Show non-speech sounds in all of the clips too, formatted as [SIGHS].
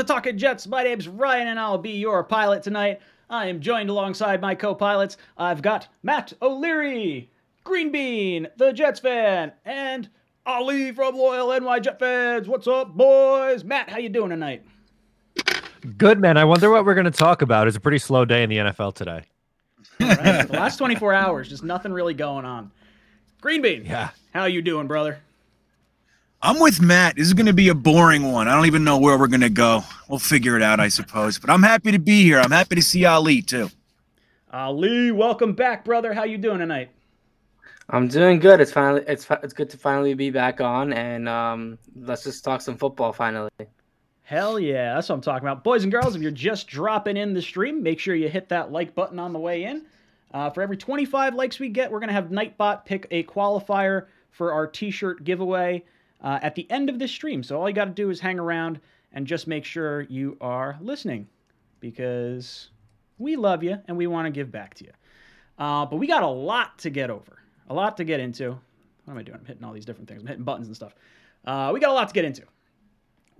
to Talking Jets. My name's Ryan, and I'll be your pilot tonight. I am joined alongside my co-pilots. I've got Matt O'Leary, Green Bean, the Jets fan, and Ali from Loyal NY Jet fans. What's up, boys? Matt, how you doing tonight? Good man. I wonder what we're going to talk about. It's a pretty slow day in the NFL today. Right, the last 24 hours, just nothing really going on. Green Bean, Yeah. how you doing, brother? I'm with Matt. This is going to be a boring one. I don't even know where we're going to go. We'll figure it out, I suppose. But I'm happy to be here. I'm happy to see Ali too. Ali, welcome back, brother. How you doing tonight? I'm doing good. It's finally it's it's good to finally be back on, and um, let's just talk some football finally. Hell yeah, that's what I'm talking about. Boys and girls, if you're just dropping in the stream, make sure you hit that like button on the way in. Uh, for every 25 likes we get, we're going to have Nightbot pick a qualifier for our t shirt giveaway uh, at the end of this stream. So all you got to do is hang around and just make sure you are listening because we love you and we want to give back to you. Uh, but we got a lot to get over, a lot to get into. What am I doing? I'm hitting all these different things. I'm hitting buttons and stuff. Uh, we got a lot to get into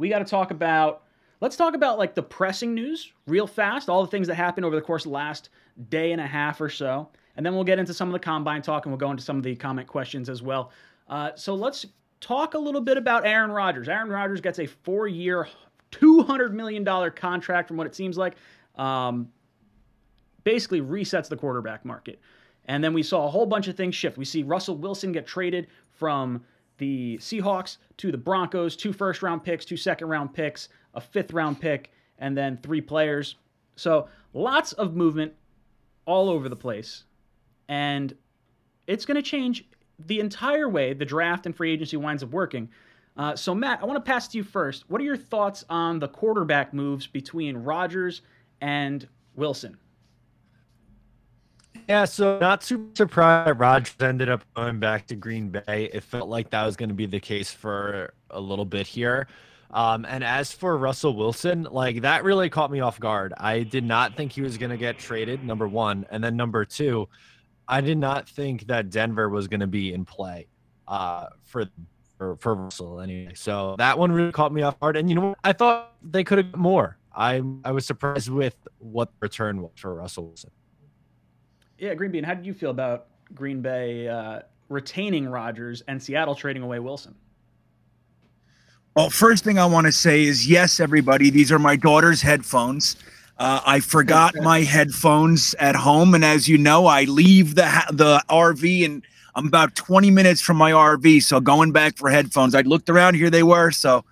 we got to talk about let's talk about like the pressing news real fast all the things that happened over the course of the last day and a half or so and then we'll get into some of the combine talk and we'll go into some of the comment questions as well uh, so let's talk a little bit about aaron rodgers aaron rodgers gets a four-year $200 million contract from what it seems like um, basically resets the quarterback market and then we saw a whole bunch of things shift we see russell wilson get traded from the Seahawks to the Broncos, two first round picks, two second round picks, a fifth round pick, and then three players. So lots of movement all over the place. And it's going to change the entire way the draft and free agency winds up working. Uh, so, Matt, I want to pass to you first. What are your thoughts on the quarterback moves between Rodgers and Wilson? Yeah, so not super surprised that Rodgers ended up going back to Green Bay. It felt like that was going to be the case for a little bit here. Um, and as for Russell Wilson, like that really caught me off guard. I did not think he was going to get traded, number one. And then number two, I did not think that Denver was going to be in play uh, for, for, for Russell anyway. So that one really caught me off guard. And you know what? I thought they could have more. I, I was surprised with what the return was for Russell Wilson. Yeah, Green Bean, how did you feel about Green Bay uh, retaining Rodgers and Seattle trading away Wilson? Well, first thing I want to say is yes, everybody. These are my daughter's headphones. Uh, I forgot my headphones at home, and as you know, I leave the the RV, and I'm about 20 minutes from my RV. So going back for headphones, I looked around. Here they were. So,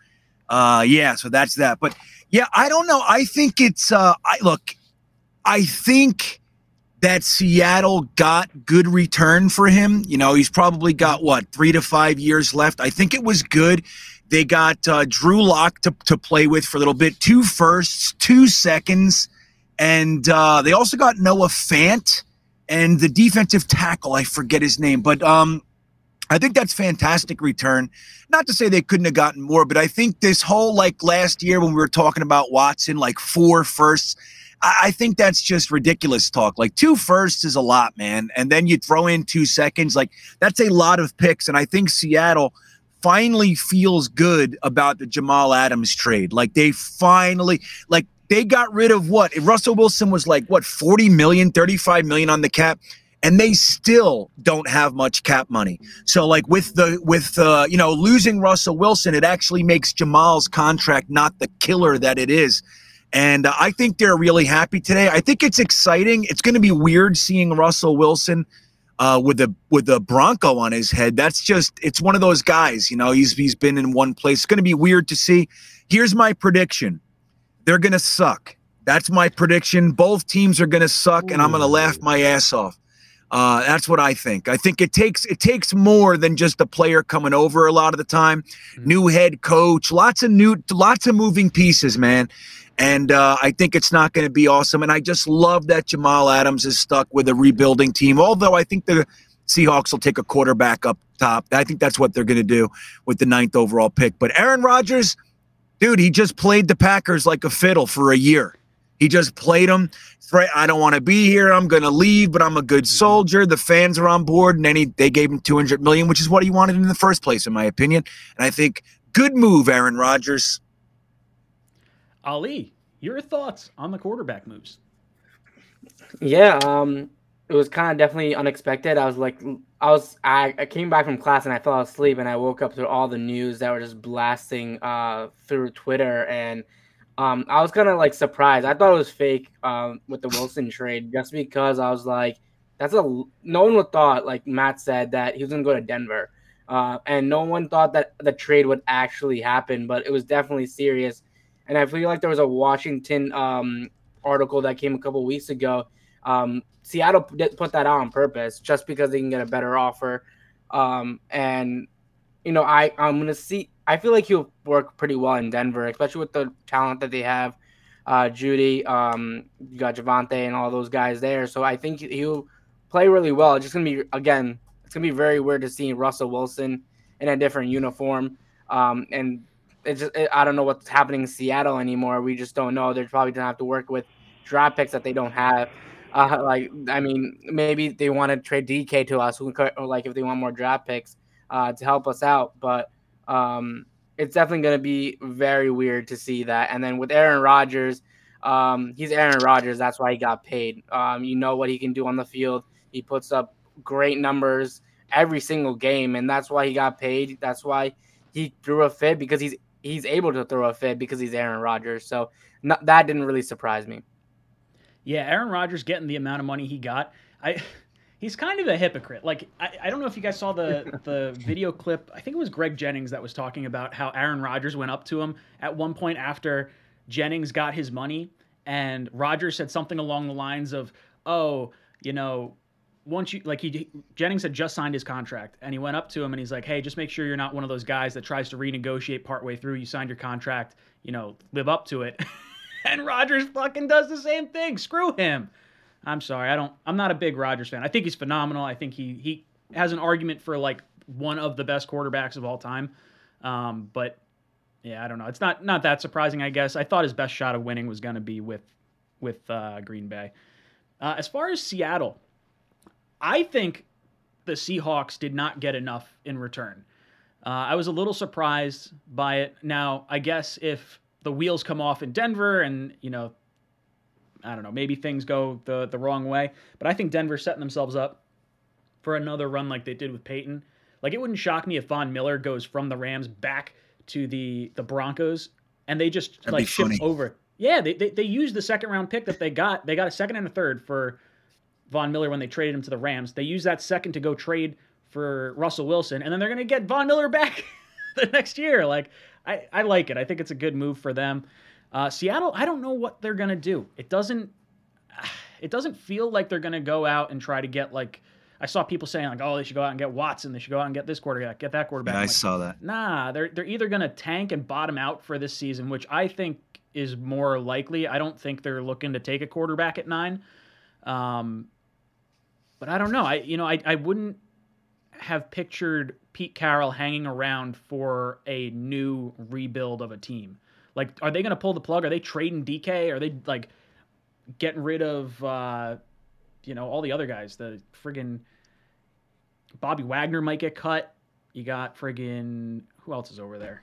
uh, yeah. So that's that. But yeah, I don't know. I think it's. Uh, I look. I think that Seattle got good return for him. You know, he's probably got what three to five years left. I think it was good. They got uh, Drew Lock to, to play with for a little bit, two firsts, two seconds, and uh, they also got Noah Fant and the defensive tackle. I forget his name, but um, I think that's fantastic return. Not to say they couldn't have gotten more, but I think this whole like last year when we were talking about Watson, like four firsts. I I think that's just ridiculous talk. Like two firsts is a lot, man. And then you throw in two seconds. Like that's a lot of picks. And I think Seattle finally feels good about the Jamal Adams trade. Like they finally, like they got rid of what? Russell Wilson was like, what, 40 million, 35 million on the cap? And they still don't have much cap money. So like with the with uh, you know losing Russell Wilson, it actually makes Jamal's contract not the killer that it is. And uh, I think they're really happy today. I think it's exciting. It's going to be weird seeing Russell Wilson uh, with a with a Bronco on his head. That's just it's one of those guys. You know, he's he's been in one place. It's going to be weird to see. Here's my prediction: they're going to suck. That's my prediction. Both teams are going to suck, and I'm going to laugh my ass off. Uh, that's what I think. I think it takes it takes more than just a player coming over a lot of the time. Mhm. New head coach, lots of new, lots of moving pieces, man. And uh, I think it's not going to be awesome. And I just love that Jamal Adams is stuck with a rebuilding team. Although I think the Seahawks will take a quarterback up top. I think that's what they're going to do with the ninth overall pick. But Aaron Rodgers, dude, he just played the Packers like a fiddle for a year. He just played them. I don't want to be here. I'm going to leave, but I'm a good soldier. The fans are on board, and they gave him 200 million, which is what he wanted in the first place, in my opinion. And I think good move, Aaron Rodgers. Ali, your thoughts on the quarterback moves? Yeah, um, it was kind of definitely unexpected. I was like, I was, I, I came back from class and I fell asleep, and I woke up to all the news that were just blasting uh through Twitter, and um, I was kind of like surprised. I thought it was fake um with the Wilson trade, just because I was like, that's a no one would thought like Matt said that he was gonna go to Denver, uh, and no one thought that the trade would actually happen, but it was definitely serious. And I feel like there was a Washington um article that came a couple weeks ago. Um, Seattle put that out on purpose just because they can get a better offer. Um, and you know, I I'm gonna see. I feel like he'll work pretty well in Denver, especially with the talent that they have. Uh, Jeudy, um, you got Javonte and all those guys there. So I think he'll play really well. It's just gonna be again, it's gonna be very weird to see Russell Wilson in a different uniform. Um, and it's just it, I don't know what's happening in Seattle anymore. We just don't know. They're probably gonna have to work with draft picks that they don't have. Uh, [LAUGHS] like I mean, maybe they want to trade DK to us, or like if they want more draft picks uh, to help us out. But um, it's definitely going to be very weird to see that. And then with Aaron Rodgers, um, he's Aaron Rodgers. That's why he got paid. Um, you know what he can do on the field. He puts up great numbers every single game, and that's why he got paid. That's why he threw a fit because he's he's able to throw a fit because he's Aaron Rodgers. So no, that didn't really surprise me. Yeah, Aaron Rodgers getting the amount of money he got. I [LAUGHS] he's kind of a hypocrite. Like I, I don't know if you guys saw the [LAUGHS] the video clip. I think it was Greg Jennings that was talking about how Aaron Rodgers went up to him at one point after Jennings got his money and Rodgers said something along the lines of, "Oh, you know, once you like he Jennings had just signed his contract and he went up to him and he's like, "Hey, just make sure you're not one of those guys that tries to renegotiate partway through. You signed your contract, you know, live up to it." [LAUGHS] and Rodgers fucking does the same thing. Screw him. I'm sorry. I don't I'm not a big Rodgers fan. I think he's phenomenal. I think he he has an argument for like one of the best quarterbacks of all time. Um, but yeah, I don't know. It's not not that surprising, I guess. I thought his best shot of winning was going to be with with uh, Green Bay. Uh, as far as Seattle, I think the Seahawks did not get enough in return. Uh, I was a little surprised by it. Now, I guess if the wheels come off in Denver and, you know, I don't know, maybe things go the, the wrong way, but I think Denver's setting themselves up for another run like they did with Peyton. Like, it wouldn't shock me if Von Miller goes from the Rams back to the, the Broncos and they just That'd like ship funny. over. Yeah, they, they, they used the second round pick that they got. They got a second and a third for Von Miller when they traded him to the Rams. They used that second to go trade for Russell Wilson, and then they're going to get Von Miller [LAUGHS] back the next year. Like, I, I like it. I think it's a good move for them. Uh, Seattle, I don't know what they're going to do. It doesn't [SIGHS] it doesn't feel like they're going to go out and try to get like I saw people saying like, oh, they should go out and get Watson. They should go out and get this quarterback, get that quarterback. Yeah, I like, saw that. Nah, they're they're either going to tank and bottom out for this season, which I think is more likely. I don't think they're looking to take a quarterback at nine. Um, but I don't know. I you know I I wouldn't have pictured Pete Carroll hanging around for a new rebuild of a team. Like, are they going to pull the plug? Are they trading DK? Are they like getting rid of uh, you know all the other guys? The friggin' Bobby Wagner might get cut. You got friggin' who else is over there?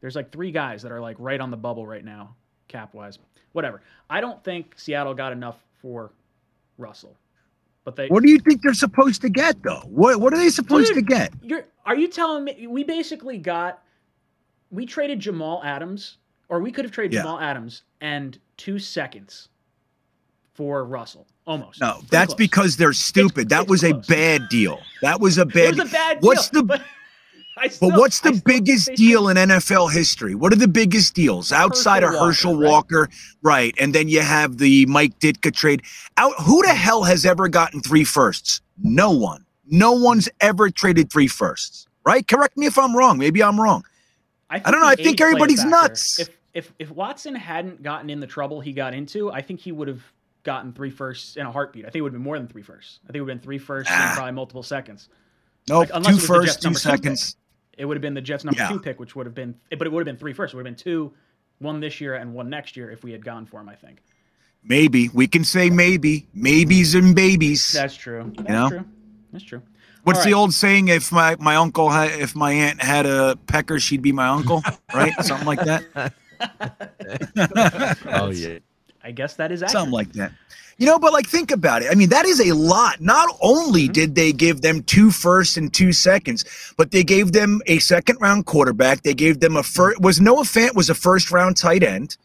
There's like three guys that are like right on the bubble right now, cap wise. Whatever. I don't think Seattle got enough for Russell, but they. What do you think they're supposed to get though? What What are they supposed to get? You're are you telling me we basically got we traded Jamal Adams or we could have traded Yeah. Jamal Adams and two seconds for Russell almost. No, Pretty that's close. because they're stupid. that it's was a bad deal. That was a it bad. was a bad What's the- but still, But what's the biggest deal in NFL history? What are the biggest deals outside of Herschel Herschel Walker, Walker, right? And then you have the Mike Ditka trade. Out, who the hell has ever gotten three firsts? No one. No one's ever traded three firsts, right? Correct me if I'm wrong. Maybe I'm wrong. I, don't know, I think age played a everybody's nuts. If if if Watson hadn't gotten in the trouble he got into, I think he would have gotten three firsts in a heartbeat. I think it would have been more than three firsts. I think it would have been three firsts Ah. and probably multiple seconds. Nope. Like, two it was the firsts, two seconds. It would have been the Jets number Yeah. two pick, which would have been, but it would have been three first. It would have been two, one this year and one next year if we had gone for him. I think Maybe we can say maybe, maybes and babies. that's true. That's know? true. That's true. What's All the old saying? If my my uncle had, if my aunt had a pecker, she'd be my uncle, [LAUGHS] right? Something like that. [LAUGHS] Oh yeah. I guess that is accurate. Something like that. You know, but like think about it. I mean, that is a lot. Not only Mm-hmm. did they give them two firsts and two seconds, but they gave them a second round quarterback. They gave them a first. Was Noah Fant was a first round tight end.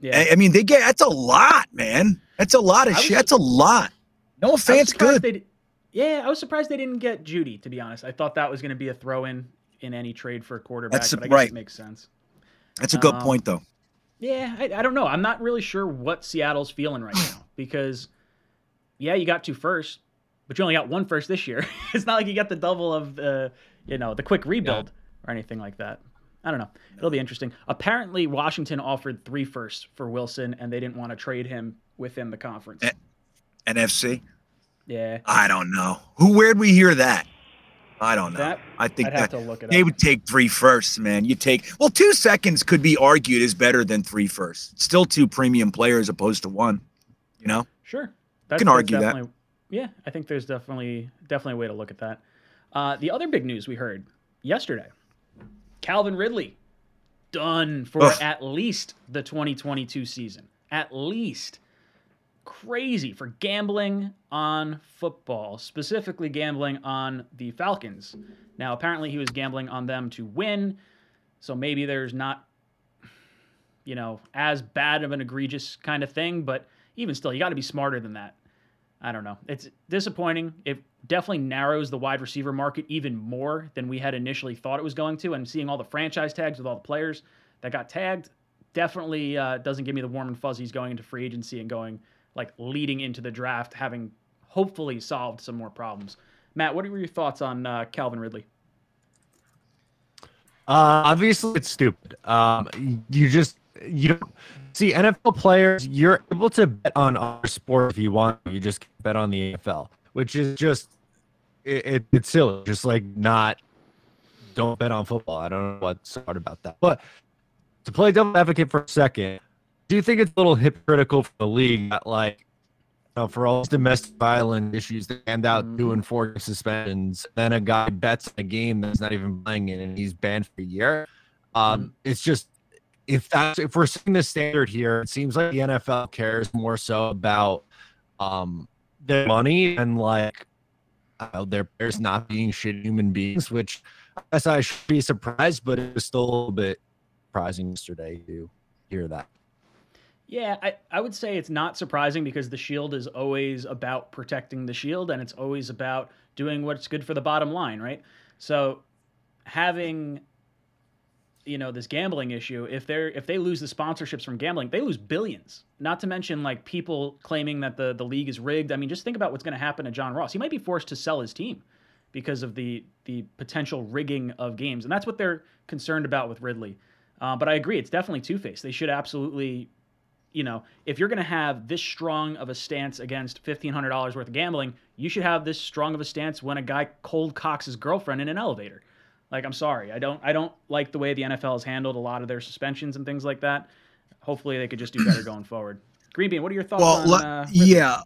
yeah. I, I mean, they get that's a lot, man. That's a lot of shit. That's a lot. Noah Fant's good. they yeah, I was surprised they didn't get Jeudy. To be honest, I thought that was going to be a throw in in any trade for a quarterback. That's but I guess right. It makes sense. That's a good um, point, though. Yeah, I, I don't know. I'm not really sure what Seattle's feeling right now because, yeah, you got two first, but you only got one first this year. [LAUGHS] it's not like you got the double of the, you know, the quick rebuild or anything like that. I don't know. It'll be interesting. Apparently, Washington offered three firsts for Wilson, and they didn't want to trade him within the conference. NFC. Yeah, I don't know. Who? Where'd we hear that? I don't know. that I think I'd have that to look it they up. would take three firsts, man. You take well, two seconds could be argued is better than three firsts. Still two premium players opposed to one. You know, Sure, that's, can argue that. Yeah, I think there's definitely definitely a way to look at that. Uh, the other big news we heard yesterday: Calvin Ridley done for Ugh. at least the 2022 season. At least crazy for gambling on football, specifically gambling on the Falcons. Now, apparently, he was gambling on them to win, so maybe there's not you know, as bad of an egregious kind of thing, but even still, you got to be smarter than that. I don't know. It's disappointing. It definitely narrows the wide receiver market even more than we had initially thought it was going to. And seeing all the franchise tags with all the players that got tagged definitely uh, doesn't give me the warm and fuzzies going into free agency and going like leading into the draft, having hopefully solved some more problems. Matt, what were your thoughts on uh, Calvin Ridley? Uh, obviously, it's stupid. Um, you just you don't see NFL players. You're able to bet on other sport if you want. You just bet on the NFL, which is just it, it, it's silly. Just like not don't bet on football. I don't know what's hard about that. But to play devil advocate for a second, do you think it's a little hypocritical for the league that like you know, for all these domestic violence issues, they hand out two and four suspensions. Then a guy bets a game that's not even playing it, and he's banned for a year. Um, It's just if that's if we're setting the standard here, it seems like the NFL cares more so about um their money and like uh, their players not being shit human beings, which I guess I should be surprised, but it was still a little bit surprising yesterday to hear that. Yeah, I, I would say it's not surprising because the Shield is always about protecting the Shield and it's always about doing what's good for the bottom line, right? So having you know this gambling issue if they're if they lose the sponsorships from gambling they lose billions. Not to mention like people claiming that the the league is rigged. I mean just think about what's going to happen to john ross. He might be forced to sell his team because of the the potential rigging of games and that's what they're concerned about with ridley. Uh, but i agree it's definitely two-faced. They should absolutely you know, if you're going to have this strong of a stance against $1,500 worth of gambling, you should have this strong of a stance when a guy cold cocks his girlfriend in an elevator. Like, I'm sorry, I don't, I don't like the way the NFL has handled a lot of their suspensions and things like that. Hopefully, they could just do better [CLEARS THROAT] going forward. Green Bean, what are your thoughts Well, on? let- uh, yeah.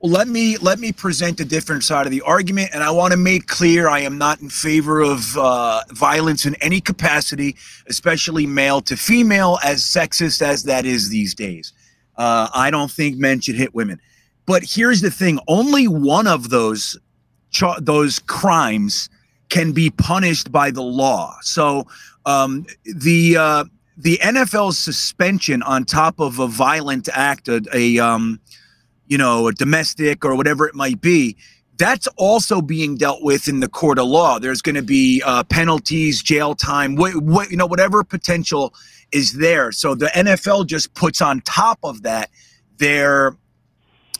Well, let me let me present a different side of the argument, and I want to make clear I am not in favor of uh, violence in any capacity, especially male to female, as sexist as that is these days. Uh, I don't think men should hit women. But here's the thing: only one of those cha- those crimes can be punished by the law. So um, the uh, the NFL's suspension on top of a violent act, a, a um, you know, a domestic or whatever it might be, that's also being dealt with in the court of law. There's going to be uh, penalties, jail time, what, you know, whatever potential is there. So the NFL just puts on top of that their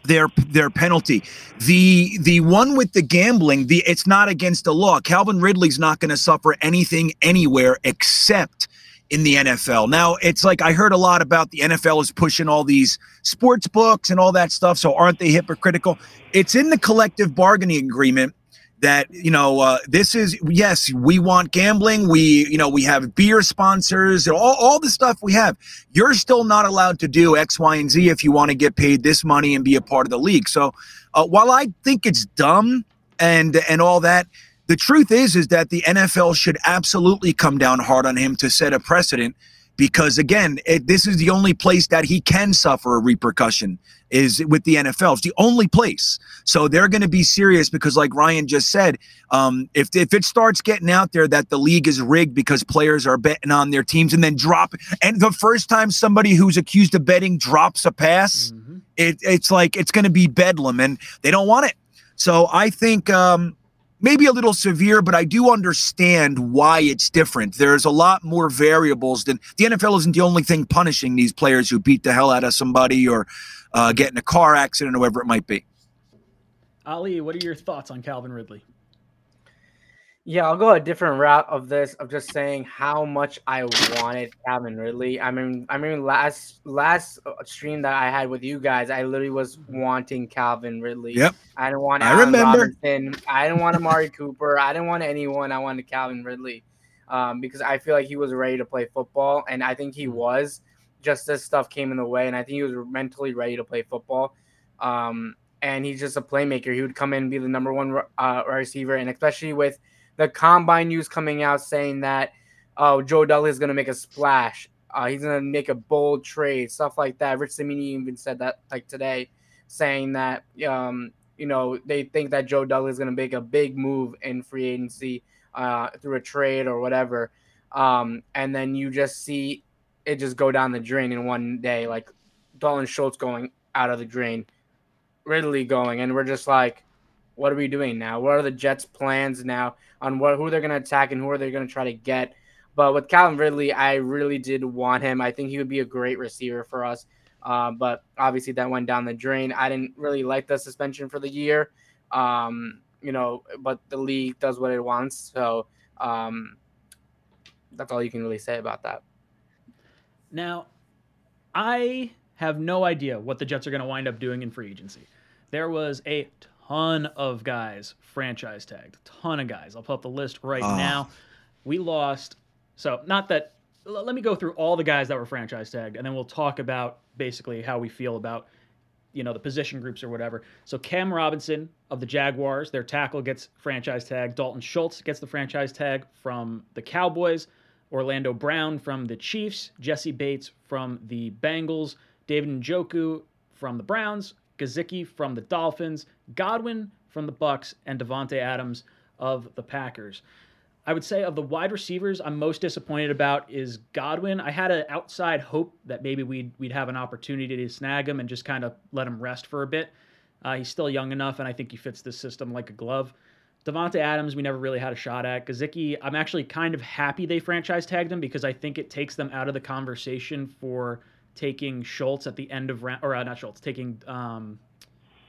their their penalty. The the one with the gambling, the it's not against the law. Calvin Ridley's not going to suffer anything anywhere except in the NFL. Now, it's like I heard a lot about the NFL is pushing all these sports books and all that stuff. So aren't they hypocritical? It's in the collective bargaining agreement that you know uh, this is yes we want gambling. We you know we have beer sponsors all, all the stuff we have. You're still not allowed to do x y and z if you want to get paid this money and be a part of the league. So uh, while i think it's dumb and and all that the truth is is that the nfl should absolutely come down hard on him to set a precedent because again it, this is the only place that he can suffer a repercussion is with the NFL. It's the only place. So they're going to be serious because, like Ryan just said, um, if if it starts getting out there that the league is rigged because players are betting on their teams and then drop, and the first time somebody who's accused of betting drops a pass, mm-hmm. it, it's like it's going to be bedlam, and they don't want it. So I think. Um, maybe a little severe, but I do understand why it's different. There's a lot more variables than the NFL isn't the only thing punishing these players who beat the hell out of somebody or uh, get in a car accident or whatever it might be. Ali, what are your thoughts on Calvin Ridley? Yeah, I'll go a different route of this of just saying how much I wanted Calvin Ridley. I mean, I mean, last last uh, stream that I had with you guys, I literally was wanting Calvin Ridley. Yep. I didn't want. I remember. Robinson. I didn't want Amari [LAUGHS] Cooper. I didn't want anyone. I wanted Calvin Ridley, um, because I feel like he was ready to play football, and I think he was just this stuff came in the way, and I think he was mentally ready to play football. Um, and he's just a playmaker. He would come in and be the number one uh, receiver, and especially with the combine news coming out saying that oh Joe Douglas is going to make a splash, uh, he's going to make a bold trade, stuff like that. Rich Cimini even said that like today, saying that um, you know they think that Joe Douglas is going to make a big move in free agency uh, through a trade or whatever. Um, and then you just see it just go down the drain in one day, like Dalton Schultz going out of the drain, Ridley going, and we're just like, what are we doing now? What are the Jets' plans now on what who they're going to attack and who are they going to try to get? But with Calvin Ridley, I really did want him. I think he would be a great receiver for us. Uh, but obviously that went down the drain. I didn't really like the suspension for the year. Um, you know, but the league does what it wants. So um, that's all you can really say about that. Now, I have no idea what the Jets are going to wind up doing in free agency. There was a ton of guys franchise tagged, ton of guys. I'll pull up the list right oh. now. We lost. So, not that. Let me go through all the guys that were franchise tagged, and then we'll talk about basically how we feel about, you know, the position groups or whatever. So, Cam Robinson of the Jaguars, their tackle gets franchise tag. Dalton Schultz gets the franchise tag from the Cowboys. Orlando Brown from the Chiefs, Jessie Bates from the Bengals, David Njoku from the Browns, Gesicki from the Dolphins, Godwin from the Bucs, and Davante Adams of the Packers. I would say of the wide receivers, I'm most disappointed about is Godwin. I had an outside hope that maybe we'd we'd have an opportunity to snag him and just kind of let him rest for a bit. Uh, he's still young enough, and I think he fits this system like a glove. Davante Adams, we never really had a shot at. Gesicki, I'm actually kind of happy they franchise tagged him because I think it takes them out of the conversation for taking Schultz at the end of round, or uh, not Schultz, taking um,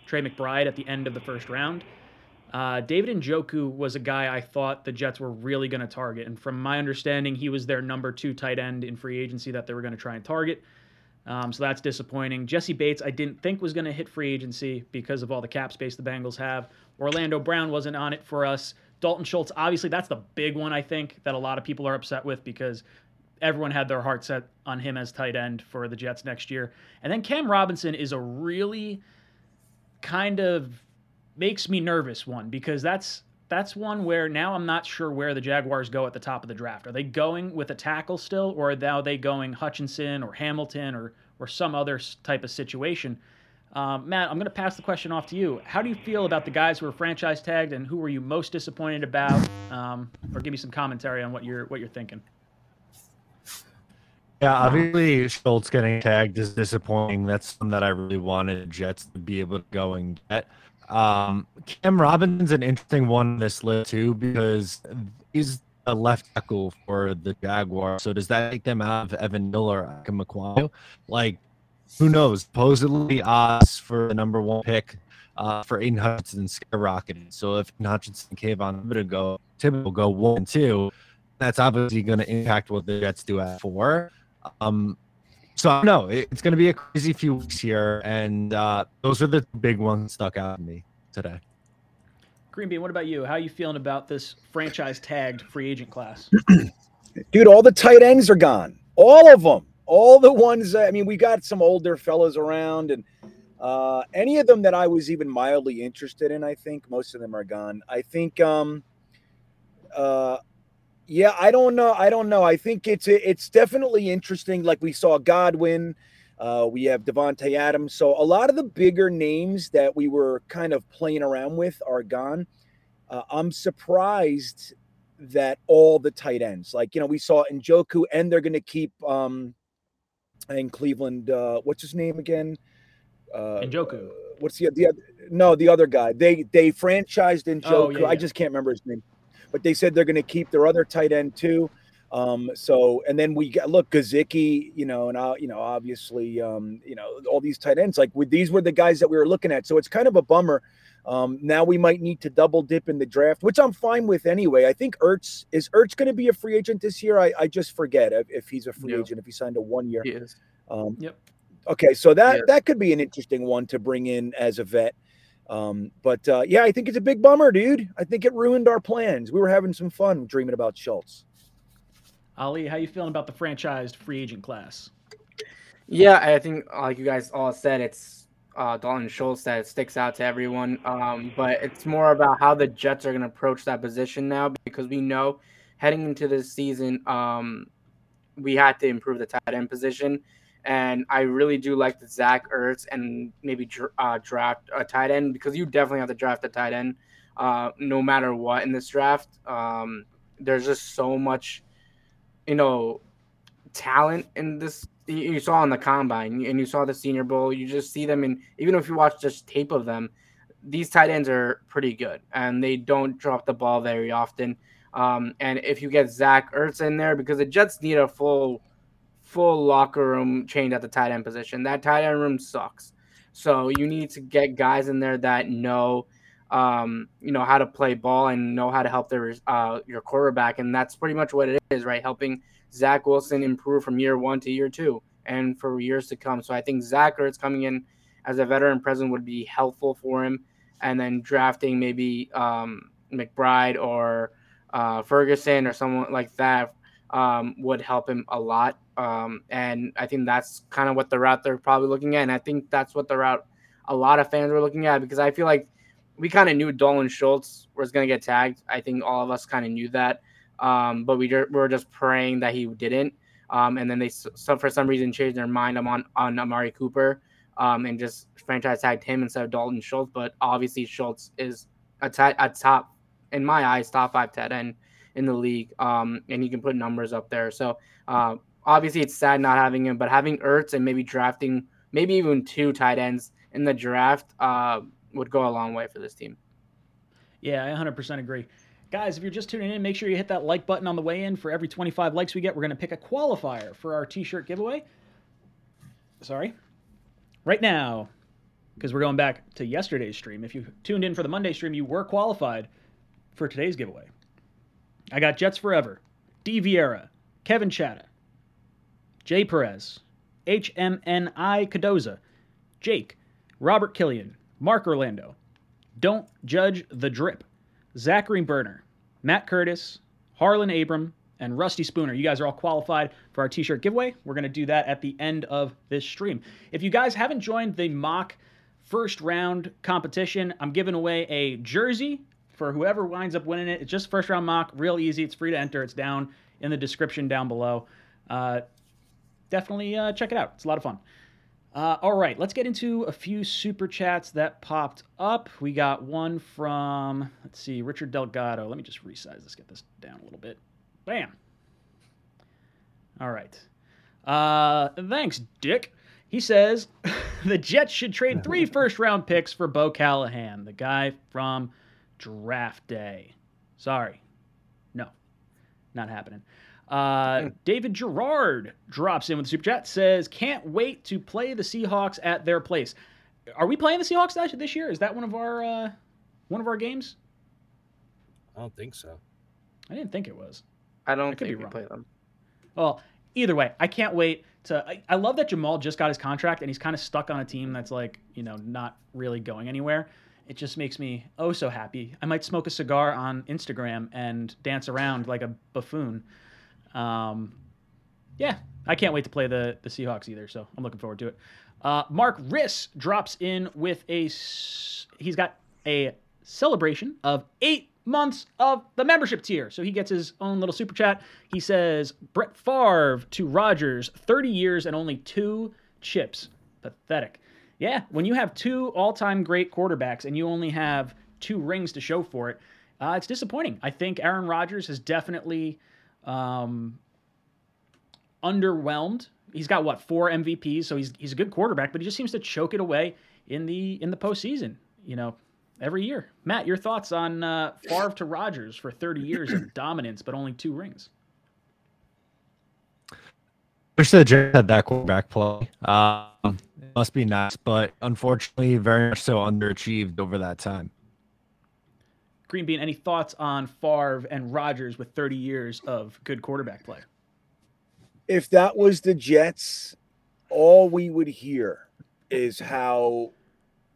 Trey McBride at the end of the first round. Uh, David Njoku was a guy I thought the Jets were really going to target, and from my understanding, he was their number two tight end in free agency that they were going to try and target. Um, so that's disappointing. Jessie Bates, I didn't think was going to hit free agency because of all the cap space the Bengals have. Orlando Brown wasn't on it for us. Dalton Schultz, obviously, that's the big one I think that a lot of people are upset with because everyone had their heart set on him as tight end for the Jets next year. And then Cam Robinson is a really kind of makes me nervous one because that's that's one where now I'm not sure where the Jaguars go at the top of the draft. Are they going with a tackle still, or are they going Hutchinson or Hamilton or or some other type of situation? Um, Matt, I'm going to pass the question off to you. How do you feel about the guys who are franchise tagged, and who were you most disappointed about? Um, or give me some commentary on what you're what you're thinking. Yeah, obviously Schultz getting tagged is disappointing. That's something that I really wanted Jets to be able to go and get. Um, Cam Robinson's an interesting one on this list too because he's a left tackle for the Jaguars. So does that take them out of Evan Neal or Ikem Like, who knows? Supposedly odds for the number one pick uh, for Aidan Hutchinson skyrocketed. So if Hutchinson and Kayvon Thibodeaux go, Thibodeaux go one and two, that's obviously going to impact what the Jets do at four. Um, so I don't know. It's going to be a crazy few weeks here, and uh, those are the big ones stuck out to me today. Green Bean, what about you? How are you feeling about this franchise tagged free agent class? [CLEARS THROAT] Dude, all the tight ends are gone. All of them. All the ones. I mean, we got some older fellas around, and uh, any of them that I was even mildly interested in, I think most of them are gone. I think, um, uh, yeah, I don't know. I don't know. I think it's it's definitely interesting. Like we saw Godwin, uh, we have Davante Adams. So a lot of the bigger names that we were kind of playing around with are gone. Uh, I'm surprised that all the tight ends, like you know, we saw Njoku, and they're going to keep um, in Cleveland. Uh, what's his name again? uh, Njoku. What's the the other? No, the other guy. They they franchised Njoku. Oh, yeah, yeah. I just can't remember his name, but they said they're going to keep their other tight end too. Um, so and then we got look Gesicki, you know, and uh, you know, obviously, um, you know, all these tight ends. Like with these were the guys that we were looking at. So it's kind of a bummer. Um, now we might need to double dip in the draft, which I'm fine with anyway. I think Ertz is Ertz going to be a free agent this year. I, I just forget if, if he's a free agent if he signed a one year. He is. Um, Yep. Okay, so that Yeah. that could be an interesting one to bring in as a vet. Um, but uh, yeah, I think it's a big bummer, dude. I think it ruined our plans. We were having some fun dreaming about Schultz. Ali, how you feeling about the franchised free agent class? Yeah, I think like you guys all said, it's uh, Dalton Schultz that sticks out to everyone. Um, but it's more about how the Jets are going to approach that position now because we know heading into this season, um, we had to improve the tight end position. And I really do like the Zach Ertz and maybe uh, draft a tight end because you definitely have to draft a tight end uh, no matter what in this draft. Um, there's just so much, you know, talent in this you saw on the combine and you saw the senior bowl you just see them and even if you watch just tape of them these tight ends are pretty good and they don't drop the ball very often um, and if you get zach ertz in there because the jets need a full full locker room change at the tight end position that tight end room sucks so you need to get guys in there that know um, you know how to play ball and know how to help their uh, your quarterback and that's pretty much what it is right helping Zach Wilson improve from year one to year two and for years to come. So I think Zach Ertz coming in as a veteran present would be helpful for him. And then drafting maybe um, McBride or uh, Ferguson or someone like that um, would help him a lot. Um, and I think that's kind of what the route they're probably looking at. And I think that's what the route a lot of fans were looking at because I feel like we kind of knew Dalton Schultz was going to get tagged. I think all of us kind of knew that um, but we, we were just praying that he didn't. Um, and then they so for some reason changed their mind on on Amari Cooper um, and just franchise tagged him instead of Dalton Schultz. But obviously Schultz is a, a top in my eyes top five tight end in the league, um, and he can put numbers up there. So uh, obviously it's sad not having him, but having Ertz and maybe drafting maybe even two tight ends in the draft uh, would go a long way for this team. Yeah, I 100% agree. Guys, if you're just tuning in, make sure you hit that like button on the way in. For every 25 likes we get, we're going to pick a qualifier for our t shirt giveaway. Sorry. Right now, because we're going back to yesterday's stream. If you tuned in for the Monday stream, you were qualified for today's giveaway. I got Jets Forever, D. Vieira, Kevin Chatta, Jay Perez, HMNI Cadoza, Jake, Robert Killian, Mark Orlando, Don't Judge the Drip, Zachary Burner, Matt Curtis, Harlan Abram, and Rusty Spooner. You guys are all qualified for our t shirt giveaway. We're going to do that at the end of this stream. If you guys haven't joined the mock first round competition, I'm giving away a jersey for whoever winds up winning it. It's just first round mock, real easy. It's free to enter. It's down in the description down below. Uh, definitely uh, check it out. It's a lot of fun. Uh, all right, let's get into a few super chats that popped up. We got one from, let's see, Richard Delgado. Let me just resize this, get this down a little bit. Bam. All right. Uh, thanks, Dick. He says, [LAUGHS] the Jets should trade three [LAUGHS] first round picks for Bo Callahan, the guy from draft day. Sorry. No, not happening. Uh, David Gerard drops in with the super chat. Says, "Can't wait to play the Seahawks at their place." Are we playing the Seahawks this- this year? Is that one of our uh, one of our games? I don't think so. I didn't think it was. I don't I could think we wrong. play them. Well, either way, I can't wait to. I, I love that Jamal just got his contract and he's kind of stuck on a team that's like, you know, not really going anywhere. It just makes me oh so happy. I might smoke a cigar on Instagram and dance around like a buffoon. Um, yeah, I can't wait to play the the Seahawks either. So I'm looking forward to it. Uh, Mark Riss drops in with a he's got a celebration of eight months of the membership tier. So he gets his own little super chat. He says Brett Favre to Rodgers, 30 years and only two chips. Pathetic. Yeah, when you have two all-time great quarterbacks and you only have two rings to show for it, uh, it's disappointing. I think Aaron Rodgers has definitely um, underwhelmed. He's got what four MVPs, so he's he's a good quarterback, but he just seems to choke it away in the in the postseason. You know, every year. Matt, your thoughts on uh, Favre to Rodgers for 30 years of [CLEARS THROAT] dominance, but only two rings? Wish the Jets had that quarterback play. Um, must be nice, but unfortunately, very much so underachieved over that time. Green Bean, any thoughts on Favre and Rodgers with 30 years of good quarterback play? if that was the Jets, all we would hear is how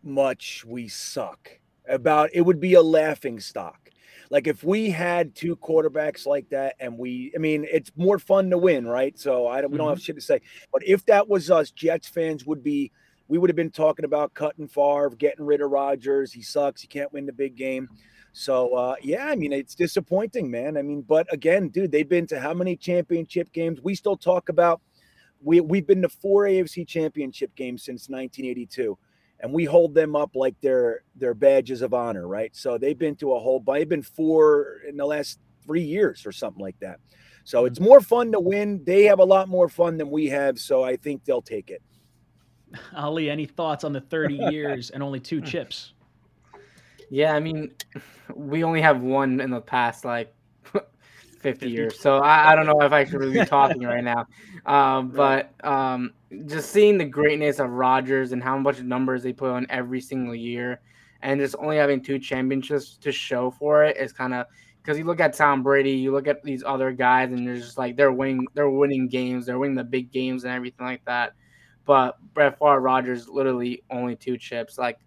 much we suck. About it would be a laughing stock. Like if we had two quarterbacks like that, and we, I mean, it's more fun to win, right? So I don't, we don't have shit to say. But if that was us, Jets fans would be, we would have been talking about cutting Favre, getting rid of Rodgers. He sucks. He can't win the big game. So uh, yeah, I mean it's disappointing, man. I mean, but again, dude, they've been to how many championship games? We still talk about we we've been to four AFC championship games since 1982, and we hold them up like they're they're badges of honor, right? So they've been to a whole. They've been four in the last three years or something like that. So mm-hmm. it's more fun to win. They have a lot more fun than we have, so I think they'll take it. [LAUGHS] Ali, any thoughts on the 30 [LAUGHS] years and only two chips? Yeah, I mean, we only have one in the past like [LAUGHS] 50 years, so I, I don't know if I should really be talking right now. [LAUGHS] Um, but um, just seeing the greatness of Rodgers and how much numbers they put on every single year, and just only having two championships to show for it is kind of because you look at Tom Brady, you look at these other guys, and they're just like they're winning, they're winning games, they're winning the big games and everything like that. But Brett Favre, Rodgers, literally only two chips. Like,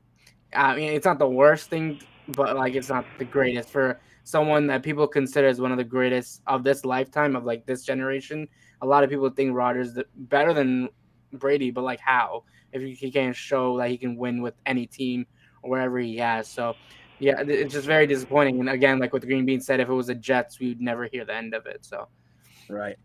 I mean, it's not the worst thing, but like it's not the greatest for someone that people consider as one of the greatest of this lifetime of like this generation. A lot of people think Rodgers better than Brady, but like how? If he can't show that he can win with any team or wherever he has, so yeah, it's just very disappointing. And again, like what Green Bean said, if it was the Jets, we would never hear the end of it. So Right.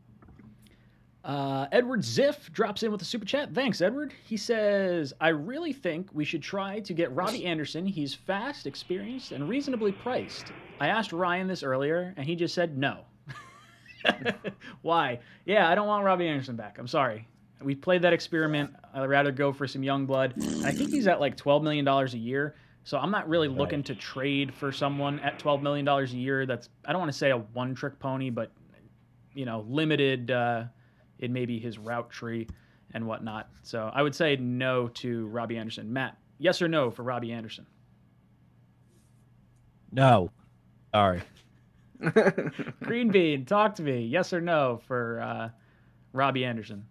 Uh, Edward Ziff drops in with a super chat. Thanks, Edward. He says, I really think we should try to get Robbie Anderson. He's fast, experienced, and reasonably priced. I asked Ryan this earlier, and he just said no. [LAUGHS] Why? Yeah, I don't want Robbie Anderson back. I'm sorry. We played that experiment. I'd rather go for some young blood. And I think he's at like $12 million a year. So I'm not really looking to trade for someone at $12 million a year. That's, I don't want to say a one trick pony, but, you know, limited. Uh, in maybe his route tree and whatnot. So I would say no to Robbie Anderson. Matt, yes or no for Robbie Anderson? No, sorry. [LAUGHS] Green Bean, talk to me. Yes or no for uh, Robbie Anderson?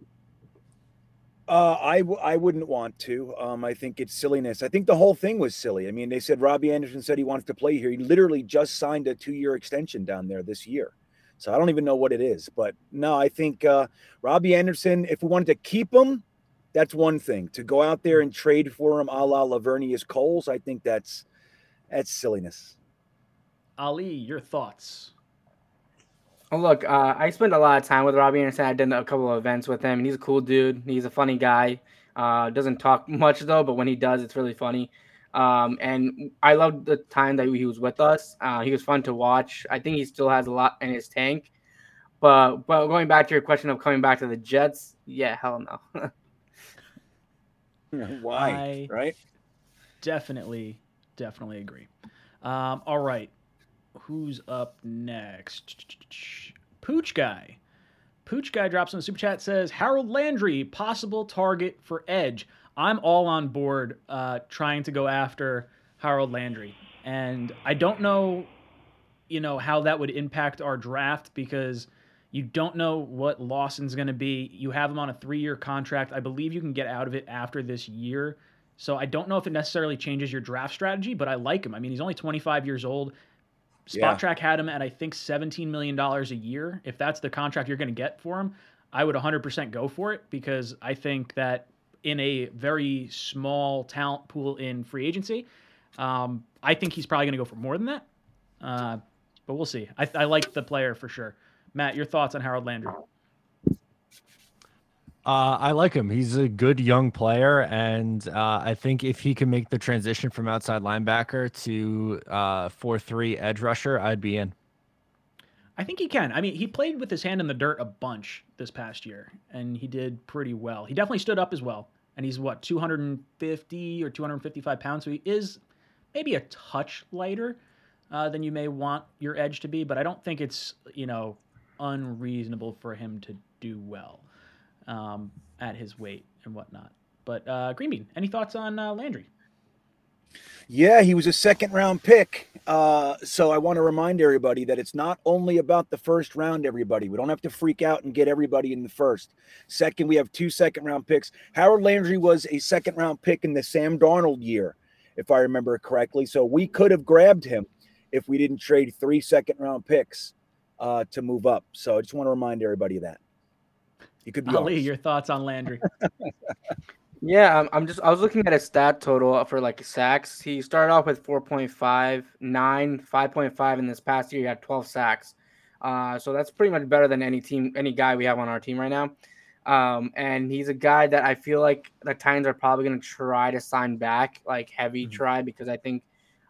Uh, I w- I wouldn't want to. Um, I think it's silliness. I think the whole thing was silly. I mean, they said Robbie Anderson said he wants to play here. He literally just signed a two-year extension down there this year. So I don't even know what it is. But no, I think uh, Robbie Anderson. If we wanted to keep him, that's one thing. To go out there and trade for him, a la Laveranues Coles, I think that's that's silliness. Ali, your thoughts? Oh, look, uh, I spent a lot of time with Robbie Anderson. I did a couple of events with him, and he's a cool dude. He's a funny guy. Uh, doesn't talk [LAUGHS] much though, but when he does, it's really funny. Um, and I loved the time that he was with us. Uh, he was fun to watch. I think he still has a lot in his tank. But but going back to your question of coming back to the Jets, yeah, hell no. [LAUGHS] [LAUGHS] Why? I- right? Definitely, definitely agree. Um, all right, who's up next? Pooch guy. Pooch guy drops in the super chat says Harold Landry possible target for Edge. I'm all on board uh, trying to go after Harold Landry, and I don't know, you know, how that would impact our draft because you don't know what Lawson's going to be. You have him on a three-year contract. I believe you can get out of it after this year. So I don't know if it necessarily changes your draft strategy, but I like him. I mean, he's only 25 years old. Spot Yeah. Track had him at I think 17 million dollars a year. If that's the contract you're going to get for him, I would 100% go for it because I think that in a very small talent pool in free agency, um, I think he's probably going to go for more than that. Uh, but we'll see. I, I like the player for sure. Matt, your thoughts on Harold Landry? Uh, I like him. He's a good young player, and uh, I think if he can make the transition from outside linebacker to uh, four three edge rusher, I'd be in. I think he can. I mean, he played with his hand in the dirt a bunch this past year, and he did pretty well. He definitely stood up as well, and he's what 250 or 255 pounds, so he is maybe a touch lighter uh, than you may want your edge to be, but I don't think it's you know unreasonable for him to do well um, at his weight and whatnot. But uh, Green Bean, any thoughts on uh, Landry? Yeah, he was a second round pick. Uh, so I want to remind everybody that it's not only about the first round, everybody. We don't have to freak out and get everybody in the first. Second, we have two second round picks. Harold Landry was a second round pick in the Sam Darnold year, if I remember correctly. So we could have grabbed him if we didn't trade three second round picks uh, to move up. So I just want to remind everybody of that. You could be Ali, your thoughts on Landry? [LAUGHS] Yeah, I'm, I'm just I was looking at his stat total for like sacks. He started off with 4.5, 9, 5.5 in this past year he had 12 sacks. Uh, so that's pretty much better than any team any guy we have on our team right now. Um, and he's a guy that I feel like the Titans are probably going to try to sign back, like heavy try, because I think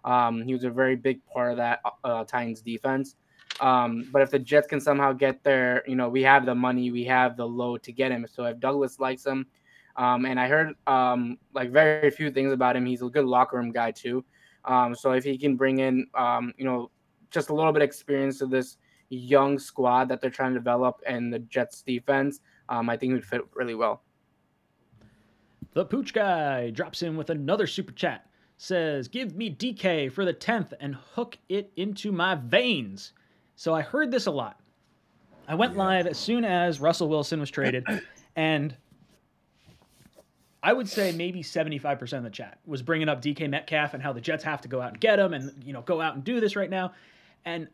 um, he was a very big part of that uh, Titans defense. Um, but if the Jets can somehow get there, you know, we have the money, we have the load to get him. So if Douglas likes him, um, and I heard um, like very few things about him. He's a good locker room guy too. Um, so if he can bring in, um, you know, just a little bit of experience to this young squad that they're trying to develop and the Jets defense, um, I think he would fit really well. The Pooch Guy drops in with another super chat. Says, Give me DK for the 10th and hook it into my veins. So I heard this a lot. I went live as soon as Russell Wilson was traded, [CLEARS THROAT] and I would say maybe 75% of the chat was bringing up DK Metcalf and how the Jets have to go out and get him and, you know, go out and do this right now. And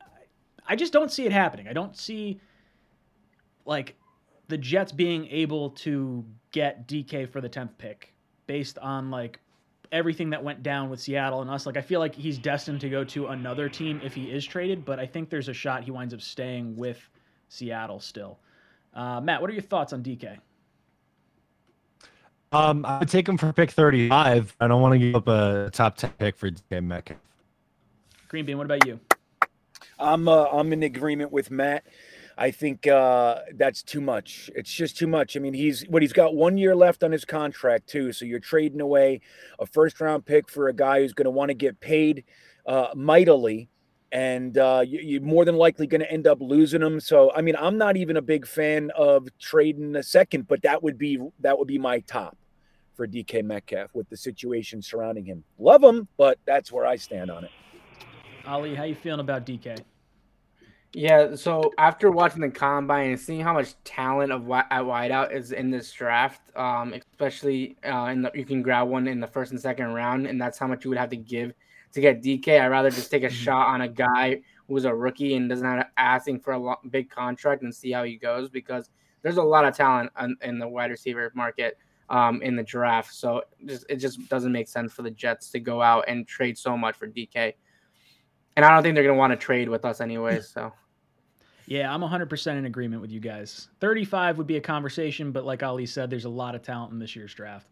I just don't see it happening. I don't see, like, the Jets being able to get DK for the 10th pick based on like everything that went down with Seattle and us. Like I feel like he's destined to go to another team if he is traded, but I think there's a shot he winds up staying with Seattle still. Uh, Matt, what are your thoughts on DK? Um, I would take him for pick 35. I don't want to give up a top 10 pick for DK Metcalf. Green Bean, what about you? I'm uh, I'm in agreement with Matt. I think uh, that's too much. It's just too much. I mean, he's what he's got one year left on his contract too. So you're trading away a first round pick for a guy who's going to want to get paid uh, mightily, and uh, you, you're more than likely going to end up losing him. So I mean, I'm not even a big fan of trading a second, but that would be that would be my top for DK Metcalf with the situation surrounding him. Love him, but that's where I stand on it. Ali, how you feeling about DK? Yeah, so after watching the combine and seeing how much talent of wi- at wideout is in this draft, um, especially uh, in the, you can grab one in the first and second round, and that's how much you would have to give to get DK. I'd rather just take a shot on a guy who's a rookie and doesn't have asking for a lo- big contract and see how he goes because there's a lot of talent in, in the wide receiver market um, in the draft. So just, it just doesn't make sense for the Jets to go out and trade so much for DK. And I don't think they're going to want to trade with us anyway. So. Yeah, I'm 100% in agreement with you guys. 35 would be a conversation, but like Ali said, there's a lot of talent in this year's draft.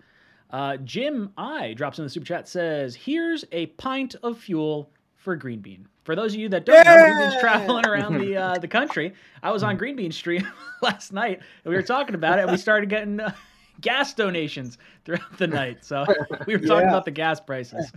Uh, Jim I drops in the super chat says, "Here's a pint of fuel for Green Bean." For those of you that don't know, Green Bean's Yeah! traveling around the uh, [LAUGHS] the country. I was on Green Bean Stream [LAUGHS] last night, and we were talking about it, and we started getting uh, gas donations throughout the night. So [LAUGHS] we were talking Yeah. about the gas prices.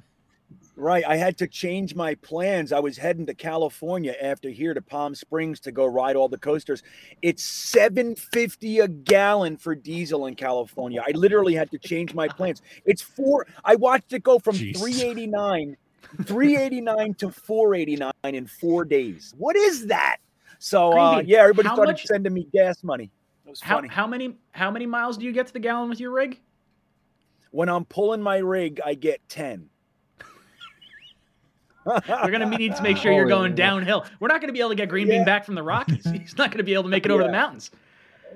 Right. I had to change my plans. I was heading to California after here to Palm Springs to go ride all the coasters. It's 750 a gallon for diesel in California. I literally had to change my plans. It's four I watched it go from Jeez. 389 389 to 489 in 4 days. What is that? So uh, yeah, everybody how started much- sending me gas money. It was How funny. how many how many miles do you get to the gallon with your rig? when I'm pulling my rig, I get 10. We're gonna [LAUGHS] need to make sure you're going downhill. We're not gonna be able to get Green Bean Yeah. back from the Rockies. [LAUGHS] He's not gonna be able to make it over the mountains.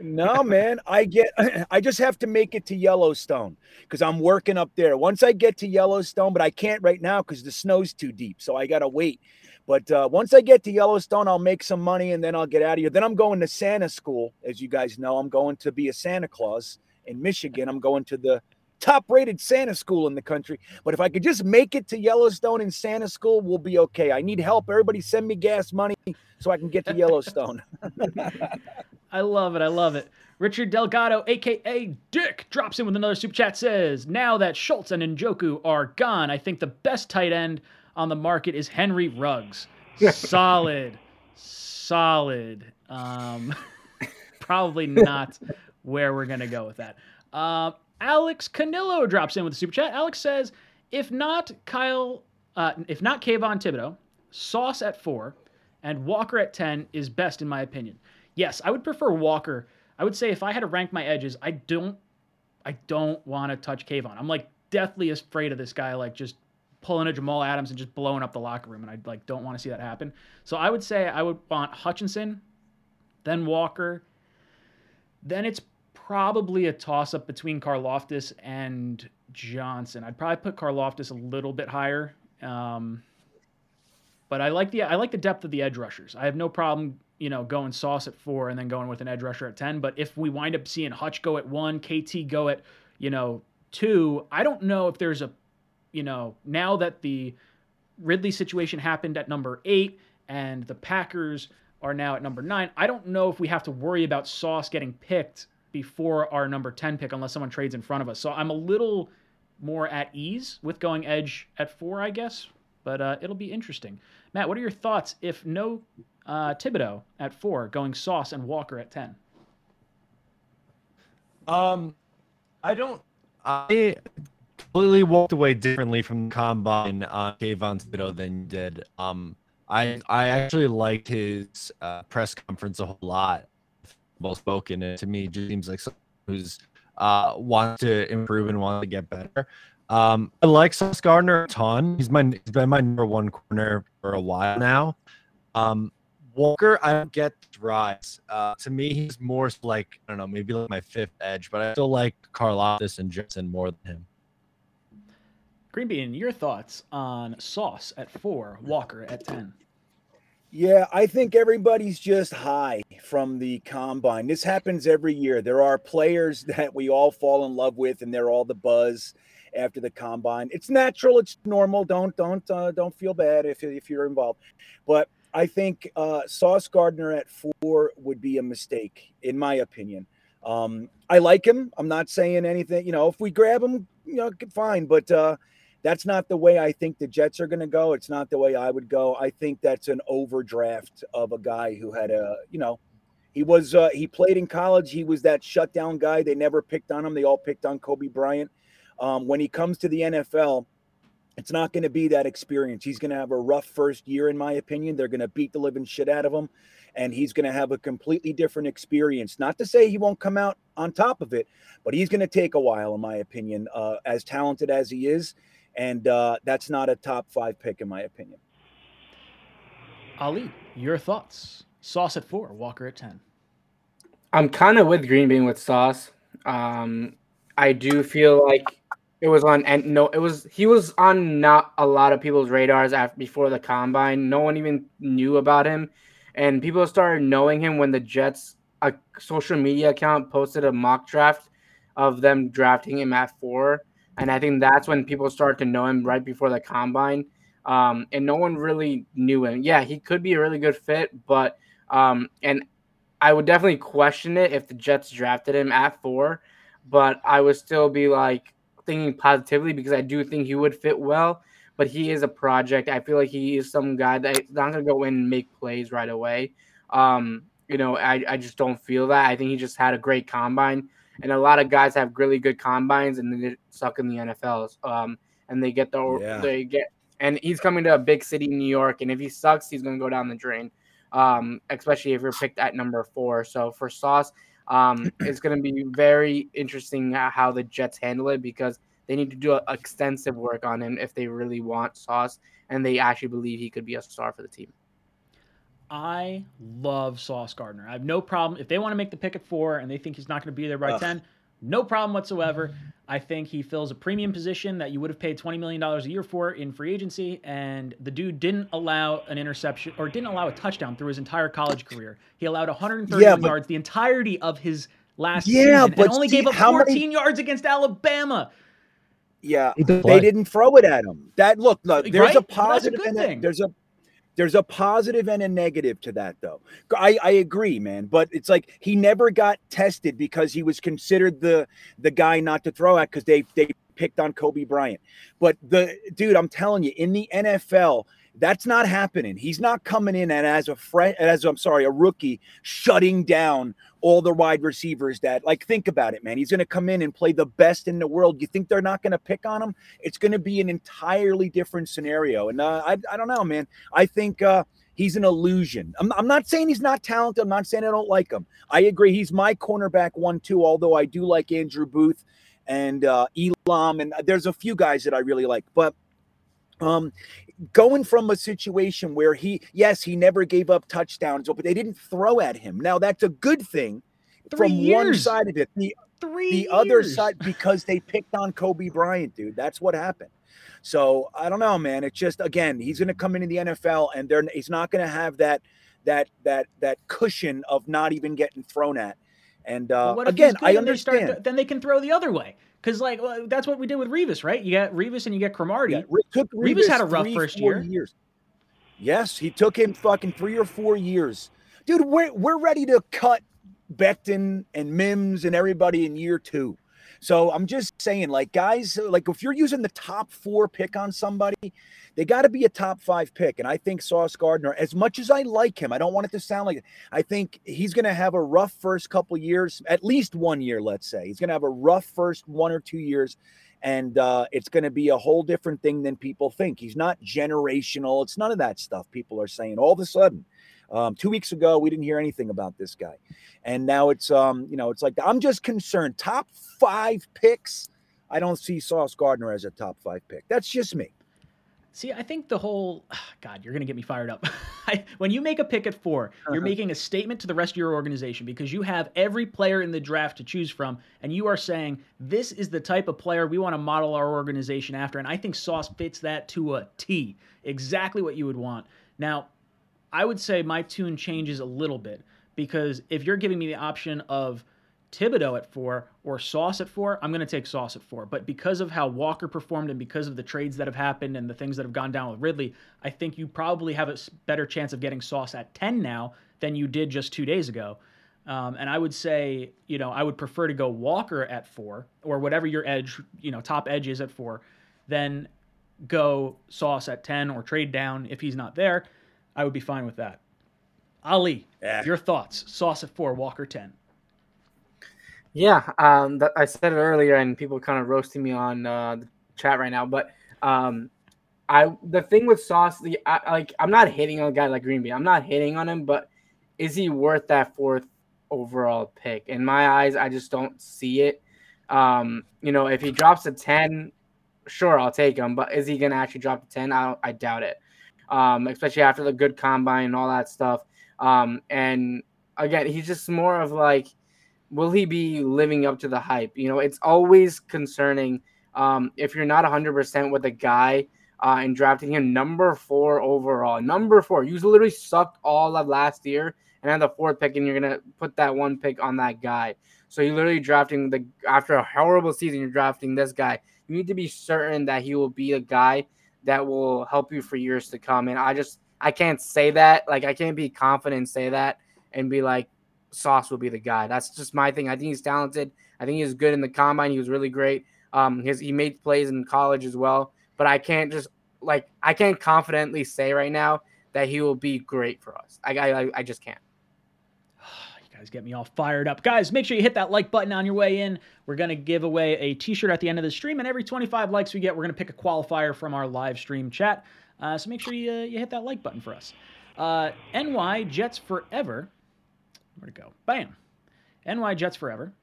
No, man. I get [CLEARS THROAT] I just have to make it to Yellowstone because I'm working up there. Once I get to Yellowstone, but I can't right now because the snow's too deep. So I gotta wait. But uh, once I get to Yellowstone, I'll make some money and then I'll get out of here. Then I'm going to Santa school. As you guys know, I'm going to be a Santa Claus in Michigan. I'm going to the top rated Santa school in the country. But if I could just make it to Yellowstone and Santa school, we'll be okay. I need help. Everybody send me gas money so I can get to Yellowstone. [LAUGHS] I love it. I love it. Richard Delgado, aka Dick, drops in with another super chat. Says, "Now that Schultz and Njoku are gone, I think the best tight end on the market is Henry Ruggs. [LAUGHS] solid, solid. Um, [LAUGHS] probably not where we're gonna go with that." Uh, Alex Canillo drops in with a super chat. Alex says, "If not Kyle, uh, if not Kayvon Thibodeaux, Sauce at four, and Walker at ten is best in my opinion." Yes, I would prefer Walker. I would say if I had to rank my edges, I don't I don't want to touch Kayvon. I'm like deathly afraid of this guy like just pulling a Jamal Adams and just blowing up the locker room and I like don't want to see that happen. So I would say I would want Hutchinson, then Walker. Then it's probably a toss up between Karlaftis and Johnson. I'd probably put Karlaftis a little bit higher. Um, but I like the I like the depth of the edge rushers. I have no problem, you know, going Sauce at four and then going with an edge rusher at ten. But if we wind up seeing Hutch go at one, KT go at, you know, two, I don't know if there's a, you know, now that the Ridley situation happened at number eight and the Packers are now at number nine, I don't know if we have to worry about Sauce getting picked before our number ten pick unless someone trades in front of us. So I'm a little more at ease with going edge at four, I guess. But uh, it'll be interesting. Matt, what are your thoughts if no uh, Thibodeaux at four, going Sauce and Walker at ten? Um, I don't. I completely walked away differently from the combine on Kayvon Thibodeaux than you did. Um, I I actually liked his uh, press conference a whole lot. Well spoken, and to me, just seems like someone who's uh wants to improve and wants to get better. Um, I like Sauce Gardner a ton. He's my he's been my number one corner for a while now. Um, Walker, I don't get rise. Uh, to me, he's more like I don't know, maybe like my fifth edge, but I still like Karlaftis and Jensen more than him. Green Bean, your thoughts on Sauce at four, Walker at ten? Yeah, I think everybody's just high from the combine. This happens every year. There are players [LAUGHS] that we all fall in love with, and they're all the buzz after the combine. It's natural. It's normal. Don't don't uh, don't feel bad if if you're involved. But I think uh, Sauce Gardner at four would be a mistake, in my opinion. Um, I like him. I'm not saying anything. You know, if we grab him, you know, fine. But uh, that's not the way I think the Jets are going to go. It's not the way I would go. I think that's an overdraft of a guy who had a, you know, he was uh, he played in college. He was that shutdown guy. They never picked on him. They all picked on Coby Bryant. Um, when he comes to the NFL, it's not going to be that experience. He's going to have a rough first year, in my opinion. They're going to beat the living shit out of him, and he's going to have a completely different experience. Not to say he won't come out on top of it, but he's going to take a while, in my opinion. Uh, as talented as he is, and uh, that's not a top five pick, in my opinion. Ali, your thoughts? Sauce at four, Walker at ten. I'm kind of with Green Bean with Sauce. Um, I do feel like it was on and no, it was he was on not a lot of people's radars after before the combine. No one even knew about him, and people started knowing him when the Jets a social media account posted a mock draft of them drafting him at four, and I think that's when people start to know him right before the combine. Um, and no one really knew him. Yeah, he could be a really good fit, but um, and I would definitely question it if the Jets drafted him at four. but I would still be like thinking positively because I do think he would fit well. But he is a project. I feel like he is some guy that's not gonna go in and make plays right away. Um, you know, I, I just don't feel that. I think he just had a great combine, and a lot of guys have really good combines and then they suck in the NFLs. Um, and they get the Yeah. they get and he's coming to a big city, in New York, and if he sucks, he's gonna go down the drain. Um, especially if you're picked at number four. So for Sauce, um, [CLEARS THROAT] it's gonna be very interesting how the Jets handle it because they need to do extensive work on him if they really want Sauce and they actually believe he could be a star for the team. I love Sauce Gardner. I have no problem if they want to make the pick at four and they think he's not going to be there by Ugh. ten. No problem whatsoever. I think he fills a premium position that you would have paid twenty million dollars a year for in free agency, and the dude didn't allow an interception or didn't allow a touchdown through his entire college career. He allowed 130 Yeah, but- yards the entirety of his last Yeah, season, but and only see, gave up how many- 14 yards against Alabama. Yeah, they didn't throw it at him. That look, look there's Right? a Well, that's a positive good and thing. a, there's a there's a positive and a negative to that though. I, I agree, man, but it's like he never got tested because he was considered the the guy not to throw at because they they picked on Coby Bryant. But the dude, I'm telling you, in the NFL, that's not happening. He's not coming in and as a friend, as I'm sorry, a rookie, shutting down all the wide receivers. That like, think about it, man. He's going to come in and play the best in the world. You think they're not going to pick on him? It's going to be an entirely different scenario. And uh, I, I don't know, man. I think uh, he's an illusion. I'm, I'm not saying he's not talented. I'm not saying I don't like him. I agree. He's my cornerback one too. Although I do like Andrew Booth and uh, Elam, and there's a few guys that I really like, but. Um, going from a situation where he, yes, he never gave up touchdowns, but they didn't throw at him. Now that's a good thing Three from one side of it. The Three the other side because they picked on Coby Bryant, dude. That's what happened. So I don't know, man. It's just again, he's going to come into the NFL, and they're he's not going to have that that that that cushion of not even getting thrown at. And uh, what again, I and they start understand. th- then they can throw the other way. Because like well, that's what we did with Revis, right? You got Revis and you get Cromartie. Yeah, Re- took Revis had a rough three, first year. Years. Yes, he took him fucking three or four years, dude. We're we're ready to cut Becton and Mims and everybody in year two. So I'm just saying, like guys, like if you're using the top four pick on somebody, they got to be a top five pick. And I think Sauce Gardner, as much as I like him, I don't want it to sound like I think he's going to have a rough first couple years, at least one year, let's say. He's going to have a rough first one or two years and uh, it's going to be a whole different thing than people think. He's not generational. It's none of that stuff people are saying. All of a sudden, um, two weeks ago, we didn't hear anything about this guy, and now it's um, you know, it's like I'm just concerned. Top five picks. I don't see Sauce Gardner as a top five pick. That's just me. See, I think the whole [SIGHS] God, you're gonna get me fired up. [LAUGHS] I, when you make a pick at 4 you you're Uh-huh. making a statement to the rest of your organization because you have every player in the draft to choose from, and you are saying this is the type of player we want to model our organization after. And I think Sauce fits that to a T, exactly what you would want. Now, I would say my tune changes a little bit because if you're giving me the option of Thibodeaux at four or Sauce at four, I'm going to take Sauce at four. But because of how Walker performed and because of the trades that have happened and the things that have gone down with Ridley, I think you probably have a better chance of getting Sauce at 10 now than you did just two days ago. Um, and I would say, you know, I would prefer to go Walker at four or whatever your edge, you know, top edge is at four, then go Sauce at 10 or trade down if he's not there. I would be fine with that. Ali, Yeah. your thoughts? Sauce at four, Walker 10. Yeah, um, that, I said it earlier, and people kind of roasting me on uh, the chat right now. But um, I the thing with Sauce, the I, like I'm not hitting on a guy like Green Bay. I'm not hitting on him, but is he worth that fourth overall pick? In my eyes, I just don't see it. Um, you know, if he drops a ten, sure, I'll take him. But is he gonna actually drop to ten? I I doubt it. Um, especially after the good combine and all that stuff. Um, and again, he's just more of like will he be living up to the hype? You know, it's always concerning um, if you're not 100% with a guy uh, and drafting him number four overall. Number four, you literally sucked all of last year and had the fourth pick, and you're gonna put that one pick on that guy. So you're literally drafting the after a horrible season, you're drafting this guy. You need to be certain that he will be a guy that will help you for years to come. And I just I can't say that. Like I can't be confident say that and be like Sauce will be the guy. That's just my thing. I think he's talented. I think he was good in the combine. He was really great. Um, his he made plays in college as well. But I can't just like I can't confidently say right now that he will be great for us. I I, I just can't. [SIGHS] You guys get me all fired up. Guys, make sure you hit that like button on your way in. We're going to give away a t shirt at the end of the stream, and every 25 likes we get, we're going to pick a qualifier from our live stream chat. Uh, so make sure you, you hit that like button for us. Uh, NY Jets Forever. Where'd it go? Bam. NY Jets Forever.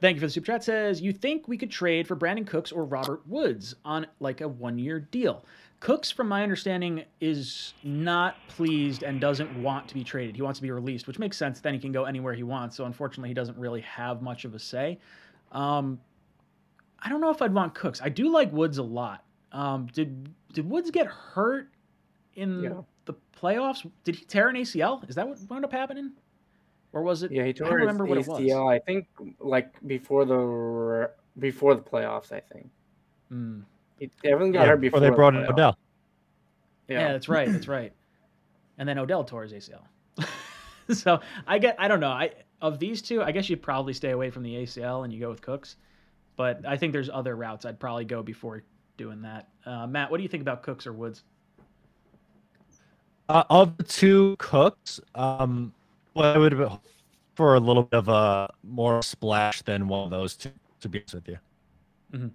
Thank you for the super chat. Says, you think we could trade for Brandin Cooks or Robert Woods on like a one year deal? Cooks, from my understanding, is not pleased and doesn't want to be traded. He wants to be released, which makes sense. Then he can go anywhere he wants. So unfortunately, he doesn't really have much of a say. Um, I don't know if I'd want Cooks. I do like Woods a lot. Um, did did Woods get hurt in Yeah. the playoffs? Did he tear an ACL? Is that what wound up happening? Or was it? Yeah, he I tore don't his remember what it was. ACL. I think like before the before the playoffs. I think Hmm. he, everyone got Yeah, hurt before before they brought in the playoffs. Odell. Yeah. Yeah. that's right. That's right. [LAUGHS] And then Odell tore his ACL. [LAUGHS] so I get. I don't know. I of these two, I guess you'd probably stay away from the ACL and you go with Cooks. But I think there's other routes I'd probably go before doing that. Uh, Matt, what do you think about Cooks or Woods? Uh, of the two cooks, um, well, I would have for a little bit of a more splash than one of those two. To be honest with you,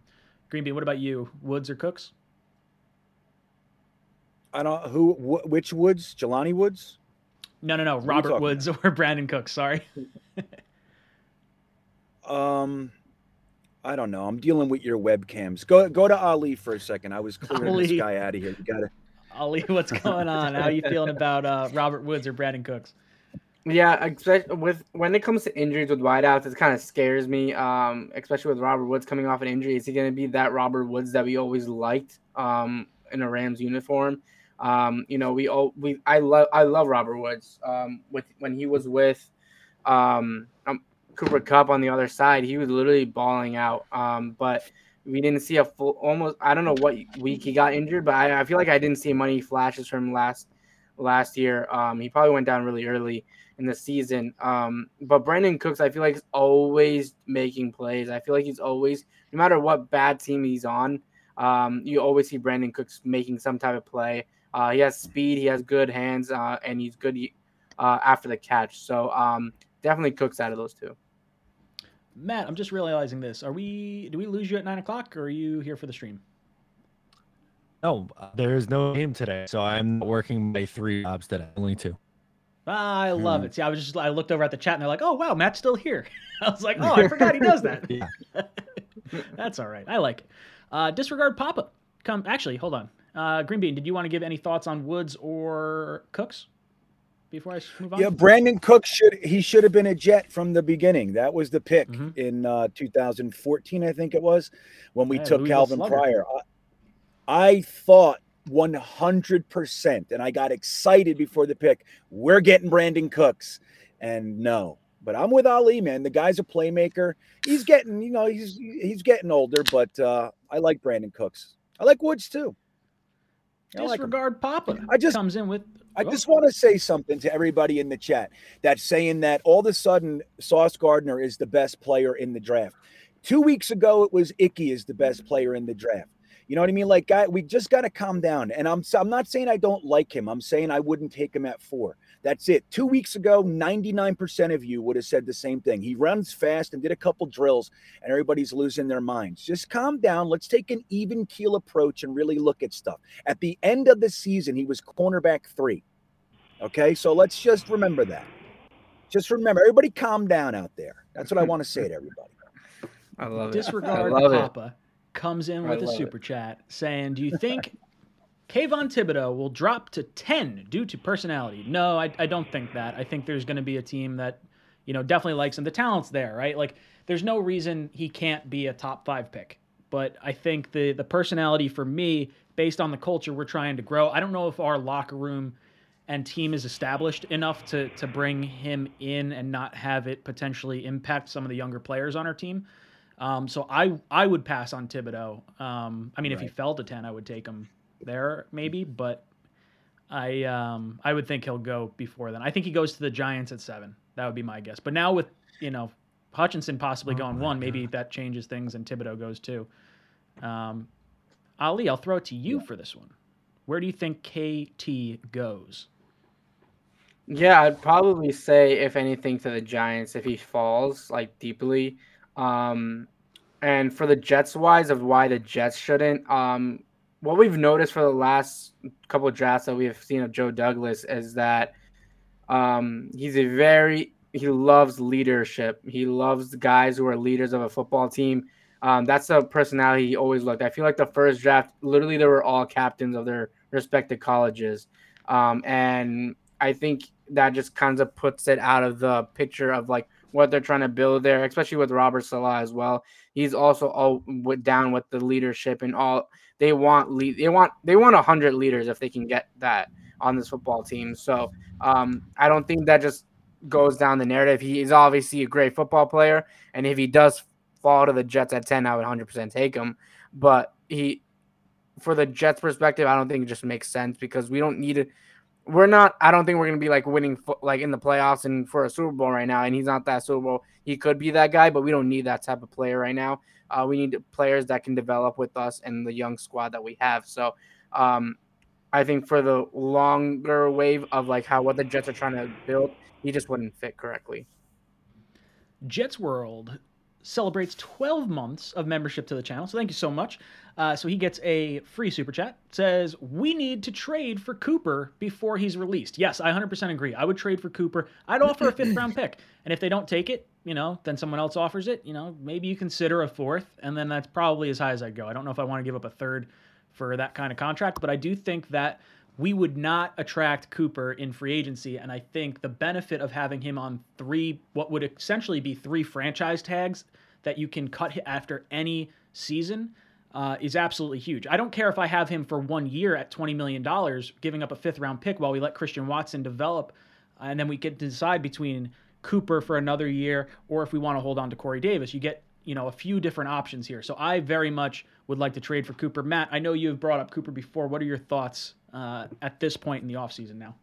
Green Bean, what about you? Woods or Cooks? I don't who wh- which Woods, Jelani Woods. No, no, no. are you Robert talking Woods or [LAUGHS] Brandin Cooks. Sorry. [LAUGHS] Um, I don't know. I'm dealing with your webcams. Go go to Ali for a second. I was clearing Ali. this guy out of here. You gotta. [LAUGHS] Ali, what's going on? How are you feeling about uh, Robert Woods or Brandin Cooks? Yeah, especially with when it comes to injuries with wideouts, it kind of scares me. Um, especially with Robert Woods coming off an injury, is he going to be that Robert Woods that we always liked um, in a Rams uniform? Um, you know, we all we I love I love Robert Woods. Um, with when he was with um, um Cooper Kupp on the other side, he was literally balling out. Um, but we didn't see a full almost. I don't know what week he got injured, but I, I feel like I didn't see many flashes from last last year. Um, he probably went down really early in the season. Um, but Brandin Cooks, I feel like is always making plays. I feel like he's always, no matter what bad team he's on, um, you always see Brandin Cooks making some type of play. Uh, he has speed, he has good hands, uh, and he's good uh, after the catch. So um, definitely Cooks out of those two. Matt, I'm just realizing this. Are we? Do we lose you at nine o'clock, or are you here for the stream? no, uh, there is no game today, so I'm working my three jobs today, only two. I love Hmm. it. See, I was just I looked over at the chat and they're like, "Oh wow, Matt's still here." [LAUGHS] I was like, "Oh, I forgot he does [LAUGHS] that." Yeah. [LAUGHS] That's all right. I like it. Uh, disregard Papa. Come, actually, hold on. Uh, Green Bean, did you want to give any thoughts on Woods or Cooks before I move on? Yeah, Brandin Cook should he should have been a Jet from the beginning. That was the pick Mhm. in uh, 2014, I think it was, when we Yeah, took Louisville Calvin Slugger. Pryor. I, I thought 100%, and I got excited before the pick. We're getting Brandin Cooks, and no. But I'm with Ali, man. The guy's a playmaker. He's getting, you know, he's he's getting older, but uh, I like Brandin Cooks. I like Woods too. I like. Disregard Papa. I just- comes in with. I Oh, just want to say something to everybody in the chat that's saying that all of a sudden Sauce Gardner is the best player in the draft. Two weeks ago, it was Ickey is the best player in the draft. You know what I mean? Like, guy, we just got to calm down. And I'm I'm not saying I don't like him. I'm saying I wouldn't take him at four. That's it. Two weeks ago, 99% of you would have said the same thing. He runs fast and did a couple drills, and everybody's losing their minds. Just calm down. Let's take an even keel approach and really look at stuff. At the end of the season, he was cornerback three. Okay, so let's just remember that. Just remember, everybody calm down out there. That's what I want to say to everybody. [LAUGHS] I love it. Disregard I love it. Comes in I with a love it. super chat saying, "Do you think [LAUGHS] Kayvon Thibodeaux will drop to ten due to personality?" No, I, I don't think that. I think there's going to be a team that, you know, definitely likes him. The talent's there, right? Like, there's no reason he can't be a top five pick. But I think the the personality for me, based on the culture we're trying to grow, I don't know if our locker room and team is established enough to to bring him in and not have it potentially impact some of the younger players on our team. Um, so I I would pass on Thibodeaux. Um, I mean, if he fell to ten, I would take him there maybe, but I um, I would think he'll go before then. I think he goes to the Giants at seven. That would be my guess. But now with you know Hutchinson possibly going Oh my one, maybe that changes things and Thibodeaux goes two. Um, Ali, I'll throw it to you for this one. Where do you think KT goes? Yeah, I'd probably say if anything to the Giants if he falls like deeply. Um and for the Jets wise of why the Jets shouldn't, um what we've noticed for the last couple of drafts that we have seen of Joe Douglas is that um he's a very he loves leadership. He loves guys who are leaders of a football team. Um, that's the personality he always looked. I feel like the first draft, literally, they were all captains of their respective colleges. Um, and I think that just kind of puts it out of the picture of like what they're trying to build there, especially with Robert Saleh as well. He's also all with, down with the leadership and all they want. They want they want a hundred leaders if they can get that on this football team. So um, I don't think that just goes down the narrative. He is obviously a great football player, and if he does fall to the Jets at ten, I would 100% take him. But he, for the Jets' perspective, I don't think it just makes sense because we don't need it. We're not. I don't think we're gonna be like winning like in the playoffs and for a Super Bowl right now. And he's not that Super Bowl. He could be that guy, but we don't need that type of player right now. Uh, we need players that can develop with us and the young squad that we have. So, um, I think for the longer wave of like how what the Jets are trying to build, he just wouldn't fit correctly. Jets World celebrates 12 months of membership to the channel. So thank you so much. Uh, so he gets a free super chat. Says we need to trade for Cooper before he's released. Yes, I 100% agree. I would trade for Cooper. I'd offer a fifth round pick, [LAUGHS] and if they don't take it, you know, then someone else offers it. You know, maybe you consider a fourth, and then that's probably as high as I'd go. I don't know if I want to give up a third for that kind of contract, but I do think that we would not attract Cooper in free agency. And I think the benefit of having him on three, what would essentially be three franchise tags that you can cut after any season, uh, is absolutely huge. I don't care if I have him for one year at $20 million, giving up a fifth round pick while we let Christian Watson develop. And then we get to decide between Cooper for another year or if we want to hold on to Corey Davis. You get you know a few different options here. So I very much would like to trade for Cooper. Matt, I know you've brought up Cooper before. What are your thoughts uh, at this point in the offseason now?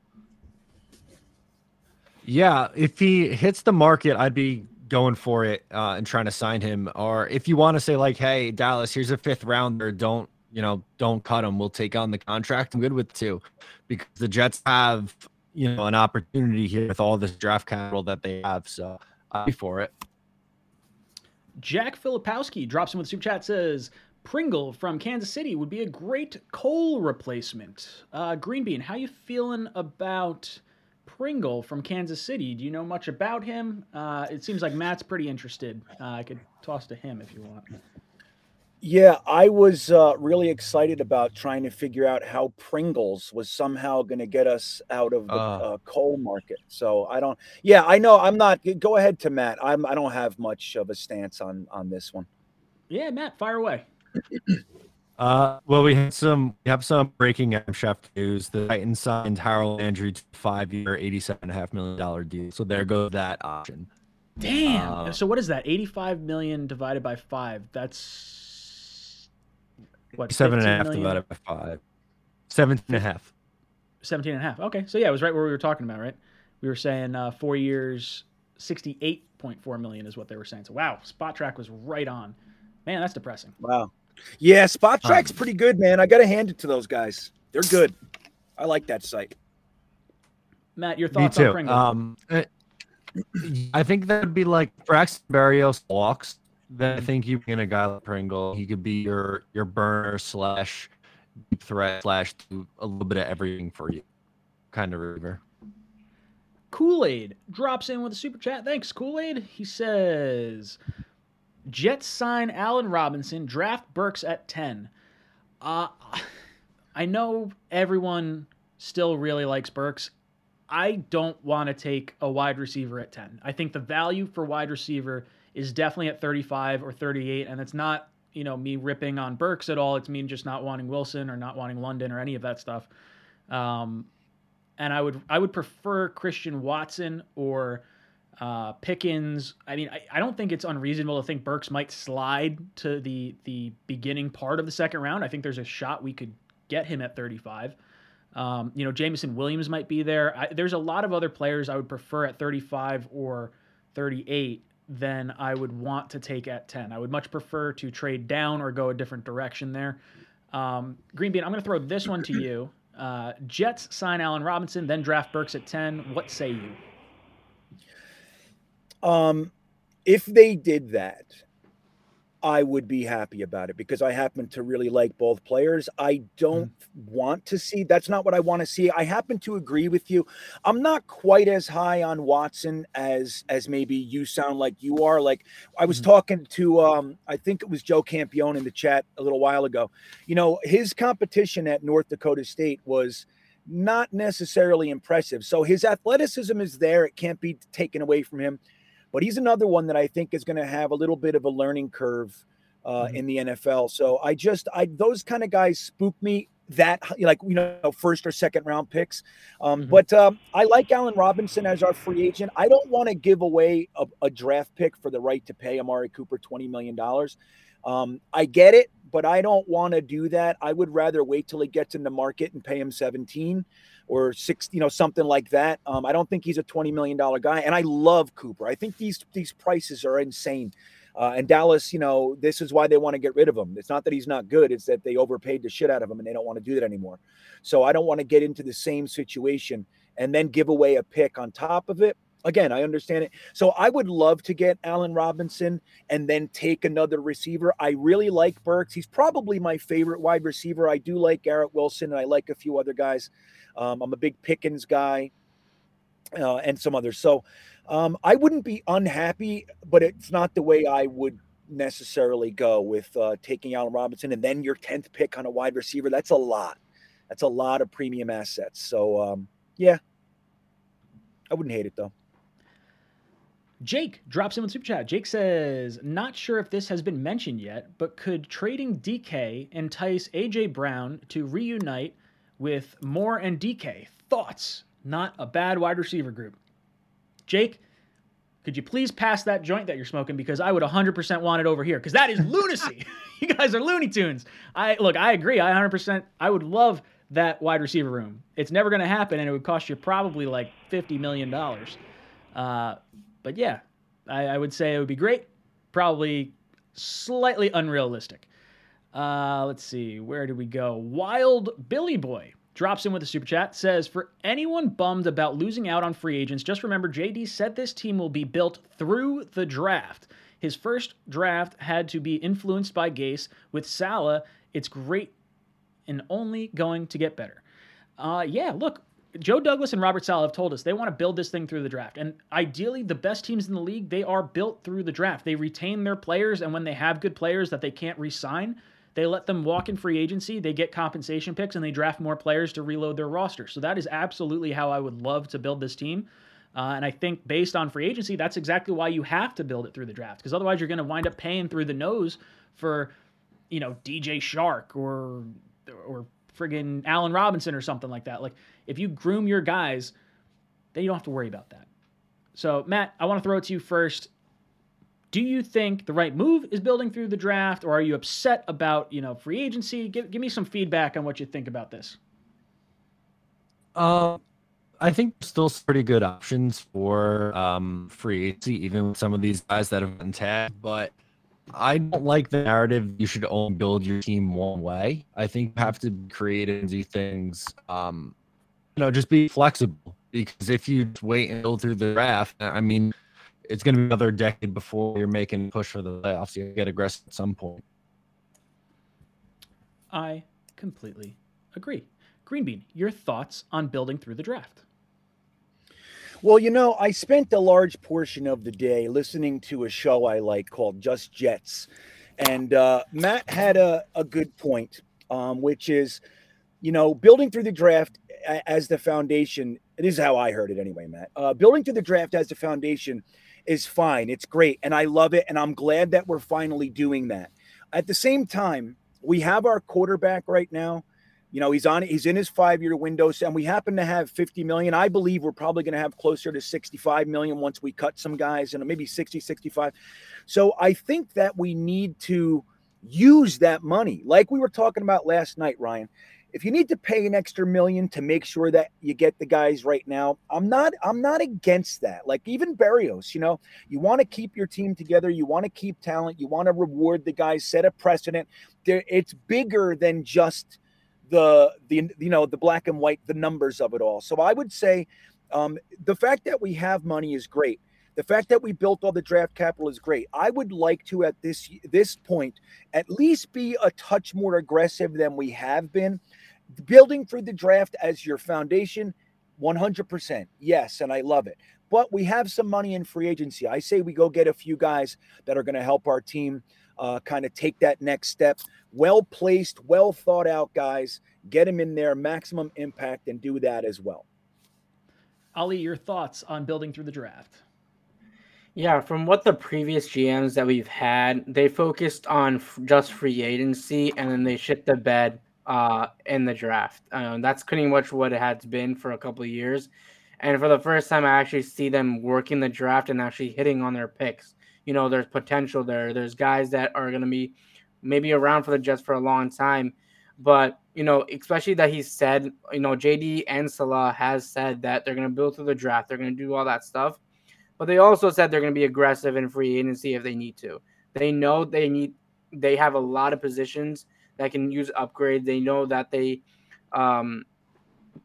Yeah, if he hits the market, I'd be going for it uh, and trying to sign him. Or if you want to say like, "Hey, Dallas, here's a fifth rounder. Don't you know? Don't cut him. We'll take on the contract." I'm good with two, because the Jets have you know an opportunity here with all this draft capital that they have. So be for it. Jack Filipowski drops in with super chat says Pringle from Kansas City would be a great Cole replacement. Uh, Green Bean, how you feeling about Pringle from Kansas City? Do you know much about him? Uh, it seems like Matt's pretty interested. Uh, I could toss to him if you want. Yeah, I was uh, really excited about trying to figure out how Pringles was somehow going to get us out of the Uh. uh, coal market. So I don't. Yeah, I know. I'm not. Go ahead to Matt. I'm. I don't have much of a stance on on this one. Yeah, Matt, fire away. Uh, well, we have some we have some breaking M chef news. The Titans signed Harold Landry to five-year, eighty-seven and a half million dollar deal. So there goes that option. Damn. Uh, so what is that? 85 million divided by five. That's what? Seven and a 15 half million? divided by five. Seventeen and a half. 17 and a half. Okay. So yeah, it was right where we were talking about, right? We were saying uh, four years, 68.4 million is what they were saying. So wow, Spotrac was right on. Man, that's depressing. Wow. Yeah, Spotrac's pretty good, man. I got to hand it to those guys. They're good. I like that site. Matt, your Me thoughts on. Pringle? Um, eh, I think that would be like Braxton Berrios walks. Then I think you bring in a guy like Pringle. He could be your your burner slash deep threat slash do a little bit of everything for you, kind of reliever. Kool Aid drops in with a super chat. Thanks, Kool Aid. He says, Jets sign Allen Robinson, draft Burks at 10. Uh, I know everyone still really likes Burks. I don't want to take a wide receiver at 10. I think the value for wide receiver is definitely at 35 or 38, and it's not, you know, me ripping on Burks at all. It's me just not wanting Wilson or not wanting London or any of that stuff. Um, and I would I would prefer Christian Watson or uh, Pickens. I mean, I, I don't think it's unreasonable to think Burks might slide to the the beginning part of the second round. I think there's a shot we could get him at 35. Um, you know, Jameson Williams might be there. I, there's a lot of other players I would prefer at 35 or 38 than I would want to take at 10. I would much prefer to trade down or go a different direction there. Um, Green Bean, I'm going to throw this one to you. Uh, Jets sign Allen Robinson, then draft Burks at 10. What say you? Um, if they did that, I would be happy about it because I happen to really like both players. I don't want to see that's not what I want to see. I happen to agree with you. I'm not quite as high on Watson as as maybe you sound like you are. Like I was Mhm. talking to um I think it was Joe Campione in the chat a little while ago. You know, his competition at North Dakota State was not necessarily impressive. So his athleticism is there. It can't be taken away from him but he's another one that I think is going to have a little bit of a learning curve uh, Mhm. in the NFL. So I just, I those kind of guys spook me. That like you know first or second round picks, um, Mhm. but um, I like Allen Robinson as our free agent. I don't want to give away a, a draft pick for the right to pay Amari Cooper twenty million dollars. Um, I get it, but I don't want to do that. I would rather wait till he gets in the market and pay him seventeen or six, you know, something like that. Um, I don't think he's a twenty million dollar guy, and I love Cooper. I think these these prices are insane. Uh, and Dallas, you know, this is why they want to get rid of him. It's not that he's not good; it's that they overpaid the shit out of him, and they don't want to do that anymore. So I don't want to get into the same situation and then give away a pick on top of it. Again, I understand it. So I would love to get Allen Robinson and then take another receiver. I really like Burks. He's probably my favorite wide receiver. I do like Garrett Wilson, and I like a few other guys. Um, I'm a big Pickens guy uh, and some others. So um, I wouldn't be unhappy, but it's not the way I would necessarily go with uh, taking Allen Robinson and then your 10th pick on a wide receiver. That's a lot. That's a lot of premium assets. So um, yeah, I wouldn't hate it though. Jake drops in with super chat. Jake says, "Not sure if this has been mentioned yet, but could trading DK entice AJ Brown to reunite with Moore and DK? Thoughts? Not a bad wide receiver group." Jake, could you please pass that joint that you're smoking because I would 100% want it over here because that is lunacy. [LAUGHS] [LAUGHS] you guys are Looney Tunes. I look, I agree. I 100%. I would love that wide receiver room. It's never going to happen, and it would cost you probably like 50 million dollars. Uh, but yeah, I, I would say it would be great. Probably slightly unrealistic. Uh, let's see, where did we go? Wild Billy Boy drops in with a super chat. Says for anyone bummed about losing out on free agents, just remember JD said this team will be built through the draft. His first draft had to be influenced by Gase. With Saleh, it's great and only going to get better. Uh, yeah, look, Joe Douglas and Robert Saleh have told us they want to build this thing through the draft. And ideally, the best teams in the league, they are built through the draft. They retain their players, and when they have good players that they can't re sign, they let them walk in free agency, they get compensation picks, and they draft more players to reload their roster. So that is absolutely how I would love to build this team. Uh, and I think based on free agency, that's exactly why you have to build it through the draft. Because otherwise, you're going to wind up paying through the nose for, you know, DJ Chark or or friggin' Allen Robinson or something like that. Like if you groom your guys, then you don't have to worry about that. So Matt, I want to throw it to you first. Do you think the right move is building through the draft, or are you upset about you know free agency? Give give me some feedback on what you think about this. Um, I think still pretty good options for um free agency, even with some of these guys that have been tagged. But I don't like the narrative. You should only build your team one way. I think you have to be creative and do things. Um, you know, just be flexible because if you wait and build through the draft, I mean, it's going to be another decade before you're making push for the playoffs. You get aggressive at some point. I completely agree. Green Bean, your thoughts on building through the draft? Well, you know, I spent a large portion of the day listening to a show I like called Just Jets. And uh, Matt had a, a good point, um, which is, you know, building through the draft as the foundation. This is how I heard it anyway, Matt. Uh, building through the draft as the foundation is fine. It's great. And I love it. And I'm glad that we're finally doing that. At the same time, we have our quarterback right now. You know, he's on he's in his 5-year window and we happen to have 50 million. I believe we're probably going to have closer to 65 million once we cut some guys and maybe 60 65. So I think that we need to use that money. Like we were talking about last night, Ryan. if you need to pay an extra million to make sure that you get the guys right now, I'm not I'm not against that. Like even Berrios, you know, you want to keep your team together, you want to keep talent, you want to reward the guys, set a precedent. There, it's bigger than just the the you know the black and white, the numbers of it all. So I would say um, the fact that we have money is great. The fact that we built all the draft capital is great. I would like to at this this point at least be a touch more aggressive than we have been. Building for the draft as your foundation, 100%. Yes, and I love it. But we have some money in free agency. I say we go get a few guys that are going to help our team uh, kind of take that next step. Well placed, well thought out guys. Get them in there, maximum impact, and do that as well. Ali, your thoughts on building through the draft? Yeah, from what the previous GMs that we've had, they focused on f- just free agency and then they shit the bed uh, in the draft. Um, that's pretty much what it has been for a couple of years. And for the first time, I actually see them working the draft and actually hitting on their picks. You know, there's potential there. There's guys that are going to be maybe around for the Jets for a long time. But, you know, especially that he said, you know, JD and Saleh has said that they're going to build through the draft. They're going to do all that stuff. But they also said they're going to be aggressive in free agency if they need to. They know they need, they have a lot of positions that can use upgrades. They know that they um,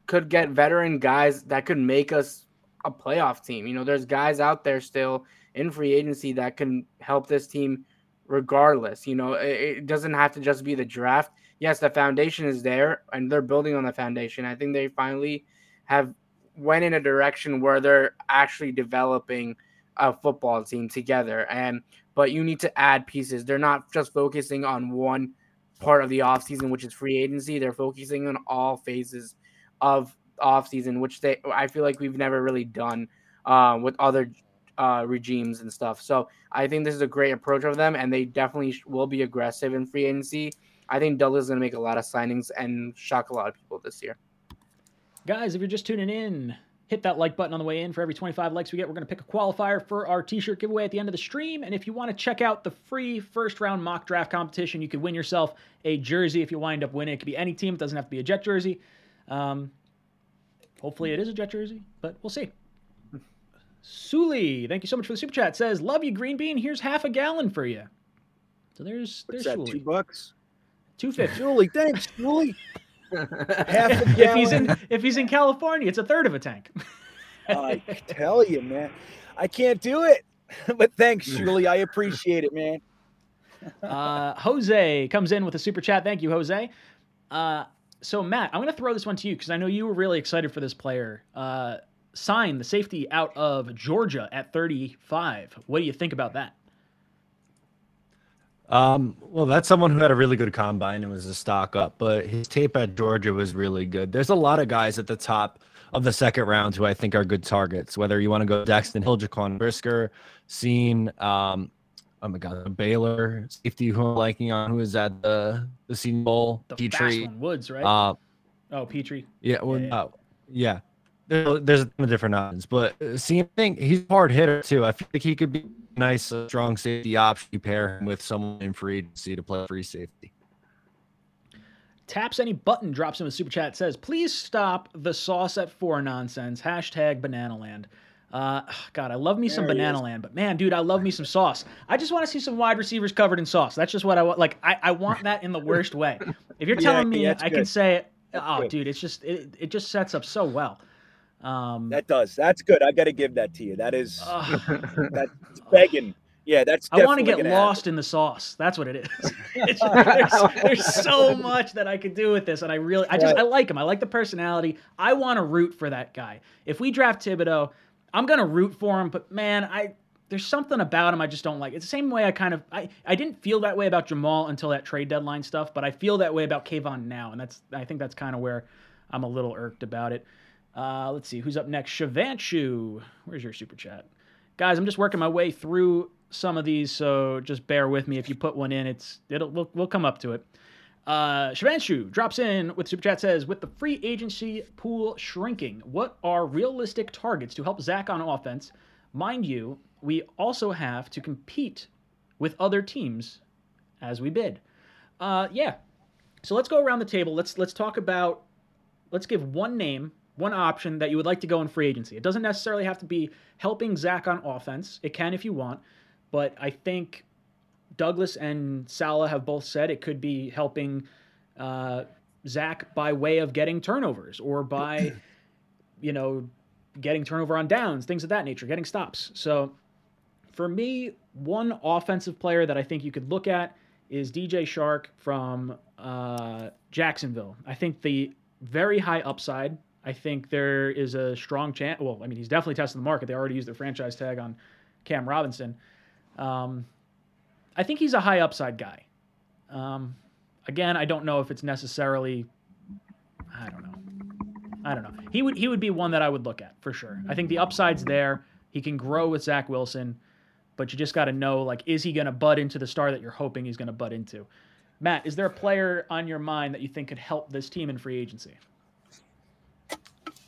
could get veteran guys that could make us a playoff team. You know, there's guys out there still in free agency that can help this team regardless. You know, it, it doesn't have to just be the draft. Yes, the foundation is there and they're building on the foundation. I think they finally have went in a direction where they're actually developing a football team together and but you need to add pieces. They're not just focusing on one part of the offseason, which is free agency. They're focusing on all phases of offseason, which they I feel like we've never really done uh, with other uh, regimes and stuff. So I think this is a great approach of them, and they definitely will be aggressive in free agency. I think Douglas is going to make a lot of signings and shock a lot of people this year. Guys, if you're just tuning in, hit that like button on the way in. For every 25 likes we get, we're going to pick a qualifier for our t shirt giveaway at the end of the stream. And if you want to check out the free first round mock draft competition, you could win yourself a jersey if you wind up winning. It could be any team, it doesn't have to be a Jet jersey. Um, hopefully, it is a Jet jersey, but we'll see. Suli, thank you so much for the super chat. Says, "Love you, Green Bean. Here's half a gallon for you." So there's What's there's that? Two Suli. bucks. Two fifty. Julie, thanks, Julie. [LAUGHS] Half a gallon. if he's in if he's in California, it's a third of a tank. [LAUGHS] I tell you, man, I can't do it. [LAUGHS] but thanks, Julie. I appreciate it, man. Uh, Jose comes in with a super chat. Thank you, Jose. Uh, so Matt, I'm going to throw this one to you because I know you were really excited for this player. Uh, sign the safety out of Georgia at 35. What do you think about that? Um, well, that's someone who had a really good combine and was a stock up, but his tape at Georgia was really good. There's a lot of guys at the top of the second round who I think are good targets. Whether you want to go Daxton Hill, Jaquan Brisker, Cine, um, oh my God, Baylor safety who I'm liking on who is at the the Senior Bowl, The Petrie. Woods, right? Uh, oh, Petrie. yeah, well, Yeah, no, yeah. There, there's a ton of different options, but uh, Cine, I think he's a hard hitter too. I feel like he could be a nice, uh, strong safety option. You pair him with someone in free agency to play free safety. Taps any button, drops him a super chat, says, please stop the sauce at four nonsense. Hashtag banana land. Uh, [SIGHS] God, I love me some There he banana is. land, but man, dude, I love me some sauce. I just want to see some wide receivers covered in sauce. That's just what I want. Like, I, I want that in the worst way. If you're [LAUGHS] Yeah, telling me that's I can say, That's oh, good. dude, it's just, it, it just sets up so well. Um, That does. That's good. I got to give that to you. That is ugh. [LAUGHS] that's begging. Yeah, that's. I want to get gonna lost in the sauce. That's what it is. [LAUGHS] There's, there's so much that I could do with this, and I really, I just, Right. I like him. I like the personality. I want to root for that guy. If we draft Thibodeaux, I'm gonna root for him. But man, I there's something about him I just don't like. It's the same way I kind of, I, I didn't feel that way about Jamal until that trade deadline stuff, but I feel that way about Kayvon now, and that's, I think that's kind of where I'm a little irked about it. Uh, let's see who's up next. Shavanchu, where's your super chat? guys i'm just working my way through some of these so just bear with me if you put one in it's it'll we'll, we'll come up to it uh Shavanshu drops in with super chat says with the free agency pool shrinking what are realistic targets to help zach on offense mind you we also have to compete with other teams as we bid uh yeah So let's go around the table. Let's let's talk about let's give one name, one option that you would like to go in free agency. It doesn't necessarily have to be helping Zach on offense. It can if you want, but I think Douglas and Saleh have both said it could be helping uh, Zach by way of getting turnovers or by, [CLEARS THROAT] you know, getting turnover on downs, things of that nature, getting stops. So for me, one offensive player that I think you could look at is DJ Chark from uh, Jacksonville. I think the very high upside. I think there is a strong chance. Well, I mean, he's definitely testing the market. They already used their franchise tag on Cam Robinson. Um, I think he's a high upside guy. Um, again, I don't know if it's necessarily. I don't know. I don't know. He would he would be one that I would look at for sure. I think the upside's there. He can grow with Zach Wilson, but you just got to know like, is he going to butt into the star that you're hoping he's going to butt into? Matt, is there a player on your mind that you think could help this team in free agency?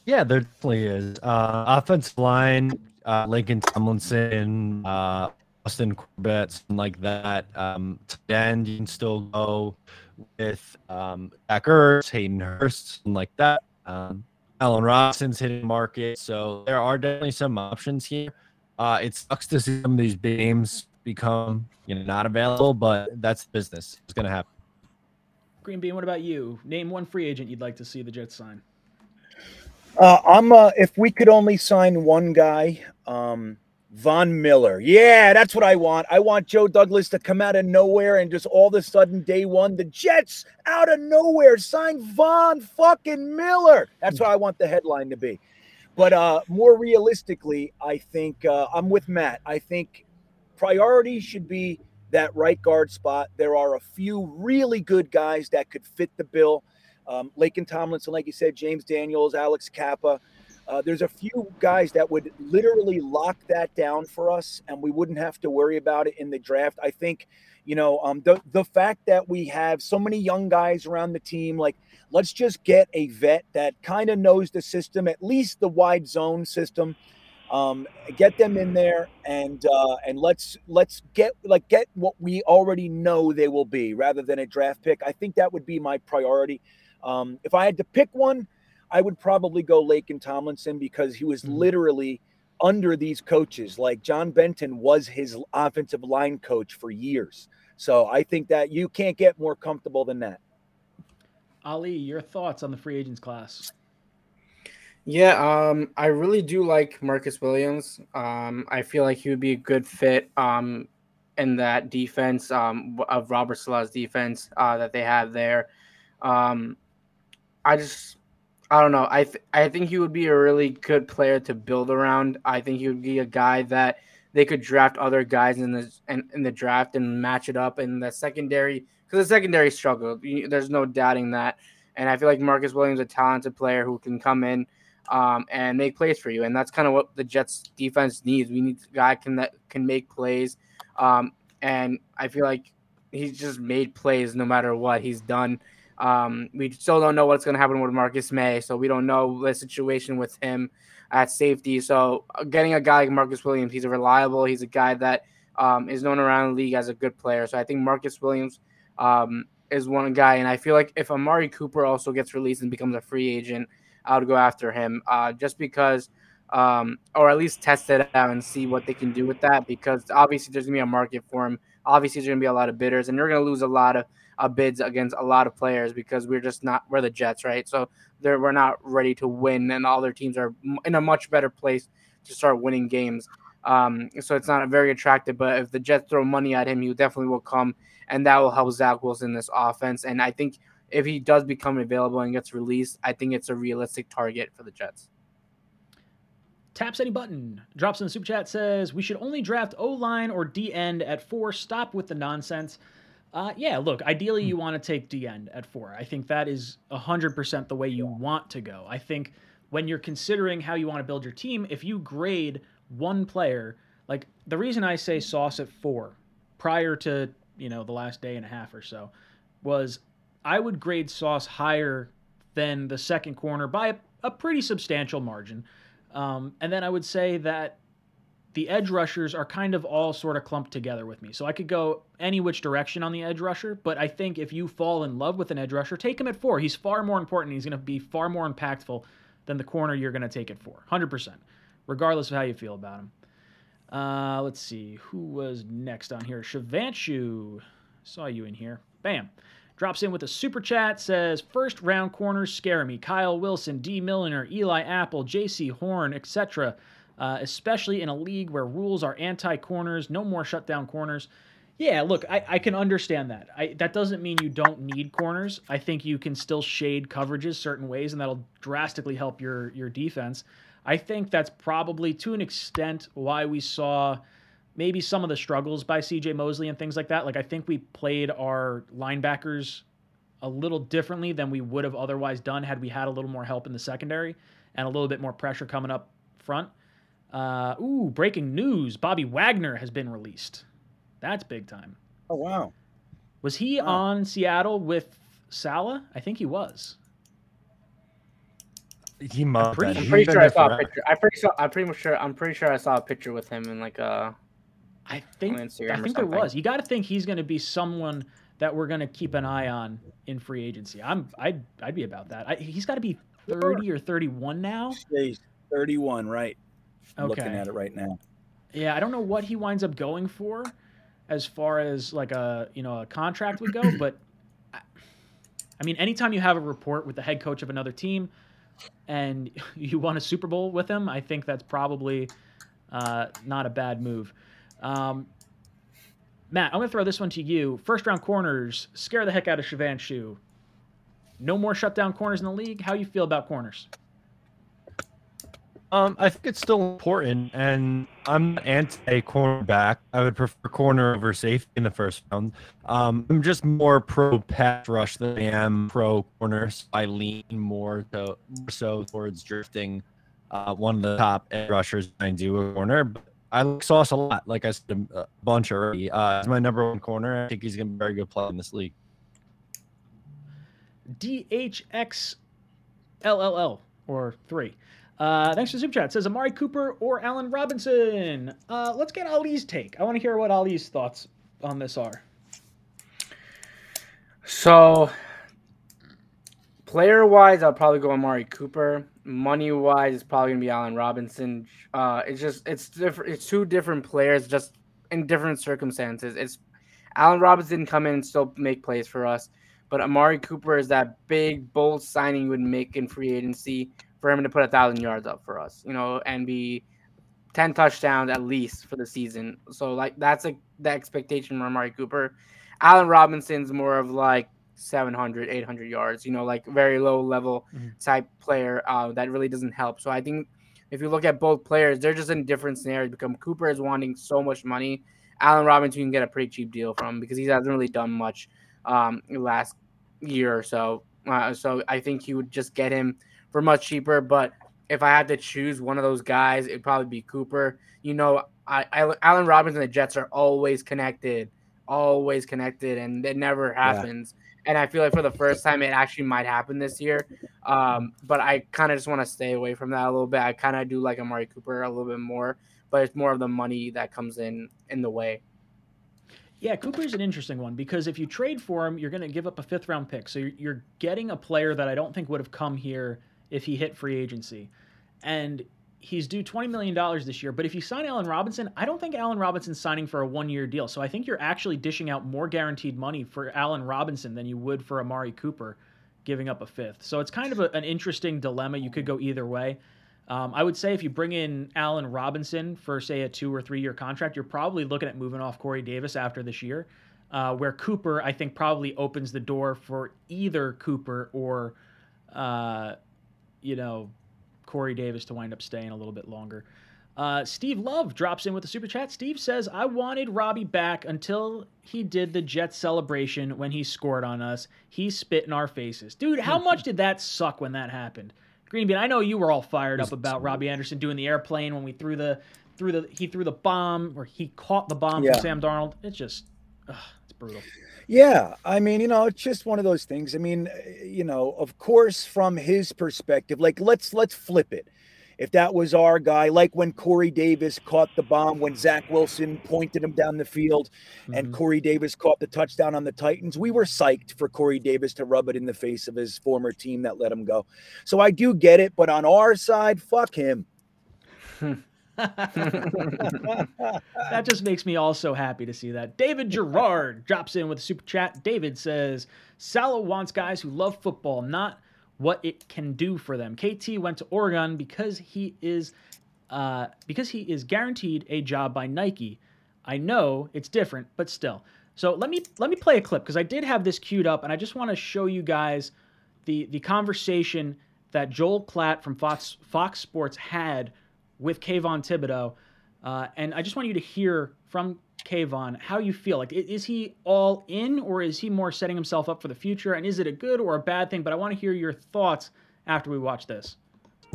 Yeah, there definitely is. Uh, offensive line, uh, Laken Tomlinson, uh, Austin Corbett, something like that. Um, you can still go with um, Zach Ertz, Hayden Hurst, something like that. Um, Allen Robinson's hitting market, so there are definitely some options here. Uh, it sucks to see some of these big names become you know not available, but that's business. It's gonna happen. Green Bean, what about you? Name one free agent you'd like to see the Jets sign. Uh, I'm uh, if we could only sign one guy, um, Von Miller. Yeah, that's what I want. I want Joe Douglas to come out of nowhere and just all of a sudden, day one, the Jets out of nowhere sign Von fucking Miller. That's what I want the headline to be. But uh, more realistically, I think uh, I'm with Matt. I think priority should be that right guard spot. There are a few really good guys that could fit the bill. Um, Laken Tomlinson, like you said, James Daniels, Alex Cappa. Uh, there's a few guys that would literally lock that down for us, and we wouldn't have to worry about it in the draft. I think, you know, um, the the fact that we have so many young guys around the team, like let's just get a vet that kind of knows the system, at least the wide zone system. Um, get them in there and uh, and let's let's get like get what we already know they will be rather than a draft pick. I think that would be my priority. Um, if I had to pick one, I would probably go Laken Tomlinson because he was Mhm. literally under these coaches. Like John Benton was his offensive line coach for years. So I think that you can't get more comfortable than that. Ali, your thoughts on the free agents class? Yeah, um, I really do like Marcus Williams. Um, I feel like he would be a good fit um, in that defense um, of Robert Saleh's defense uh, that they have there. Um, I just, I don't know. I th- I think he would be a really good player to build around. I think he would be a guy that they could draft other guys in the in, in the draft and match it up in the secondary because the secondary struggled. There's no doubting that. And I feel like Marcus Williams is a talented player who can come in um, and make plays for you. And that's kind of what the Jets defense needs. We need a guy can that can make plays. Um, and I feel like he's just made plays no matter what he's done. Um, we still don't know what's going to happen with Marcus Maye, so we don't know the situation with him at safety. So uh, getting a guy like Marcus Williams, he's a reliable. He's a guy that um, is known around the league as a good player. So I think Marcus Williams um, is one guy, and I feel like if Amari Cooper also gets released and becomes a free agent, I would go after him uh, just because, um, or at least test it out and see what they can do with that. Because obviously there's gonna be a market for him. Obviously there's gonna be a lot of bidders, and you're gonna lose a lot of uh, bids against a lot of players because we're just not we're the Jets, right? So they're, we're not ready to win, and all their teams are in a much better place to start winning games. Um, so it's not very attractive. But if the Jets throw money at him, he definitely will come, and that will help Zach Wilson in this offense. And I think if he does become available and gets released, I think it's a realistic target for the Jets. Taps any button. Drops in the super chat says we should only draft O line or D end at four. Stop with the nonsense. Uh, yeah, look, ideally you want to take D end at four. I think that is 100% the way you want to go. I think when you're considering how you want to build your team, if you grade one player, like the reason I say Sauce at four prior to, you know, the last day and a half or so was I would grade Sauce higher than the second corner by a, a pretty substantial margin. Um, and then I would say that the edge rushers are kind of all sort of clumped together with me. So I could go any which direction on the edge rusher, but I think if you fall in love with an edge rusher, take him at four. He's far more important. He's going to be far more impactful than the corner you're going to take it for. 100%, regardless of how you feel about him. Uh, let's see. Who was next on here? Shivanshu. Saw you in here. Bam. Drops in with a super chat, says, First round corners scare me. Kyle Wilson, Dee Milliner, Eli Apple, Jaycee Horn, etc uh, especially in a league where rules are anti corners, no more shutdown corners. Yeah, look, I, I can understand that. I, that doesn't mean you don't need corners. I think you can still shade coverages certain ways, and that'll drastically help your your defense. I think that's probably to an extent why we saw maybe some of the struggles by CJ Mosley and things like that. Like I think we played our linebackers a little differently than we would have otherwise done had we had a little more help in the secondary and a little bit more pressure coming up front. Uh, ooh, breaking news: Bobby Wagner has been released. That's big time. Oh wow! Was he wow. on Seattle with Saleh? I think he was. He must. I'm pretty, I'm pretty sure I saw a picture. I pretty sure. I'm pretty much sure. I'm pretty sure I saw a picture with him in like a. I think. I think there was. You got to think he's going to be someone that we're going to keep an eye on in free agency. I'm. I'd. I'd be about that. I, he's got to be 30 or 31 now. He's 31, right? Okay. looking at it right now. Yeah, I don't know what he winds up going for as far as like a you know a contract would go, [CLEARS THROAT] but I mean, anytime you have a report with the head coach of another team and [LAUGHS] you won a Super Bowl with him, I think that's probably uh, not a bad move. Um, Matt, I'm going to throw this one to you. First round corners scare the heck out of Shivanshu. No more shutdown corners in the league. How you feel about corners? Um, I think it's still important, and I'm anti cornerback. I would prefer corner over safety in the first round. Um, I'm just more pro pass rush than I am pro corner. So I lean more to more so towards drifting uh, one of the top edge rushers I do a corner. But I like Sauce a lot. Like I said a bunch already. Uh, he's my number one corner. I think he's gonna be a very good player in this league. DHX LLL or three. Uh, thanks for super chat. It says Amari Cooper or Allen Robinson. Uh, let's get Ali's take. I want to hear what Ali's thoughts on this are. So, player wise, I'll probably go Amari Cooper. Money wise, it's probably gonna be Allen Robinson. Uh, it's just it's different. It's two different players, just in different circumstances. It's Allen Robinson come in and still make plays for us, but Amari Cooper is that big bold signing you would make in free agency for him to put a thousand yards up for us, you know, and be 10 touchdowns at least for the season. So like that's a the expectation from Amari Cooper. Allen Robinson's more of like 700, 800 yards, you know, like very low level mm-hmm. type player uh, that really doesn't help. So I think if you look at both players, they're just in different scenarios. Because Cooper is wanting so much money. Allen Robinson you can get a pretty cheap deal from because he hasn't really done much um, last year or so. Uh, so I think he would just get him for much cheaper. But if I had to choose one of those guys, it'd probably be Cooper. You know, I, I Allen Robinson and the Jets are always connected, always connected, and it never happens. Yeah. And I feel like for the first time, it actually might happen this year. Um, but I kind of just want to stay away from that a little bit. I kind of do like Amari Cooper a little bit more, but it's more of the money that comes in in the way. Yeah, Cooper's an interesting one because if you trade for him, you're going to give up a fifth round pick. So you're, you're getting a player that I don't think would have come here if he hit free agency. And he's due $20 million this year. But if you sign Allen Robinson, I don't think Allen Robinson's signing for a one year deal. So I think you're actually dishing out more guaranteed money for Allen Robinson than you would for Amari Cooper giving up a fifth. So it's kind of a, an interesting dilemma. You could go either way. Um, I would say if you bring in Allen Robinson for, say, a two or three year contract, you're probably looking at moving off Corey Davis after this year. Uh, where Cooper, I think, probably opens the door for either Cooper or uh, you know, Corey Davis to wind up staying a little bit longer. Uh, Steve Love drops in with a super chat. Steve says, I wanted Robbie back until he did the Jets celebration when he scored on us. He spit in our faces. Dude, how much did that suck when that happened? Green Bean, I know you were all fired up about Robbie Anderson doing the airplane when we threw the threw the he threw the bomb or he caught the bomb yeah. from Sam Darnold. It's just ugh, brutal. Yeah, I mean, you know, it's just one of those things. I mean, you know, of course, from his perspective, like let's let's flip it. if that was our guy, like when Corey Davis caught the bomb when Zach Wilson pointed him down the field and Mhm. Corey Davis caught the touchdown on the Titans, we were psyched for Corey Davis to rub it in the face of his former team that let him go. So I do get it, but on our side, fuck him. [LAUGHS] that just makes me also happy to see that. David Gerard drops in with a super chat. David says, Salo wants guys who love football, not what it can do for them. KT went to Oregon because he is uh, because he is guaranteed a job by Nike. I know it's different, but still. So let me let me play a clip because I did have this queued up, and I just want to show you guys the the conversation that Joel Klatt from Fox Fox Sports had with Kayvon Thibodeaux. Uh, and I just want you to hear from Kayvon how you feel. Like, is he all in, or is he more setting himself up for the future? And is it a good or a bad thing? But I want to hear your thoughts after we watch this.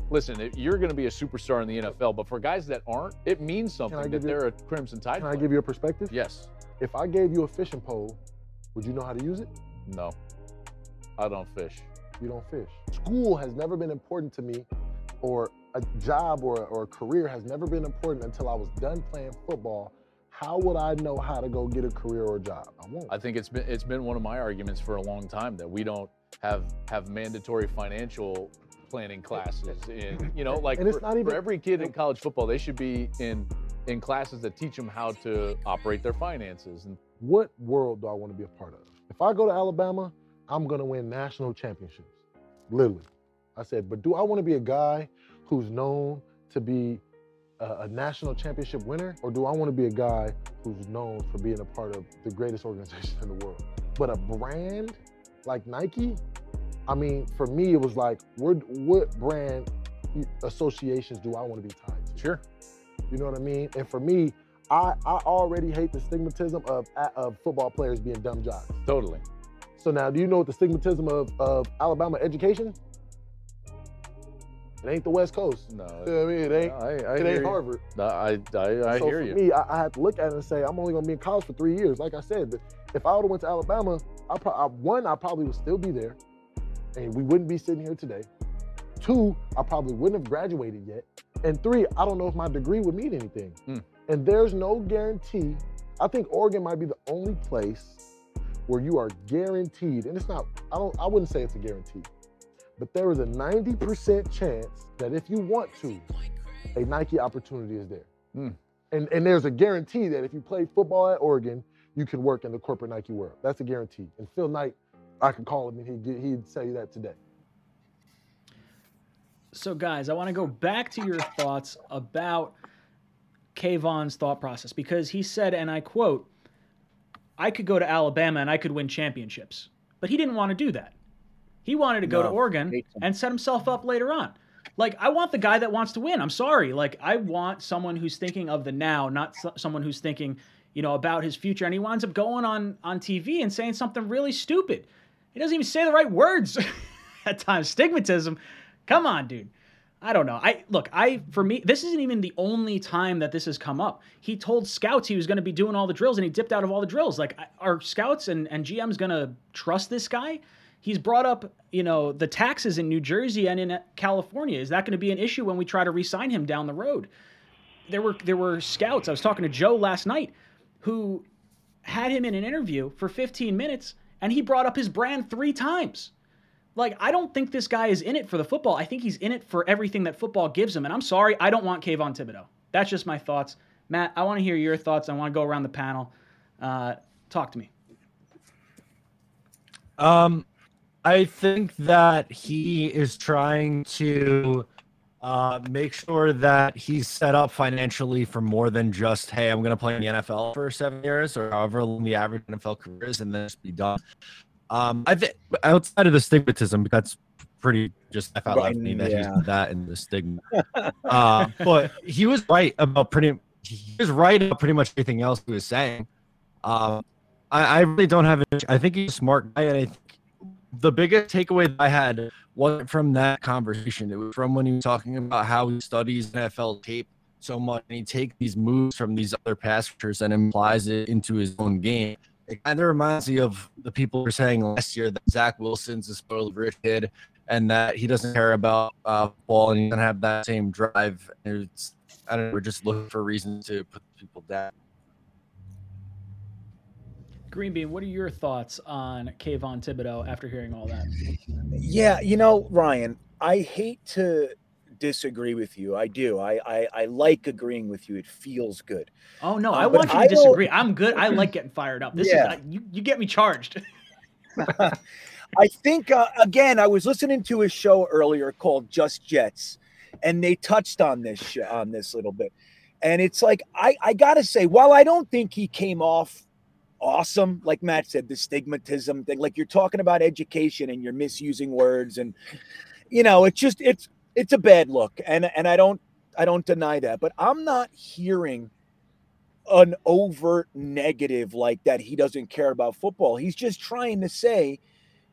Listen, you're going to be a superstar in the NFL, but for guys that aren't, it means something that you- they're a Crimson Tide Can I give you a perspective? Yes. If I gave you a fishing pole, would you know how to use it? No. I don't fish. You don't fish. School has never been important to me, or a job or, or a career has never been important until I was done playing football. How would I know how to go get a career or a job? I won't. I think it's been it's been one of my arguments for a long time that we don't have have mandatory financial planning classes in you know like And it's for, not even- for every kid in college football they should be in in classes that teach them how to operate their finances and what world do I want to be a part of? If I go to Alabama, I'm going to win national championships. Literally. I said, but do I want to be a guy who's known to be a, a national championship winner? Or do I want to be a guy who's known for being a part of the greatest organization in the world? But a brand like Nike, I mean, for me, it was like, what, what brand associations do I want to be tied to? sure You know what I mean? And for me, I, I already hate the stigmatism of, of football players being dumb jocks. totally So now, do you know what the stigmatism of, of Alabama education? It ain't the West Coast. no You know what I mean? It ain't, I, I it ain't. Harvard. No, I I, I so hear for you me, I, I have to look at it and say, I'm only gonna be in college for three years. Like I said, if I would have went to Alabama, I, pro- I one, I probably would still be there, and we wouldn't be sitting here today. Two, I probably wouldn't have graduated yet, and three, I don't know if my degree would mean anything. Hmm. And there's no guarantee. I think Oregon might be the only place where you are guaranteed, and it's not. I don't. I wouldn't say it's a guarantee, but there is a 90% chance that if you want to, a Nike opportunity is there. Hmm. And and there's a guarantee that if you play football at Oregon, you can work in the corporate Nike world. That's a guarantee. And Phil Knight, I could call him and he'd get, he'd say that today. So, guys, I want to go back to your thoughts about Kayvon's thought process because he said, and I quote, I could go to Alabama and I could win championships. But he didn't want to do that. He wanted to go to Oregon and set himself up later on. Like, I want the guy that wants to win. I'm sorry. Like, I want someone who's thinking of the now, not so- someone who's thinking, you know, about his future. And he winds up going on, on TV and saying something really stupid. He doesn't even say the right words [LAUGHS] at times. Stigmatism. Come on, dude. I don't know. I look, I for me, this isn't even the only time that this has come up. He told scouts he was going to be doing all the drills and he dipped out of all the drills. Like are scouts and and GMs going to trust this guy? He's brought up, you know, the taxes in New Jersey and in California. Is that going to be an issue when we try to re-sign him down the road? There were there were scouts. I was talking to Joe last night who had him in an interview for 15 minutes and he brought up his brand 3 times. Like, I don't think this guy is in it for the football. I think he's in it for everything that football gives him. And I'm sorry, I don't want Kayvon Thibodeaux. That's just my thoughts. Matt, I want to hear your thoughts. I want to go around the panel. Uh, talk to me. Um, I think that he is trying to uh, make sure that he's set up financially for more than just, hey, I'm going to play in the NFL for seven years or however long the average NFL career is and then just be done. Um, I think outside of the stigmatism, that's pretty just F out loud Right, that yeah. he's that and the stigma. [LAUGHS] uh, but he was right about pretty. He was right about pretty much everything else he was saying. Um, I, I really don't have. An, I think he's a smart guy, and I think the biggest takeaway I had wasn't from that conversation. It was from when he was talking about how he studies NFL tape so much, and he takes these moves from these other pass rushers and applies it into his own game. It kind of reminds me of the people were saying last year that Zach Wilson's a spoiled rich kid, and that he doesn't care about uh, ball and he doesn't have that same drive. And It's I don't know. We're just looking for reasons to put people down. Greenbean, what are your thoughts on Kayvon Thibodeaux after hearing all that? Yeah, you know, Ryan, I hate to disagree with you. I do. I I, I like agreeing with you. It feels good. Oh no, Uh, I want you to don't- disagree. I'm good. I like getting fired up. This Yeah. is you, you get me charged. [LAUGHS] I think uh, again, I was listening to a show earlier called Just Jets, and they touched on this sh- on this little bit, and it's like I I gotta say, while I don't think he came off awesome, like Matt said, the stigmatism thing, like you're talking about education and you're misusing words, and you know, it's just it's it's a bad look, and and I don't I don't deny that, but I'm not hearing an overt negative like that he doesn't care about football. He's just trying to say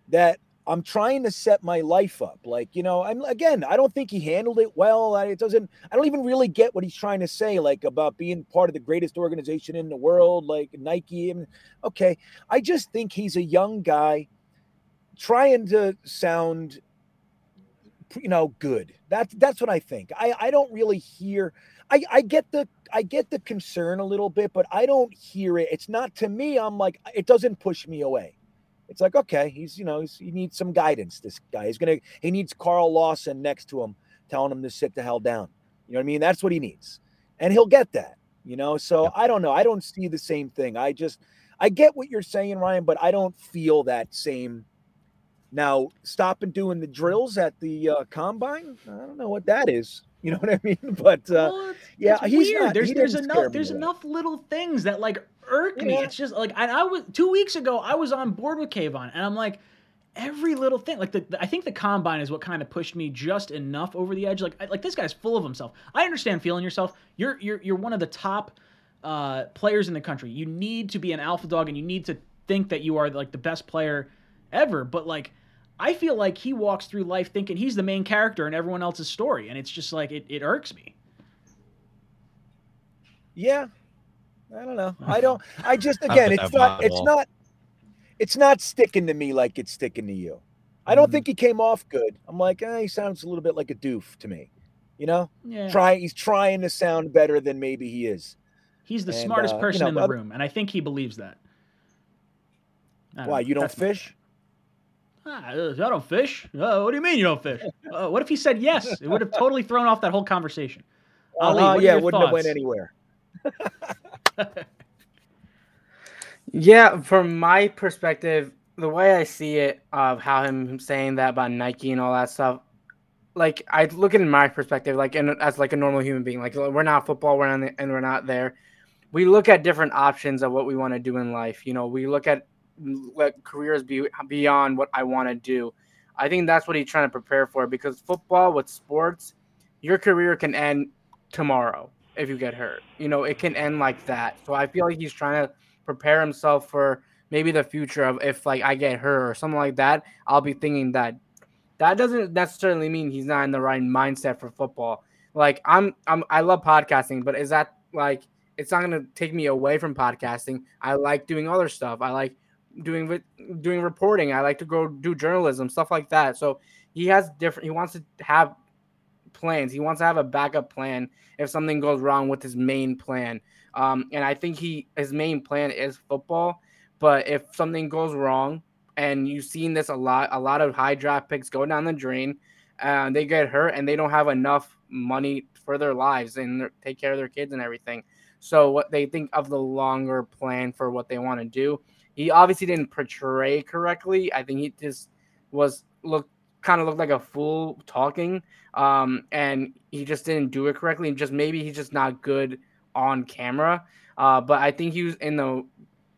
that I'm trying to set my life up. Like, you know, I'm again, I don't think he handled it well. I, it doesn't, I don't even really get what he's trying to say, like about being part of the greatest organization in the world, like Nike. And okay, I just think he's a young guy trying to sound, you know, good. That's that's what I think. I I don't really hear. I I get the I get the concern a little bit, but I don't hear it. It's not to me. I'm like, it doesn't push me away. It's like, okay, he's you know, he's, he needs some guidance. This guy, he's gonna, he needs Carl Lawson next to him, telling him to sit the hell down. You know what I mean? That's what he needs, and he'll get that. You know, so I don't know. I don't see the same thing. I just, I get what you're saying, Ryan, but I don't feel that same. Now, stopping doing the drills at the uh, combine, I don't know what that is. You know what I mean? [LAUGHS] But uh, Well, it's- yeah, it's he's weird. not- there's he there's enough there's away. enough little things that like irk me. Yeah. It's just like and I was two weeks ago I was on board with Kayvon and I'm like every little thing like the, the- I think the combine is what kind of pushed me just enough over the edge. Like I, like this guy's full of himself. I understand feeling yourself. You're you're you're one of the top uh, players in the country. You need to be an alpha dog and you need to think that you are like the best player ever. But like I feel like he walks through life thinking he's the main character in everyone else's story, and it's just like it, it irks me. Yeah. I don't know. I don't I [LAUGHS] just again it's not it's not it's not sticking to me like it's sticking to you. I don't Mhm. think he came off good. I'm like, eh, he sounds a little bit like a doof to me. You know? Yeah. Try he's trying to sound better than maybe he is. He's the And, smartest uh, you person know, in the other- room, and I think he believes that. Why, know. you don't That's my- fish? Ah, uh, I don't fish. Uh, what do you mean you don't fish? [LAUGHS] Uh, what if he said yes? It would have totally thrown off that whole conversation. Ali, Uh, yeah, wouldn't have went anywhere. [LAUGHS] Yeah, from my perspective, the way I see it of how him saying that about Nike and all that stuff, like I look at it in my perspective, like and as like a normal human being, like we're not football, we're not and we're not there. We look at different options of what we want to do in life. You know, we look at what careers be beyond what I want to do. I think that's what he's trying to prepare for because football with sports, your career can end tomorrow if you get hurt. You know, it can end like that. So I feel like he's trying to prepare himself for maybe the future of if like I get hurt or something like that, I'll be thinking that that doesn't necessarily mean he's not in the right mindset for football. Like I'm I'm I love podcasting, but is that like it's not going to take me away from podcasting. I like doing other stuff. I like doing with doing reporting. I like to go do journalism, stuff like that. So he has different he wants to have plans. He wants to have a backup plan if something goes wrong with his main plan. Um, and I think he his main plan is football. But if something goes wrong, and you've seen this a lot, a lot of high draft picks go down the drain, and they get hurt, and they don't have enough money for their lives and their- take care of their kids and everything. So what they think of the longer plan for what they want to do. He obviously didn't portray correctly. I think he just was look kind of looked like a fool talking, um, and he just didn't do it correctly. And just maybe he's just not good on camera. Uh, but I think he was in the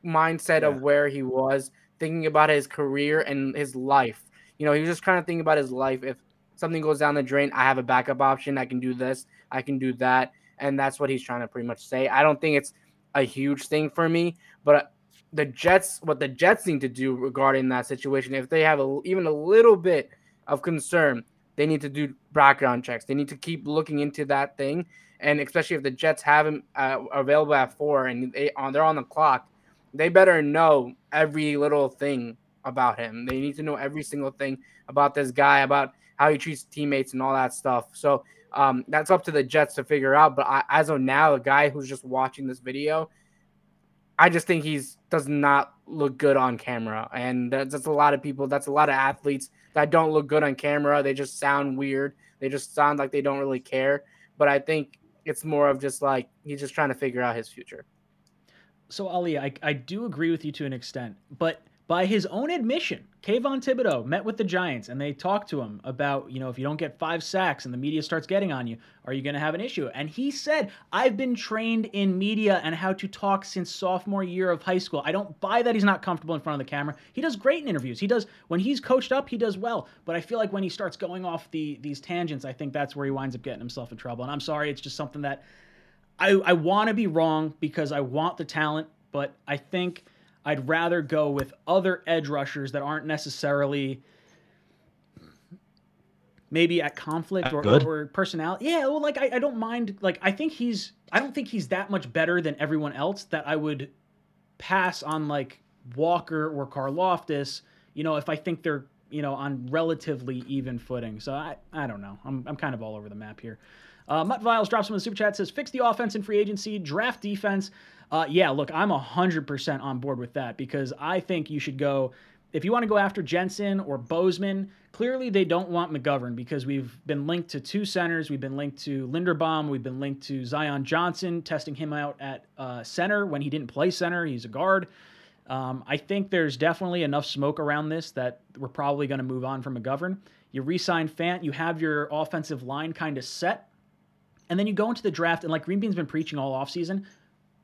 mindset of where he was thinking about his career and his life. You know, he was just kind of thinking about his life. If something goes down the drain, I have a backup option. I can do this. I can do that. And that's what he's trying to pretty much say. I don't think it's a huge thing for me, but the Jets, what the Jets need to do regarding that situation, if they have a, even a little bit of concern, they need to do background checks. They need to keep looking into that thing, and especially if the Jets have him uh, available at four and they on they're on the clock, they better know every little thing about him. They need to know every single thing about this guy, about how he treats teammates and all that stuff. So um, that's up to the Jets to figure out. But I, as of now, a guy who's just watching this video, I just think he's does not look good on camera, and that's, that's a lot of people. That's a lot of athletes that don't look good on camera. They just sound weird. They just sound like they don't really care. But I think it's more of just like he's just trying to figure out his future. So Ali, I, I do agree with you to an extent, but by his own admission, Kayvon Thibodeaux met with the Giants and they talked to him about, you know, if you don't get five sacks and the media starts getting on you, are you going to have an issue? And he said, I've been trained in media and how to talk since sophomore year of high school. I don't buy that he's not comfortable in front of the camera. He does great in interviews. He does, when he's coached up, he does well. But I feel like when he starts going off the these tangents, I think that's where he winds up getting himself in trouble. And I'm sorry, it's just something that I, I want to be wrong because I want the talent, but I think – I'd rather go with other edge rushers that aren't necessarily maybe at conflict or, or, personality. Yeah, well, like I, I don't mind. Like I think he's I don't think he's that much better than everyone else that I would pass on like Walker or Karlaftis. You know, if I think they're you know on relatively even footing. So I I don't know. I'm I'm kind of all over the map here. Uh, Mutt Viles drops from the super chat says fix the offense in free agency, draft defense. Uh, yeah, look, I'm 100% on board with that because I think you should go. If you want to go after Jensen or Bozeman, clearly they don't want McGovern because we've been linked to two centers. We've been linked to Linderbaum. We've been linked to Zion Johnson, testing him out at uh, center when he didn't play center. He's a guard. Um, I think there's definitely enough smoke around this that we're probably going to move on from McGovern. You re sign Fant, you have your offensive line kind of set. And then you go into the draft, and like Green Bean's been preaching all offseason,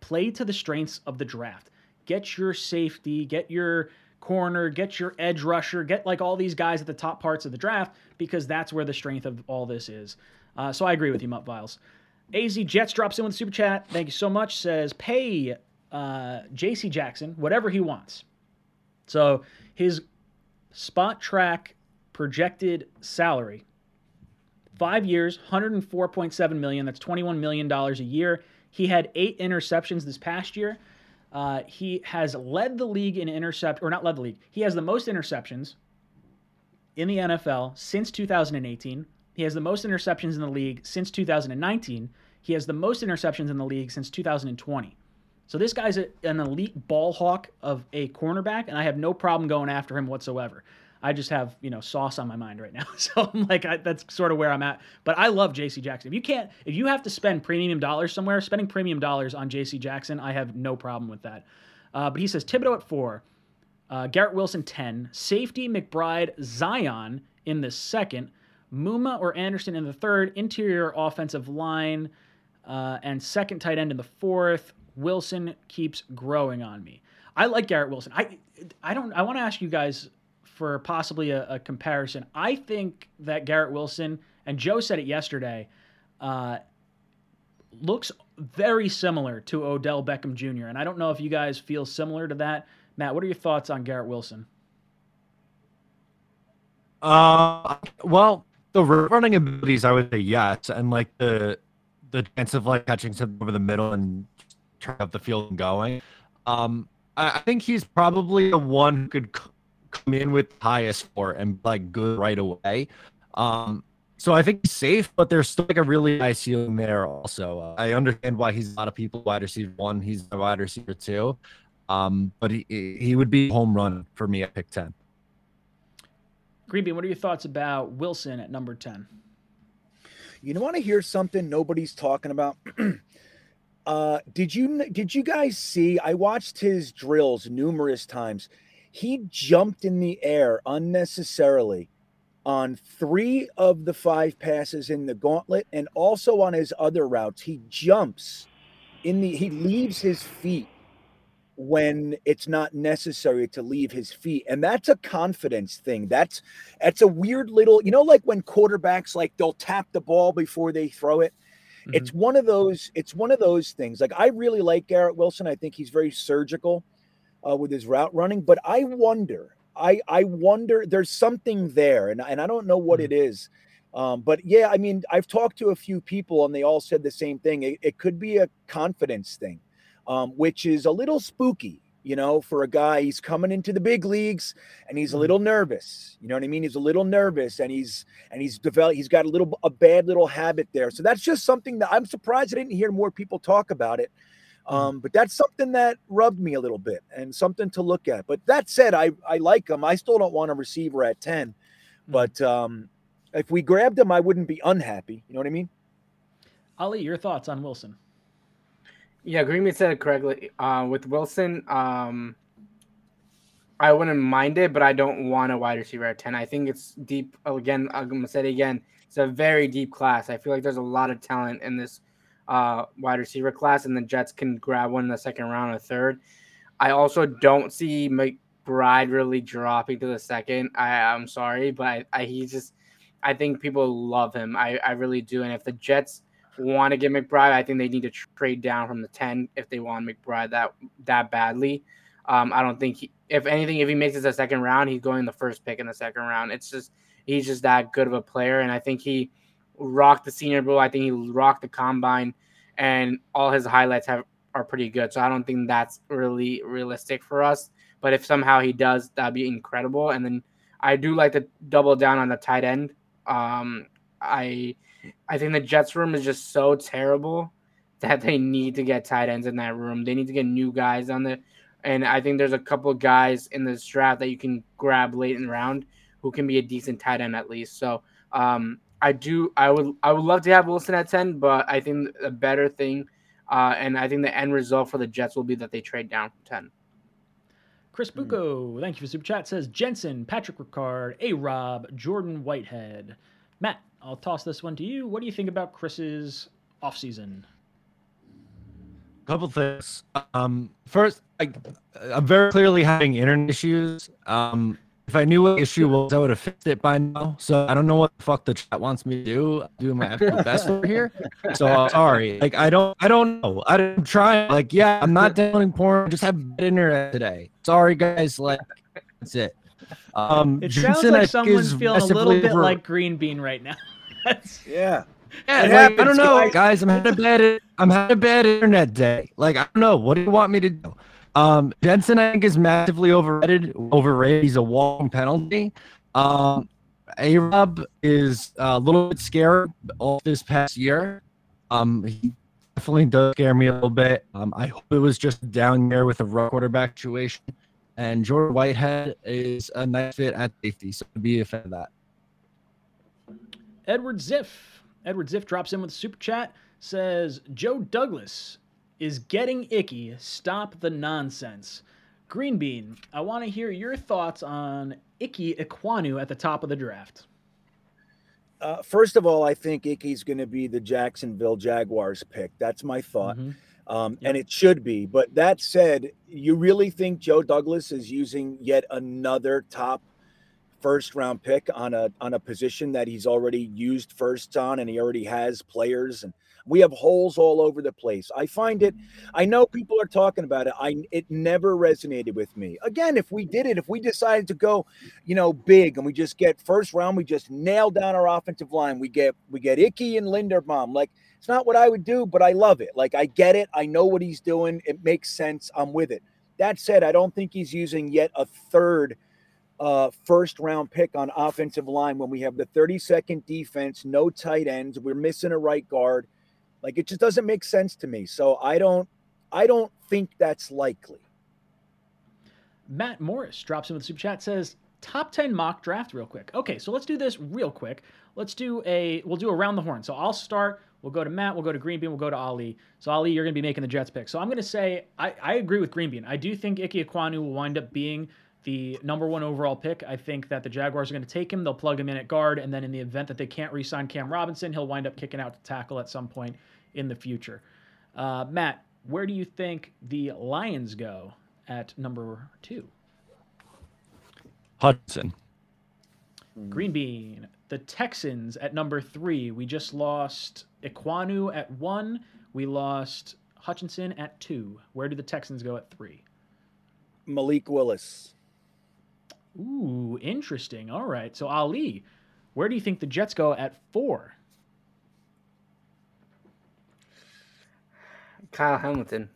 play to the strengths of the draft. Get your safety, get your corner, get your edge rusher, get like all these guys at the top parts of the draft because that's where the strength of all this is. Uh, so I agree with you, Mutt Viles. AZ Jets drops in with super chat. Thank you so much. Says pay uh, J.C. Jackson whatever he wants. So his Spotrac projected salary five years, 104.7 million. That's 21 million dollars a year. He had eight interceptions this past year. Uh, he has led the league in intercept, or not led the league. He has the most interceptions in the NFL since 2018. He has the most interceptions in the league since 2019. He has the most interceptions in the league since 2020. So this guy's a, an elite ball hawk of a cornerback, and I have no problem going after him whatsoever. I just have you know sauce on my mind right now, [LAUGHS] so I'm like I, that's sort of where I'm at. But I love J.C. Jackson. If you can't, if you have to spend premium dollars somewhere, spending premium dollars on J.C. Jackson, I have no problem with that. Uh, but he says Thibodeaux at four, uh, Garrett Wilson ten, safety McBride Zion in the second, Muma or Anderson in the third, interior offensive line, uh, and second tight end in the fourth. Wilson keeps growing on me. I like Garrett Wilson. I I don't. I want to ask you guys for possibly a, a, comparison. I think that Garrett Wilson, and Joe said it yesterday, uh, looks very similar to Odell Beckham Jr. And I don't know if you guys feel similar to that. Matt, what are your thoughts on Garrett Wilson? Uh, well, the running abilities, I would say yes, and like the the chance of like catching something over the middle and turn up the field and going. Um, I, I think he's probably the one who could come in with highest score and like good right away. Um, so I think he's safe, but there's still like a really high ceiling there. Also, uh, I understand why he's a lot of people wide receiver one. He's a wide receiver two, um, but he he would be home run for me at pick ten. Greenbean, what are your thoughts about Wilson at number ten? You want to hear something nobody's talking about? [CLEARS THROAT] uh, did you did you guys see? I watched his drills numerous times he jumped in the air unnecessarily on three of the five passes in the gauntlet and also on his other routes. He jumps in the, he leaves his feet when it's not necessary to leave his feet. And that's a confidence thing. That's that's a weird little you know like when quarterbacks like they'll tap the ball before they throw it? Mm-hmm. it's one of those it's one of those things. Like i really like garrett wilson. I think he's very surgical uh, with his route running. But I wonder, I I wonder, there's something there, and and I don't know what mm-hmm. it is. Um, but yeah, I mean, I've talked to a few people, and they all said the same thing. It, it could be a confidence thing, um, which is a little spooky. You know, for a guy, he's coming into the big leagues and he's a little nervous. You know what I mean? He's a little nervous and he's and he's developed. He's got a little a bad little habit there. So that's just something that I'm surprised I didn't hear more people talk about it. Um, but that's something that rubbed me a little bit and something to look at. But that said, I I like him. I still don't want a receiver at ten, but um, if we grabbed him, I wouldn't be unhappy. You know what I mean? Ali, your thoughts on Wilson? Yeah, Greenby said it correctly. Uh, with Wilson, um, I wouldn't mind it, but I don't want a wide receiver at 10. I think it's deep. Again, I'm going to say it again. It's a very deep class. I feel like there's a lot of talent in this uh, wide receiver class, and the Jets can grab one in the second round or third. I also don't see McBride really dropping to the second. I, I'm sorry, but I, I he just, I think people love him. I, I really do. And if the Jets want to get McBride, I think they need to trade down from the 10 if they want McBride that that badly. Um, I don't think he, if anything, if he makes it the second round, he's going the first pick in the second round. It's just he's just that good of a player, and I think he rocked the Senior Bowl. I think he rocked the Combine, and all his highlights have are pretty good. So I don't think that's really realistic for us. But if somehow he does, that'd be incredible. And then I do like to double down on the tight end. Um, I I think the Jets room is just so terrible that they need to get tight ends in that room. They need to get new guys on the and I think there's a couple of guys in this draft that you can grab late in round who can be a decent tight end at least. So um, I do I would I would love to have Wilson at 10, but I think a better thing uh, and I think the end result for the Jets will be that they trade down from 10. Chris Bucco, thank you for super chat. Says Jensen, Patrick Ricard, A Rob, Jordan Whitehead. Matt, I'll toss this one to you. What do you think about Chris's offseason? couple things. Um, first, I, I'm very clearly having internet issues. Um, if I knew what the issue was, I would have fixed it by now. So I don't know what the fuck the chat wants me to do. I'm doing my absolute best over here. So uh, [LAUGHS] sorry. Like I don't, I don't know. I'm trying. Like yeah, I'm not downloading porn. I just have bad internet today. Sorry guys. Like that's it. Um, It Jensen, sounds I like think, someone's feeling a little bit over- like Green Bean right now. [LAUGHS] Yeah. Yeah, It like, I don't know, guys. guys. I'm having a bad. I'm having a bad internet day. Like I don't know. What do you want me to do? Um, Jensen, I think, is massively overrated. Overrated. He's a walking penalty. Um, A Rob is a little bit scared all this past year. Um, he definitely does scare me a little bit. Um, I hope it was just down there with a rough quarterback situation. And Jordan Whitehead is a nice fit at safety, so be a fan of that. Edward Ziff. Edward Ziff drops in with a super chat. Says Joe Douglas is getting Ickey. Stop the nonsense. Green Bean, I want to hear your thoughts on Ickey Ekwonu at the top of the draft. Uh, first of all, I think Ickey's going to be the Jacksonville Jaguars pick. That's my thought. Mhm. Um, And it should be. But that said, you really think Joe Douglas is using yet another top first round pick on a on a position that he's already used first on and he already has players and we have holes all over the place. I find it I know people are talking about it. I it never resonated with me. Again, if we did it, if we decided to go, you know, big and we just get first round, we just nail down our offensive line. We get we get Ickey and Linderbaum. Like it's not what I would do, but I love it. Like I get it. I know what he's doing. It makes sense. I'm with it. That said, I don't think he's using yet a third uh, first round pick on offensive line when we have the 32nd defense, no tight ends, we're missing a right guard. Like it just doesn't make sense to me. So I don't I don't think that's likely. Matt Morris drops in with super chat says top 10 mock draft real quick. Okay, so let's do this real quick. Let's do a we'll do around the horn. So I'll start. We'll go to Matt. We'll go to Greenbean. We'll go to Ali. So Ali, you're going to be making the Jets pick. So I'm going to say I, I agree with Greenbean. I do think Ike Ekwonu will wind up being the number one overall pick. I think that the Jaguars are going to take him. They'll plug him in at guard, and then in the event that they can't re-sign Cam Robinson, he'll wind up kicking out to tackle at some point in the future. Uh, Matt, where do you think the Lions go at number two? Hudson. Green Bean. The Texans at number three. We just lost Ekwonu at one. We lost Hutchinson at two. Where do the Texans go at three? Malik Willis. Ooh, interesting. All right. So Ali, where do you think the Jets go at four? Kyle Hamilton.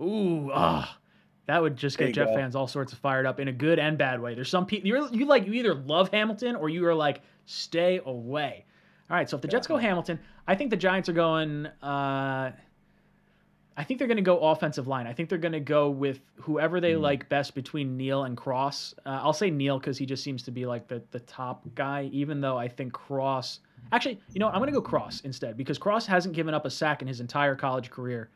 Ooh, ah, That would just There get you Jet go. fans all sorts of fired up in a good and bad way. There's some people you're you like you either love Hamilton or you are like stay away. All right, so if the Jets go Hamilton, I think the Giants are going. Uh, I think they're going to go offensive line. I think they're going to go with whoever they like best between Neal and Cross. Uh, I'll say Neal because he just seems to be like the the top guy. Even though I think Cross, actually, you know. I'm going to go Cross instead because Cross hasn't given up a sack in his entire college career,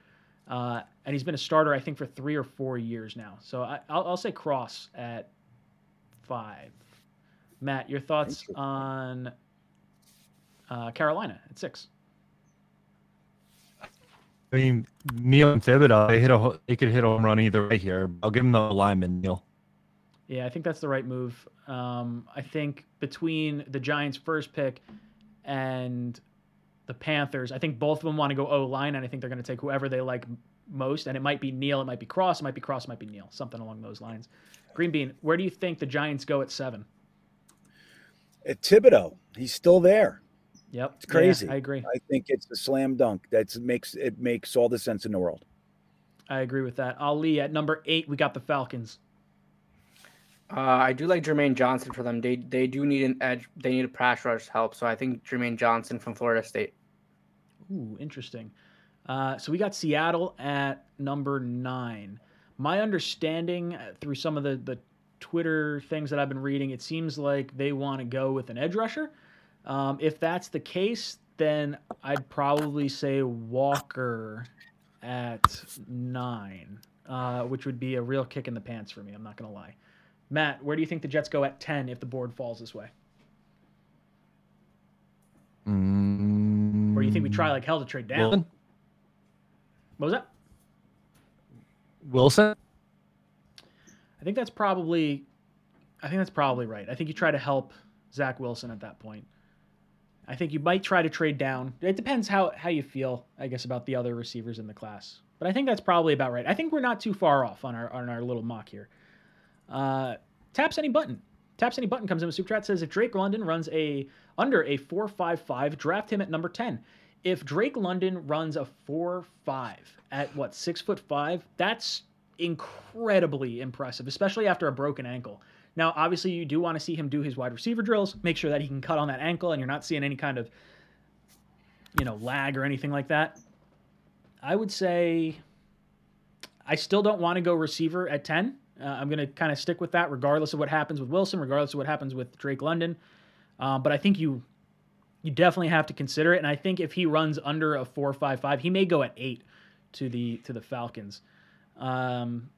uh, and he's been a starter I think for three or four years now. So I, I'll, I'll say Cross at five. Matt, your thoughts Interesting. on uh, Carolina at six? I mean, Neal and Thibodeaux, they hit a they could hit a home run either way here. I'll give him the lineman, Neal. Yeah, I think that's the right move. Um, I think between the Giants' first pick and the Panthers, I think both of them want to go O line, and I think they're going to take whoever they like most. And it might be Neal, it might be Cross, it might be Cross, it might be Neal, something along those lines. Green Bean, where do you think the Giants go at seven? At Thibodeaux, he's still there. Yep, It's crazy. I agree. I think it's a slam dunk. That makes it makes all the sense in the world. I agree with that. Ali at number eight, we got the Falcons. Uh, I do like Jermaine Johnson for them. They they do need an edge. They need a pass rush help. So I think Jermaine Johnson from Florida State. Ooh, interesting. Uh, so we got Seattle at number nine. My understanding uh, through some of the, the Twitter things that I've been reading, it seems like they want to go with an edge rusher. Um, if that's the case, then I'd probably say Walker at nine, uh, which would be a real kick in the pants for me. I'm not to lie. Matt, where do you think the Jets go at 10 if the board falls this way? Mm, Or do you think we try like hell to trade down? Wilson? What was that? Wilson? I think that's probably, I think that's probably right. I think you try to help Zach Wilson at that point. I think you might try to trade down. It depends how how you feel, I guess, about the other receivers in the class. But I think that's probably about right. I think we're not too far off on our on our little mock here. Uh, taps any button. Taps any button comes in with super chat says if Drake London runs a under a four five five, draft him at number ten. If Drake London runs a four five at what six foot five, that's incredibly impressive, especially after a broken ankle. Now, obviously, you do want to see him do his wide receiver drills, make sure that he can cut on that ankle, and you're not seeing any kind of, you know, lag or anything like that. I would say I still don't want to go receiver at 10. Uh, I'm going to kind of stick with that regardless of what happens with Wilson, regardless of what happens with Drake London. Um, but I think you you definitely have to consider it. And I think if he runs under a four five five, he may go at eight to the to the Falcons. Um,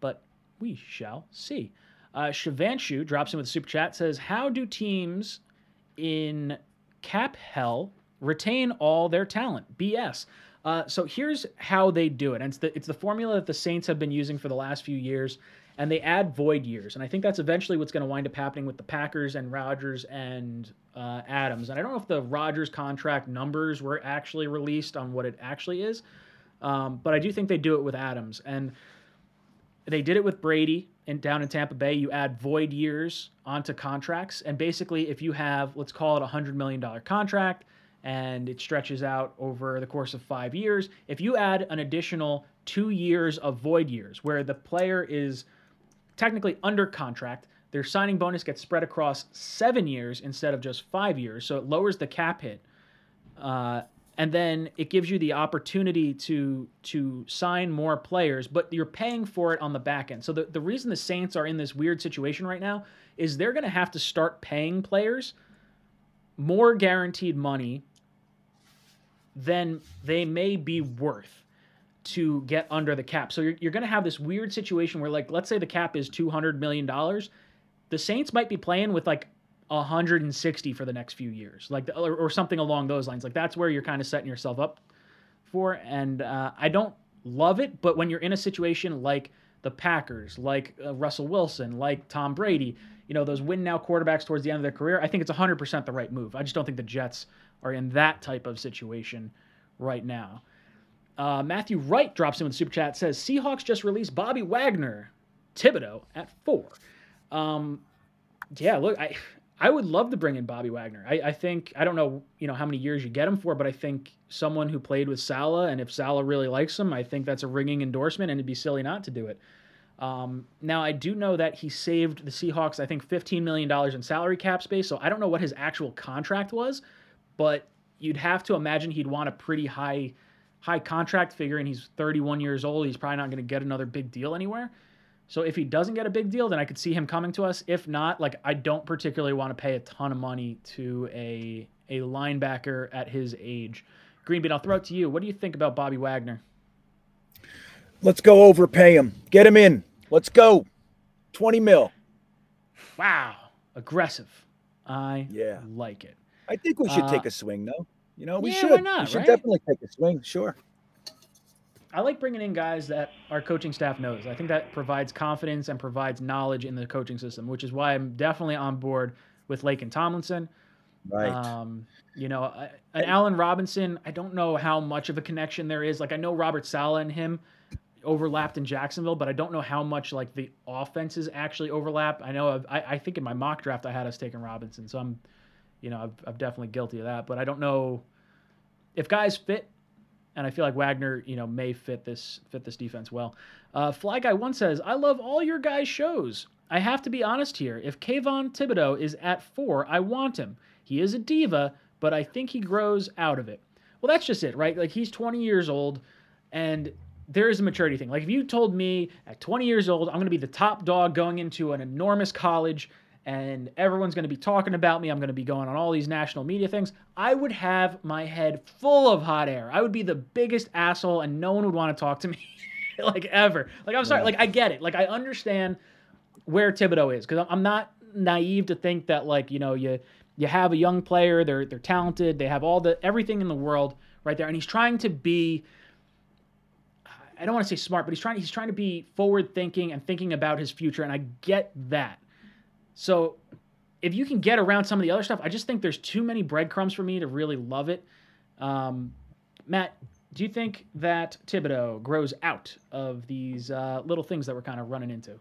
but we shall see. Uh, Shivanshu drops in with a super chat says, "How do teams in cap hell retain all their talent?" BS. Uh, so here's how they do it, and it's the it's the formula that the Saints have been using for the last few years, and they add void years, and I think that's eventually what's going to wind up happening with the Packers and Rodgers and uh, Adams. And I don't know if the Rodgers contract numbers were actually released on what it actually is, um, but I do think they do it with Adams, and they did it with Brady in down in Tampa Bay. You add void years onto contracts, and basically, if you have let's call it a hundred million dollar contract, and it stretches out over the course of five years, if you add an additional two years of void years, where the player is technically under contract, their signing bonus gets spread across seven years instead of just five years, so it lowers the cap hit. Uh, and then it gives you the opportunity to to sign more players, but you're paying for it on the back end. So the, the reason the Saints are in this weird situation right now is they're going to have to start paying players more guaranteed money than they may be worth to get under the cap. So you're, you're going to have this weird situation where, like, let's say the cap is $200 million. The Saints might be playing with like 160 for the next few years, like, or, or something along those lines. Like, that's where you're kind of setting yourself up for. And uh, I don't love it, but when you're in a situation like the Packers, like uh, Russell Wilson, like Tom Brady, you know, those win now quarterbacks towards the end of their career, I think it's 100% the right move. I just don't think the Jets are in that type of situation right now. Uh, Matthew Wright drops in with super chat says Seahawks just released Bobby Wagner, Thibodeaux at four. Um, yeah, look, I I would love to bring in Bobby Wagner. I, I think I don't know you know how many years you get him for, but I think someone who played with Saleh and if Saleh really likes him, I think that's a ringing endorsement, and it'd be silly not to do it. Um, now I do know that he saved the Seahawks, I think, fifteen million dollars in salary cap space. So I don't know what his actual contract was, but you'd have to imagine he'd want a pretty high high contract figure, and he's 31 years old. He's probably not going to get another big deal anywhere. So if he doesn't get a big deal, then I could see him coming to us. If not, like I don't particularly want to pay a ton of money to a a linebacker at his age. Greenbean, I'll throw it to you. What do you think about Bobby Wagner? Let's go overpay him. Get him in. Let's go. 20 mil. Wow, aggressive. I Yeah. like it. I think we should Uh, take a swing, though. You know, we yeah, should. why not, we should right? definitely take a swing. Sure. I like bringing in guys that our coaching staff knows. I think that provides confidence and provides knowledge in the coaching system, which is why I'm definitely on board with Laken Tomlinson. Right. Um, you know, an Allen Robinson, I don't know how much of a connection there is. Like I know Robert Saleh and him overlapped in Jacksonville, but I don't know how much like the offenses actually overlap. I know I've, I, I think in my mock draft I had us taking Robinson, so I'm, you know, I've, I'm definitely guilty of that. But I don't know if guys fit, and I feel like Wagner, you know, may fit this fit this defense well. Uh, Fly Guy One says, "I love all your guys' shows. I have to be honest here. If Kayvon Thibodeaux is at four, I want him. He is a diva, but I think he grows out of it. Well, that's just it, right? Like he's 20 years old, and there is a maturity thing. Like if you told me at 20 years old, I'm going to be the top dog going into an enormous college and everyone's going to be talking about me, I'm going to be going on all these national media things, I would have my head full of hot air. I would be the biggest asshole and no one would want to talk to me [LAUGHS] like ever. Like I'm sorry, like I get it. Like I understand where Thibodeaux is because I'm not naive to think that like, you know, you you have a young player, they're they're talented, they have all the everything in the world right there and he's trying to be I don't want to say smart, but he's trying he's trying to be forward thinking and thinking about his future and I get that. So if you can get around some of the other stuff, I just think there's too many breadcrumbs for me to really love it. Um, Matt, do you think that Thibodeaux grows out of these uh, little things that we're kind of running into?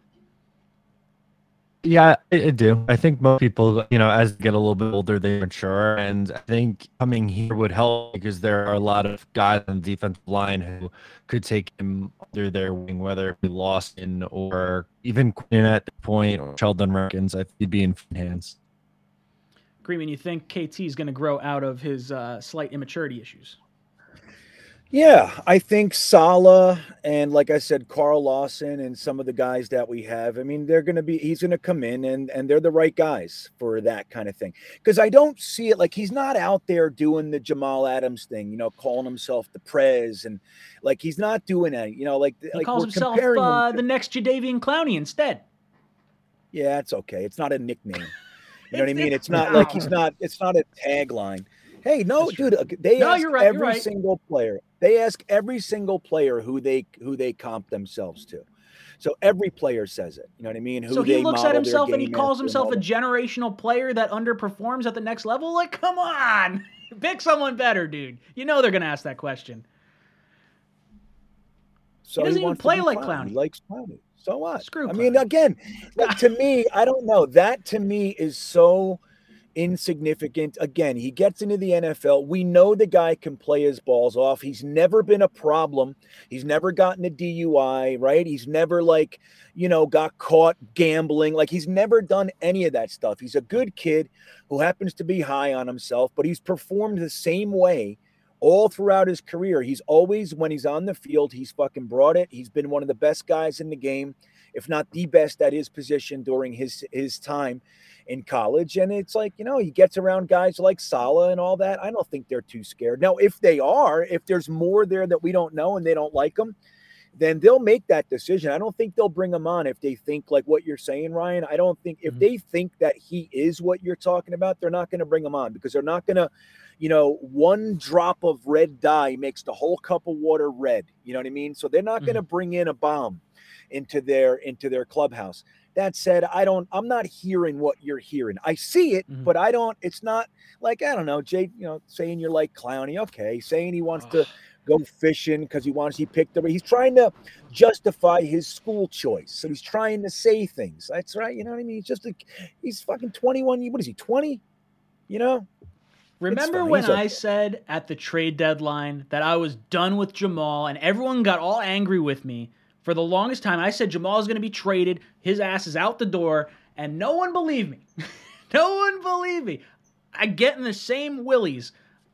Yeah, I, I do. I think most people, you know, as they get a little bit older, they mature, and I think coming here would help because there are a lot of guys on the defensive line who could take him under their wing, whether it be Lawson or even Quinn at the point or Sheldon Rankins. I think he'd be in hands. Greenman, you think KT is going to grow out of his uh, slight immaturity issues? Yeah, I think Saleh and like I said, Carl Lawson and some of the guys that we have. I mean, they're going to be. He's going to come in and and they're the right guys for that kind of thing. Because I don't see it like he's not out there doing the Jamal Adams thing. You know, calling himself the Prez and like he's not doing that. You know, like He like calls himself him uh, the next Jadeveon Clowney instead. Yeah, it's okay. It's not a nickname. You know what I mean? It's not like he's not. It's not a tagline. Hey, no, dude. They No, ask you're right, you're every right. single player. They ask every single player who they who they comp themselves to. So every player says it. You know what I mean? Who so he looks at himself and he calls himself a generational player that underperforms at the next level. Like, come on, [LAUGHS] pick someone better, dude. You know they're gonna ask that question. So doesn't even play like Clowney. Clowney. He likes Clowney. So what? Screw I mean, again, like, to me, I don't know. That to me is so insignificant. Again, he gets into the NFL. We know the guy can play his balls off. He's never been a problem. He's never gotten a DUI, right? He's never like, you know, got caught gambling. Like he's never done any of that stuff. He's a good kid who happens to be high on himself, but he's performed the same way all throughout his career. He's always, when he's on the field, he's fucking brought it. He's been one of the best guys in the game, if not the best at his position during his his time in college. And it's like, you know, he gets around guys like Saleh and all that. I don't think they're too scared. Now, if they are, if there's more there that we don't know and they don't like him, then they'll make that decision. I don't think they'll bring him on if they think like what you're saying, Ryan. I don't think if Mhm. they think that he is what you're talking about, they're not going to bring him on because they're not going to, you know, one drop of red dye makes the whole cup of water red. You know what I mean? So they're not going to bring in a bomb into their into their clubhouse. That said, I don't I'm not hearing what you're hearing. I see it, Mhm. but I don't it's not like I don't know, Jay, you know, saying you're like Clowney, okay, saying he wants to go fishing because he wants he picked up. He's trying to justify his school choice. So he's trying to say things. That's right. You know what I mean? He's just a he's fucking 21. What is he, 20? You know? Remember when I said at the trade deadline that I was done with Jamal and everyone got all angry with me For the longest time, I said Jamal is going to be traded. His ass is out the door, and no one believed me. [LAUGHS] no one believed me. I get in the same willies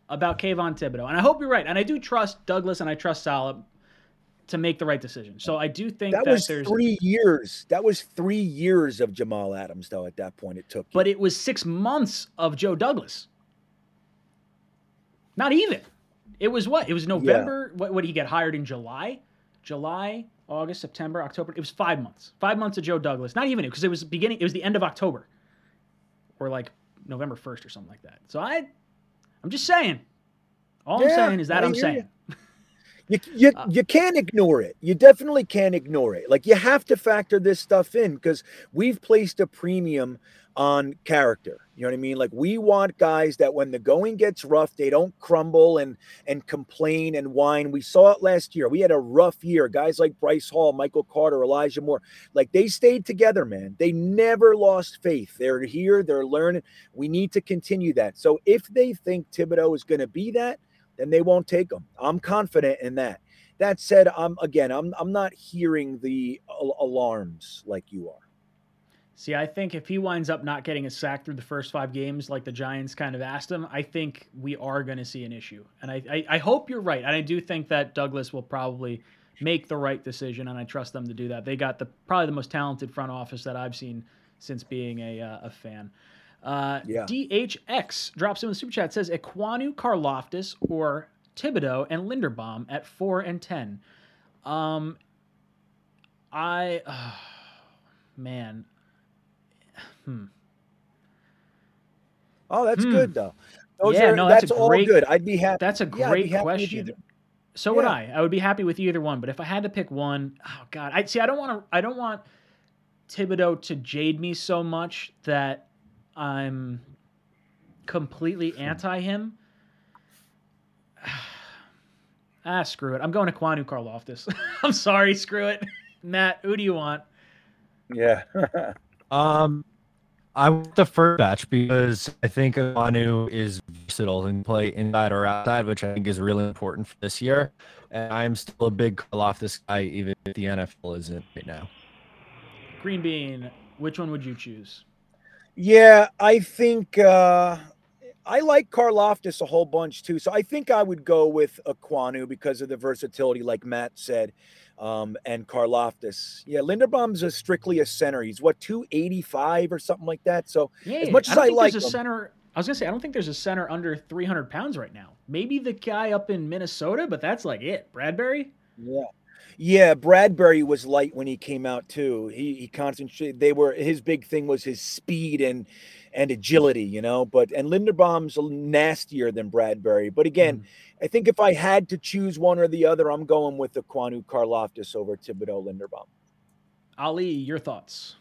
about Kayvon Thibodeaux, and I hope you're right. And I do trust Douglas and I trust Saleh to make the right decision. So I do think That that, was there's, three years. That was three years of Jamal Adams, though. At that point, it took. you. but it was six months of Joe Douglas. Not even. It was what? It was November. What? What did he get hired in July? July, August, September, October. It was five months. Five months of Joe Douglas. Not even because it was beginning. It was the end of October, or like November first or something like that. So I, I'm just saying. All I'm saying is that I I'm saying. you. You you, Uh, you can't ignore it. You definitely can't ignore it. Like you have to factor this stuff in because we've placed a premium on character. You know what I mean? Like we want guys that when the going gets rough, they don't crumble and and complain and whine. We saw it last year. We had a rough year. Guys like Bryce Hall, Michael Carter, Elijah Moore, like they stayed together, man. They never lost faith. They're here. They're learning. We need to continue that. So if they think Thibodeaux is going to be that, then they won't take them. I'm confident in that. That said, I'm again, I'm I'm not hearing the al- alarms like you are. See, I think if he winds up not getting a sack through the first five games, like the Giants kind of asked him, I think we are going to see an issue. And I, I, I hope you're right. And I do think that Douglas will probably make the right decision, and I trust them to do that. They got the probably the most talented front office that I've seen since being a, uh, a fan. Uh, Yeah. DHX drops in the super chat says Ekwonu, Karlaftis, or Thibodeaux and Linderbaum at four and ten. Um, I, [SIGHS] man, hmm. Oh, that's Hmm. good though. Those Yeah, are, no, that's that's, a all great- good. I'd be happy. That's a yeah, I'd be great happy with question. either. So would I. I would be happy with either one, but if I had to pick one, oh god, I see. I don't want to. I don't want Thibodeaux to jade me so much that I'm completely anti him. [SIGHS] ah, screw it. I'm going to Kwanu Karlaftis. [LAUGHS] I'm sorry. Screw it. [LAUGHS] Matt, who do you want? Yeah. [LAUGHS] Um, I want the first batch because I think Manu is versatile and can play inside or outside, which I think is really important for this year. And I'm still a big call off this guy, even if the NFL isn't right now. Green Bean. Which one would you choose? Yeah, I think uh I like Karlaftis a whole bunch too. So I think I would go with Ekwonu because of the versatility, like Matt said, um, and Karlaftis. Yeah, Linderbaum's a strictly a center. He's what 285 or something like that. So Yeah, as much I as I think like there's a him, center. I was gonna say I don't think there's a center under 300 pounds right now. Maybe the guy up in Minnesota, but that's like it. Bradbury. Yeah. Yeah, Bradbury was light when he came out too. He he concentrated. They were his big thing was his speed and and agility, you know. But and Linderbaum's nastier than Bradbury. But again, I think if I had to choose one or the other, I'm going with the Quanu Karlaftis over Thibodeaux Linderbaum. Ali, your thoughts?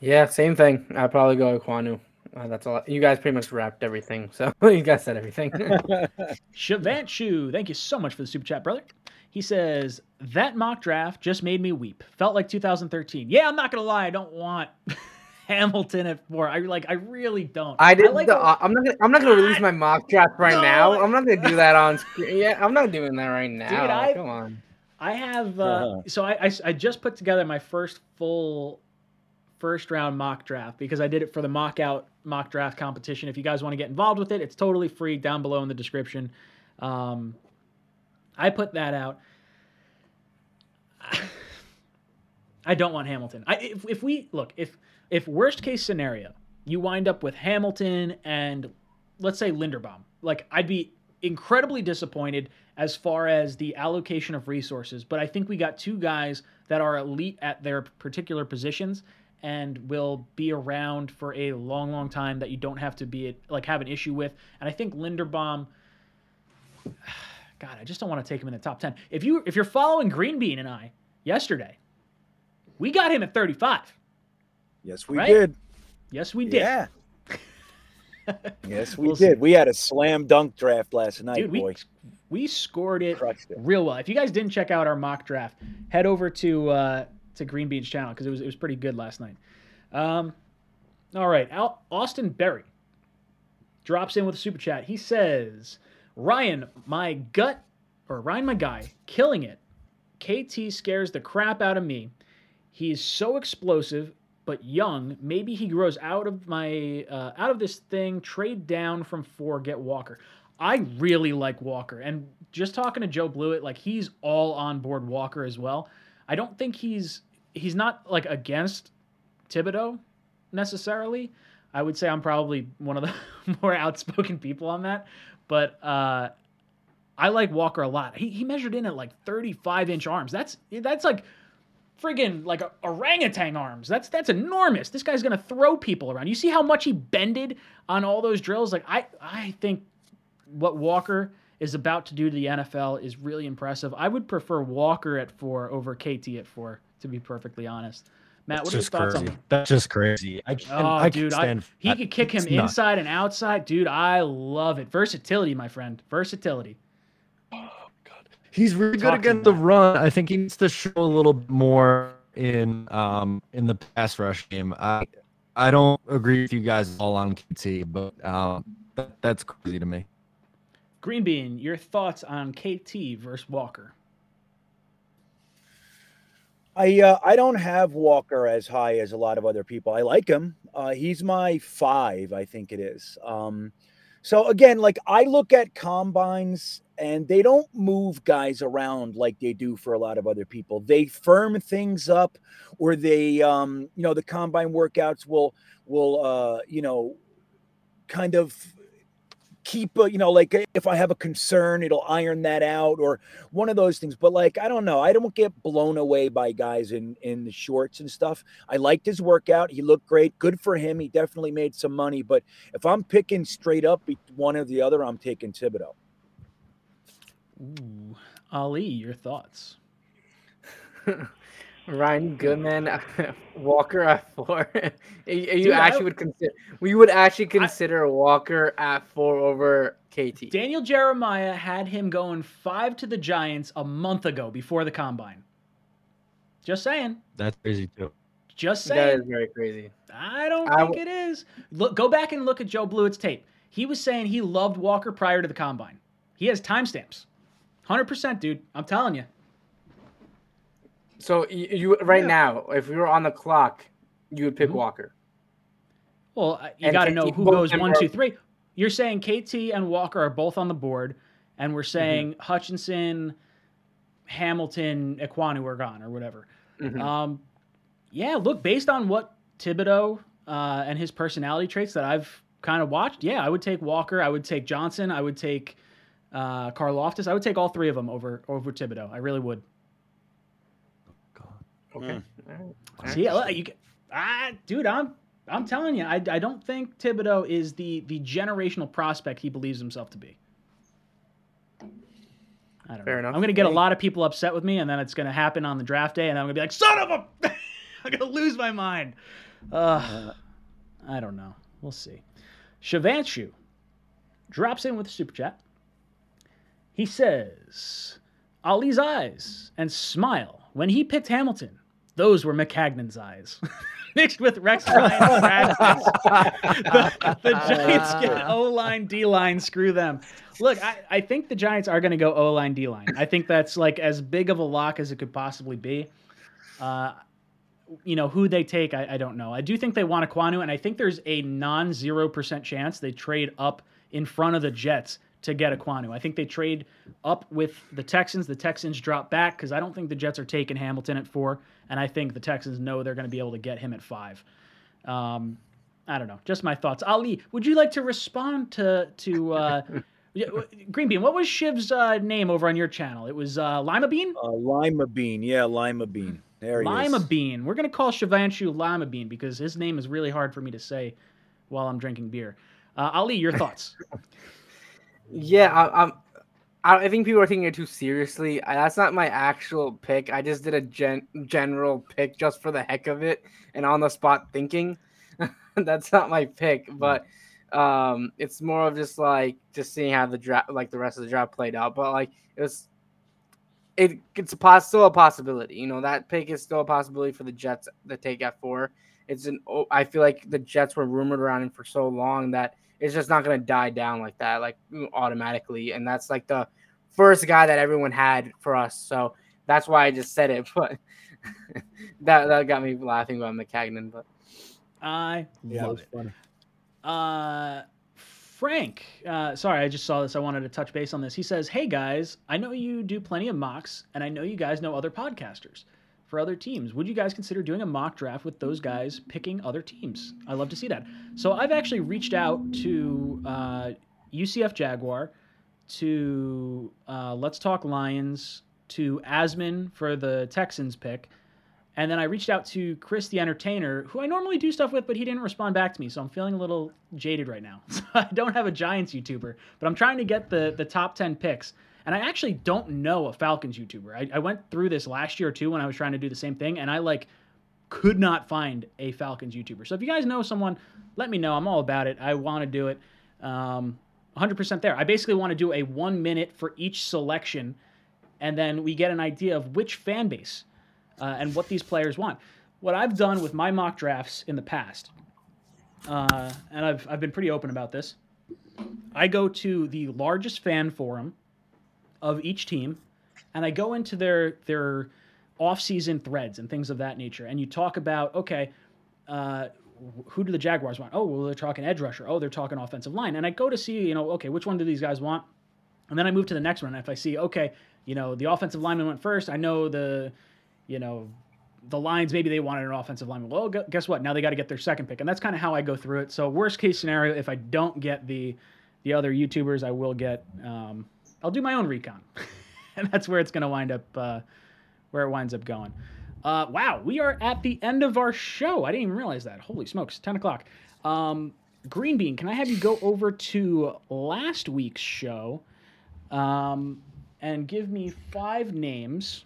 Yeah, same thing. I'd probably go with Kwanu. Uh, that's all. You guys pretty much wrapped everything. [LAUGHS] So you guys said everything. [LAUGHS] [LAUGHS] Shivanshu, thank you so much for the super chat, brother. He says that mock draft just made me weep. Felt like 2013. Yeah, I'm not gonna lie, I don't want Hamilton at four. I like, I really don't. I did. like the, a- uh, I'm not. Gonna, I'm not gonna release my mock draft right No, now. I'm not gonna do that on [LAUGHS] screen. Yeah, I'm not doing that right now. I- Come on. I have uh, Uh-huh. so I, I I just put together my first full first round mock draft because I did it for the mock out mock draft competition. If you guys want to get involved with it, it's totally free down below in the description. Um, I put that out. [SIGHS] I don't want Hamilton. I if, if we look if if worst case scenario you wind up with Hamilton and let's say Linderbaum, like I'd be incredibly disappointed as far as the allocation of resources. But I think we got two guys that are elite at their particular positions and will be around for a long, long time that you don't have to be like have an issue with. And I think Linderbaum. [SIGHS] God, I just don't want to take him in the top ten. If you if you're following Green Bean and I yesterday, we got him at 35. Yes, we Right? did. Yes, we did. Yeah. [LAUGHS] yes, we We'll did. see. We had a slam dunk draft last night, Dude, we boy. we scored it it. real well. If you guys didn't check out our mock draft, head over to uh, to Green Bean's channel because it was it was pretty good last night. Um, all right, Al- Austin Berry drops in with a super chat. He says, "Ryan, my gut, or Ryan, my guy, killing it KT scares the crap out of me. He is so explosive, but young. Maybe he grows out of my uh, out of this thing. Trade down from four, get Walker. I really like Walker, and just talking to Joe Blewett, like he's all on board Walker as well. I don't think he's he's not like against Thibodeaux necessarily. I would say I'm probably one of the [LAUGHS] more outspoken people on that, but uh, I like Walker a lot. He, he measured in at like 35 inch arms. That's that's like friggin' like orangutan arms. That's that's enormous. This guy's gonna throw people around. You see how much he bended on all those drills. Like I I think what Walker is about to do to the NFL is really impressive. I would prefer Walker at four over KT at four, to be perfectly honest. Matt, what are your just thoughts crazy. on That's just crazy. I can't. Oh, I can't dude, I, he could kick him inside and outside, dude. I love it. Versatility, my friend. Versatility. He's really good Talk to against the run. I think he needs to show a little bit more in um in the pass rush game. I I don't agree with you guys all on KT, but um that, that's crazy to me. Green Bean, your thoughts on KT versus Walker? I uh, I don't have Walker as high as a lot of other people. I like him. Uh, he's my five, I think it is. Um, so again, like I look at combines and they don't move guys around like they do for a lot of other people. They firm things up, or they, um, you know, the combine workouts will will uh, you know kind of keep a, you know like if i have a concern it'll iron that out or one of those things. But like i don't know. I don't get blown away by guys in in the shorts and stuff. I liked his workout. He looked great. Good for him. He definitely made some money. But if i'm picking straight up one or the other i'm taking thibodeaux Ooh. Ali, your thoughts? [LAUGHS] Ryan Goodman, [LAUGHS] Walker at four. [LAUGHS] you you Dude, I- actually would consider we would actually consider Walker at four over KT. Daniel Jeremiah had him going five to the Giants a month ago before the combine. Just saying. That's crazy too. Just That saying. is very crazy. I don't I think it is. Look, go back and look at Joe Blewett's tape. He was saying he loved Walker prior to the combine. He has timestamps. Hundred percent, dude. I'm telling you. So you, you right Yeah. now, if we were on the clock, you would pick Mhm. Walker. Well, uh, you got to know who goes one, two, three. You're saying KT and Walker are both on the board, and we're saying Hutchinson, Hamilton, Ekwonu are gone or whatever. Mhm. Um, yeah, look, based on what Thibodeaux uh, and his personality traits that I've kind of watched, yeah, I would take Walker, I would take Johnson, I would take uh, Karlaftis, I would take all three of them over over Thibodeaux. I really would. Okay. Mm. Alright. See, you, ah, dude, I'm I'm telling you, I, I don't think Thibodeaux is the the generational prospect he believes himself to be. I don't Fair know. enough. I'm gonna get a lot of people upset with me, and then it's gonna happen on the draft day, and I'm gonna be like, "Son of a!" [LAUGHS] I'm gonna lose my mind. Uh, I don't know. We'll see. Shivanshu drops in with a super chat. He says, Ali's eyes and smile when he picked Hamilton. Those were Maccagnan's eyes. [LAUGHS] Mixed with Rex Ryan's [LAUGHS] the, the Giants get O line, D line. Screw them. Look, I, I think the Giants are going to go O line, D line. I think that's like as big of a lock as it could possibly be. Uh, you know who they take, I, I don't know. I do think they want a Ekwonu, and I think there's a non zero percent chance they trade up in front of the Jets to get Ekwonu. I think they trade up with the Texans. The Texans drop back because I don't think the Jets are taking Hamilton at four, and I think the Texans know they're going to be able to get him at five. Um, I don't know. Just my thoughts. Ali, would you like to respond to to uh, [LAUGHS] Green Bean? What was Shiv's uh, name over on your channel? It was uh, Lima Bean. uh, lima bean yeah lima bean there he is. Lima is Bean. We're gonna call Shivanshu Lima Bean because his name is really hard for me to say while I'm drinking beer. Uh, Ali, your thoughts? [LAUGHS] Yeah, I, I'm. I I think people are taking it too seriously. I, that's not my actual pick. I just did a gen, general pick just for the heck of it and on the spot thinking. [LAUGHS] that's not my pick, but um, it's more of just like just seeing how the draft, like the rest of the draft played out. But like it was, it it's a still a possibility. You know that pick is still a possibility for the Jets to take at four. It's an. oh, I feel like the Jets were rumored around him for so long that it's just not going to die down like that, like automatically. And that's like the first guy that everyone had for us. So That's why I just said it. [LAUGHS] But that that got me laughing about Maccagnan. But I Yeah, it love was it. funny. Uh, Frank, uh, sorry, I just saw this. I wanted to touch base on this. He says, "Hey guys, I know you do plenty of mocks, and I know you guys know other podcasters for other teams. Would you guys consider doing a mock draft with those guys picking other teams? I love to see that. So I've actually reached out to uh, UCF Jaguar, to uh, Let's Talk Lions, to Asman for the Texans pick." And then I reached out to Chris the Entertainer, who I normally do stuff with, but he didn't respond back to me. So I'm feeling a little jaded right now. [LAUGHS] So I don't have a Giants YouTuber, but I'm trying to get the, the top 10 picks. And I actually don't know a Falcons YouTuber. I, I went through this last year too when I was trying to do the same thing, and I like could not find a Falcons YouTuber. So if you guys know someone, let me know. I'm all about it. I want to do it. Um, 100% there. I basically want to do a one minute for each selection, and then we get an idea of which fan base uh, and what these players want. What I've done with my mock drafts in the past, uh, and I've, I've been pretty open about this, I go to the largest fan forum of each team, and I go into their their off-season threads and things of that nature, and you talk about okay, uh, who do the Jaguars want? Oh, well, they're talking edge rusher. Oh, they're talking offensive line, and I go to see you know okay, which one do these guys want? And then I move to the next one. And if I see okay, you know the offensive lineman went first, I know the you know, the lines maybe they wanted an offensive lineman. Well, guess what? Now they got to get their second pick, and that's kind of how I go through it. So worst case scenario, if I don't get the the other YouTubers, I will get. Um, I'll do my own recon, [LAUGHS] and that's where it's going to wind up. Uh, where it winds up going. Uh, wow, we are at the end of our show. I didn't even realize that. Holy smokes, ten o'clock. Um, Green Bean, can I have you go over to last week's show um, and give me five names?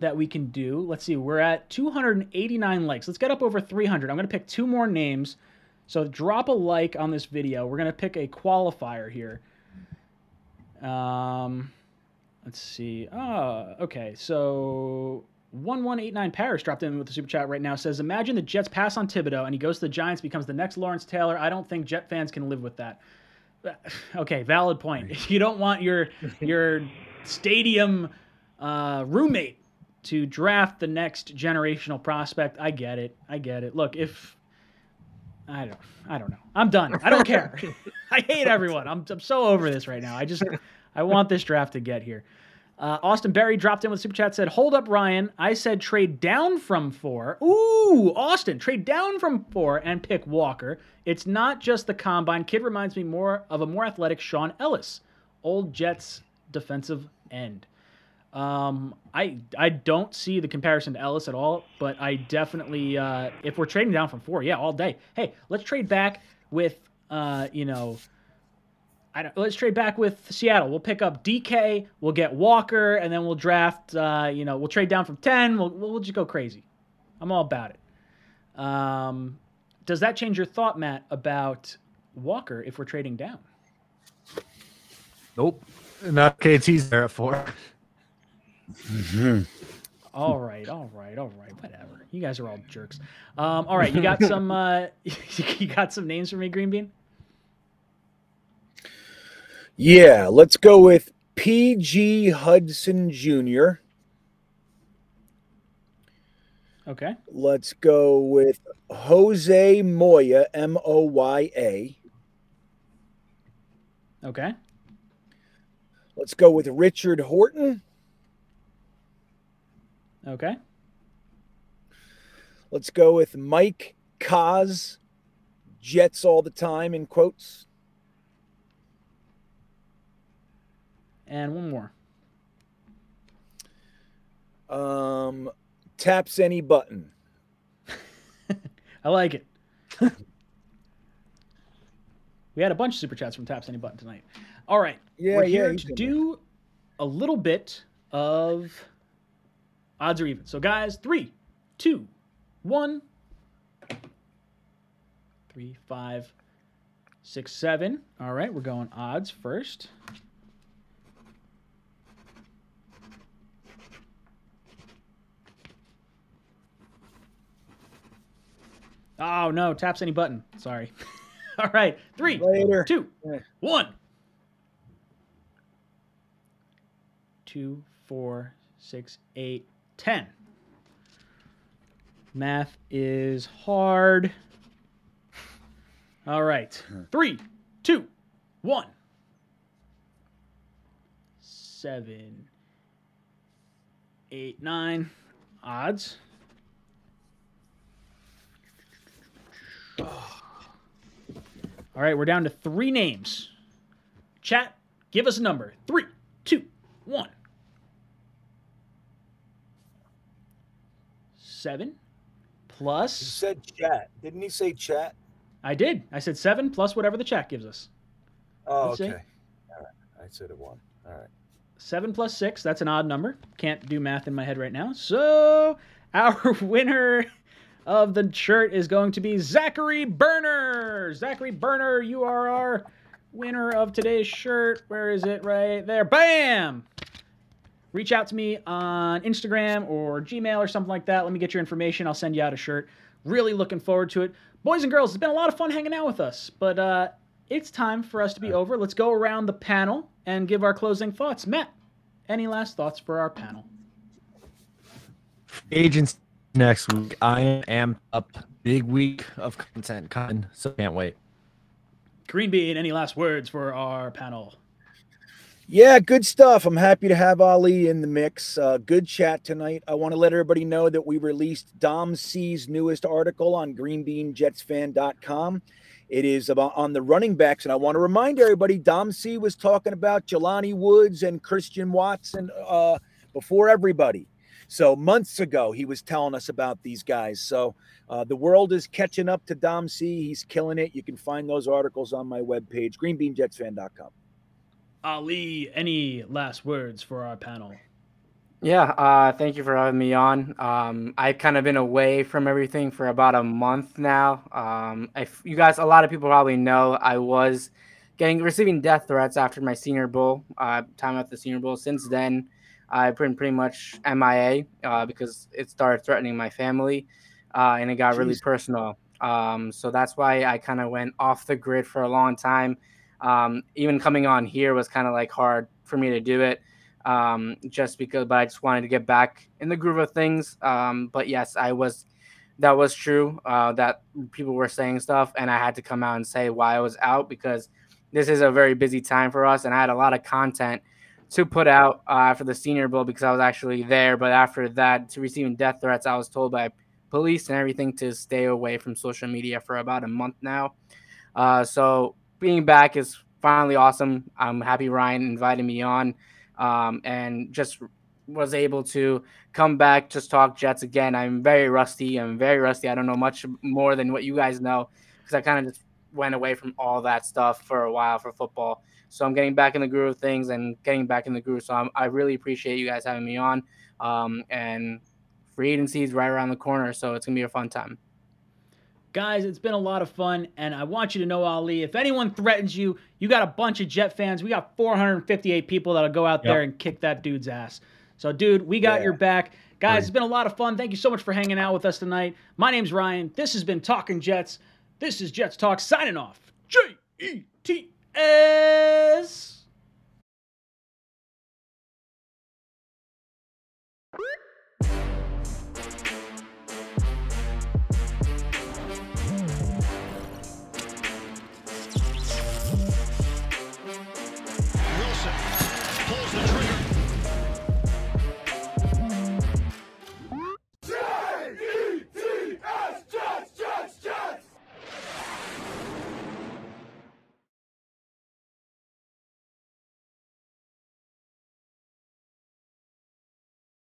that we can do. Let's see, we're at 289 likes. Let's get up over 300. I'm going to pick two more names. So drop a like on this video. We're going to pick a qualifier here. Um, let's see. Oh, okay. So 1189 Paris dropped in with the super chat right now. Says, Imagine the Jets pass on Thibodeaux and he goes to the Giants, becomes the next Lawrence Taylor. I don't think Jet fans can live with that. [SIGHS] Okay, valid point. [LAUGHS] You don't want your your stadium uh, roommate to draft the next generational prospect. I get it. I get it. Look, if I don't I don't know. I'm done. I don't care. [LAUGHS] [LAUGHS] I hate everyone. I'm I'm so over this right now. I just [LAUGHS] I want this draft to get here. Uh, Austin Berry dropped in with super chat said, "Hold up, Ryan. I said trade down from four. Ooh, Austin, trade down from four and pick Walker. It's not just the combine. Kid reminds me more of a more athletic Shaun Ellis, old Jets defensive end. Um, I I don't see the comparison to Ellis at all, but I definitely uh, if we're trading down from four, yeah, all day. Hey, let's trade back with uh, you know, I don't, let's trade back with Seattle. We'll pick up DK, we'll get Walker, and then we'll draft. Uh, you know, we'll trade down from ten. We'll we'll just go crazy. I'm all about it. Um, does that change your thought, Matt, about Walker if we're trading down? Nope. Not KT's there at four. [LAUGHS] All right, all right, all right, whatever. You guys are all jerks. Um, all right, you got some uh, [LAUGHS] you got some names for me, Green Bean? Yeah, let's go with PG Hudson Jr. Okay. Let's go with Jose Moya, M O Y A. Okay. Let's go with Richard Horton. Okay. Let's go with Mike Kaz, Jets all the time in quotes. And one more. Um, taps any button. [LAUGHS] I like it. [LAUGHS] we had a bunch of super chats from Taps Any Button tonight. All right. Yeah, We're here he's to do a little bit of odds are even. So, guys, three, two, one, three, five, six, seven. All right, we're going odds first. Oh no, taps any button. Sorry. [LAUGHS] All right, three, Later. two, one. Two, four, six, eight, ten. Math is hard. All right. Three, two, one. Seven, eight, nine. Odds. All right, we're down to three names. Chat, give us a number. Three, two, one. Seven plus. He said chat. Didn't he say chat? I did. I said seven plus whatever the chat gives us. Oh, Let's see. okay. All right. I said it one. All right. Seven plus six, that's an odd number. Can't do math in my head right now. So [LAUGHS] our winner of the shirt is going to be Zachary Burner. Zachary Burner, you are our winner of today's shirt. Where is it? Right there. Bam! Reach out to me on Instagram or Gmail or something like that. Let me get your information. I'll send you out a shirt. Really looking forward to it. Boys and girls, it's been a lot of fun hanging out with us, but uh, it's time for us to be over. Let's go around the panel and give our closing thoughts. Matt, any last thoughts for our panel? Agents next week. I am up. Big week of content coming, so can't wait. Green Bean, any last words for our panel? Yeah, good stuff. I'm happy to have Ali in the mix. Uh, good chat tonight. I want to let everybody know that we released Dom C's newest article on greenbeanjetsfan.com. It is about on the running backs, and I want to remind everybody Dom C was talking about Jelani Woods and Christian Watson uh, before everybody. So months ago, he was telling us about these guys. So uh, the world is catching up to Dom C. He's killing it. You can find those articles on my webpage, greenbeanjetsfan.com. Ali, any last words for our panel? Yeah, uh, thank you for having me on. Um, I've kind of been away from everything for about a month now. Um, if you guys, a lot of people probably know, I was getting receiving death threats after my Senior Bowl uh, time at the Senior Bowl. Since then, I've been pretty much MIA uh, because it started threatening my family, uh, and it got really personal. Um, so that's why I kind of went off the grid for a long time. Um, even coming on here was kind of like hard for me to do it um, just because, but I just wanted to get back in the groove of things. Um, but yes, I was, that was true, uh, that people were saying stuff, and I had to come out and say why I was out because this is a very busy time for us, and I had a lot of content to put out uh, after the Senior Bowl because I was actually there. But after that, to receiving death threats, I was told by police and everything to stay away from social media for about a month now. Uh, so being back is finally awesome. I'm happy Ryan invited me on um, and just was able to come back, just talk Jets again. I'm very rusty. I'm very rusty. I don't know much more than what you guys know because I kind of just went away from all that stuff for a while for football. So I'm getting back in the groove of things and getting back in the groove. So I'm, I really appreciate you guys having me on. Um, and free agency is right around the corner, so it's gonna be a fun time. Guys, it's been a lot of fun, and I want you to know, Ali, if anyone threatens you, you got a bunch of Jet fans. We got 458 people that'll go out yep. there and kick that dude's ass. So, dude, we got yeah. your back. Guys, Great. it's been a lot of fun. Thank you so much for hanging out with us tonight. My name's Ryan. This has been Talking Jets. This is Jets Talk signing off. J E T S. you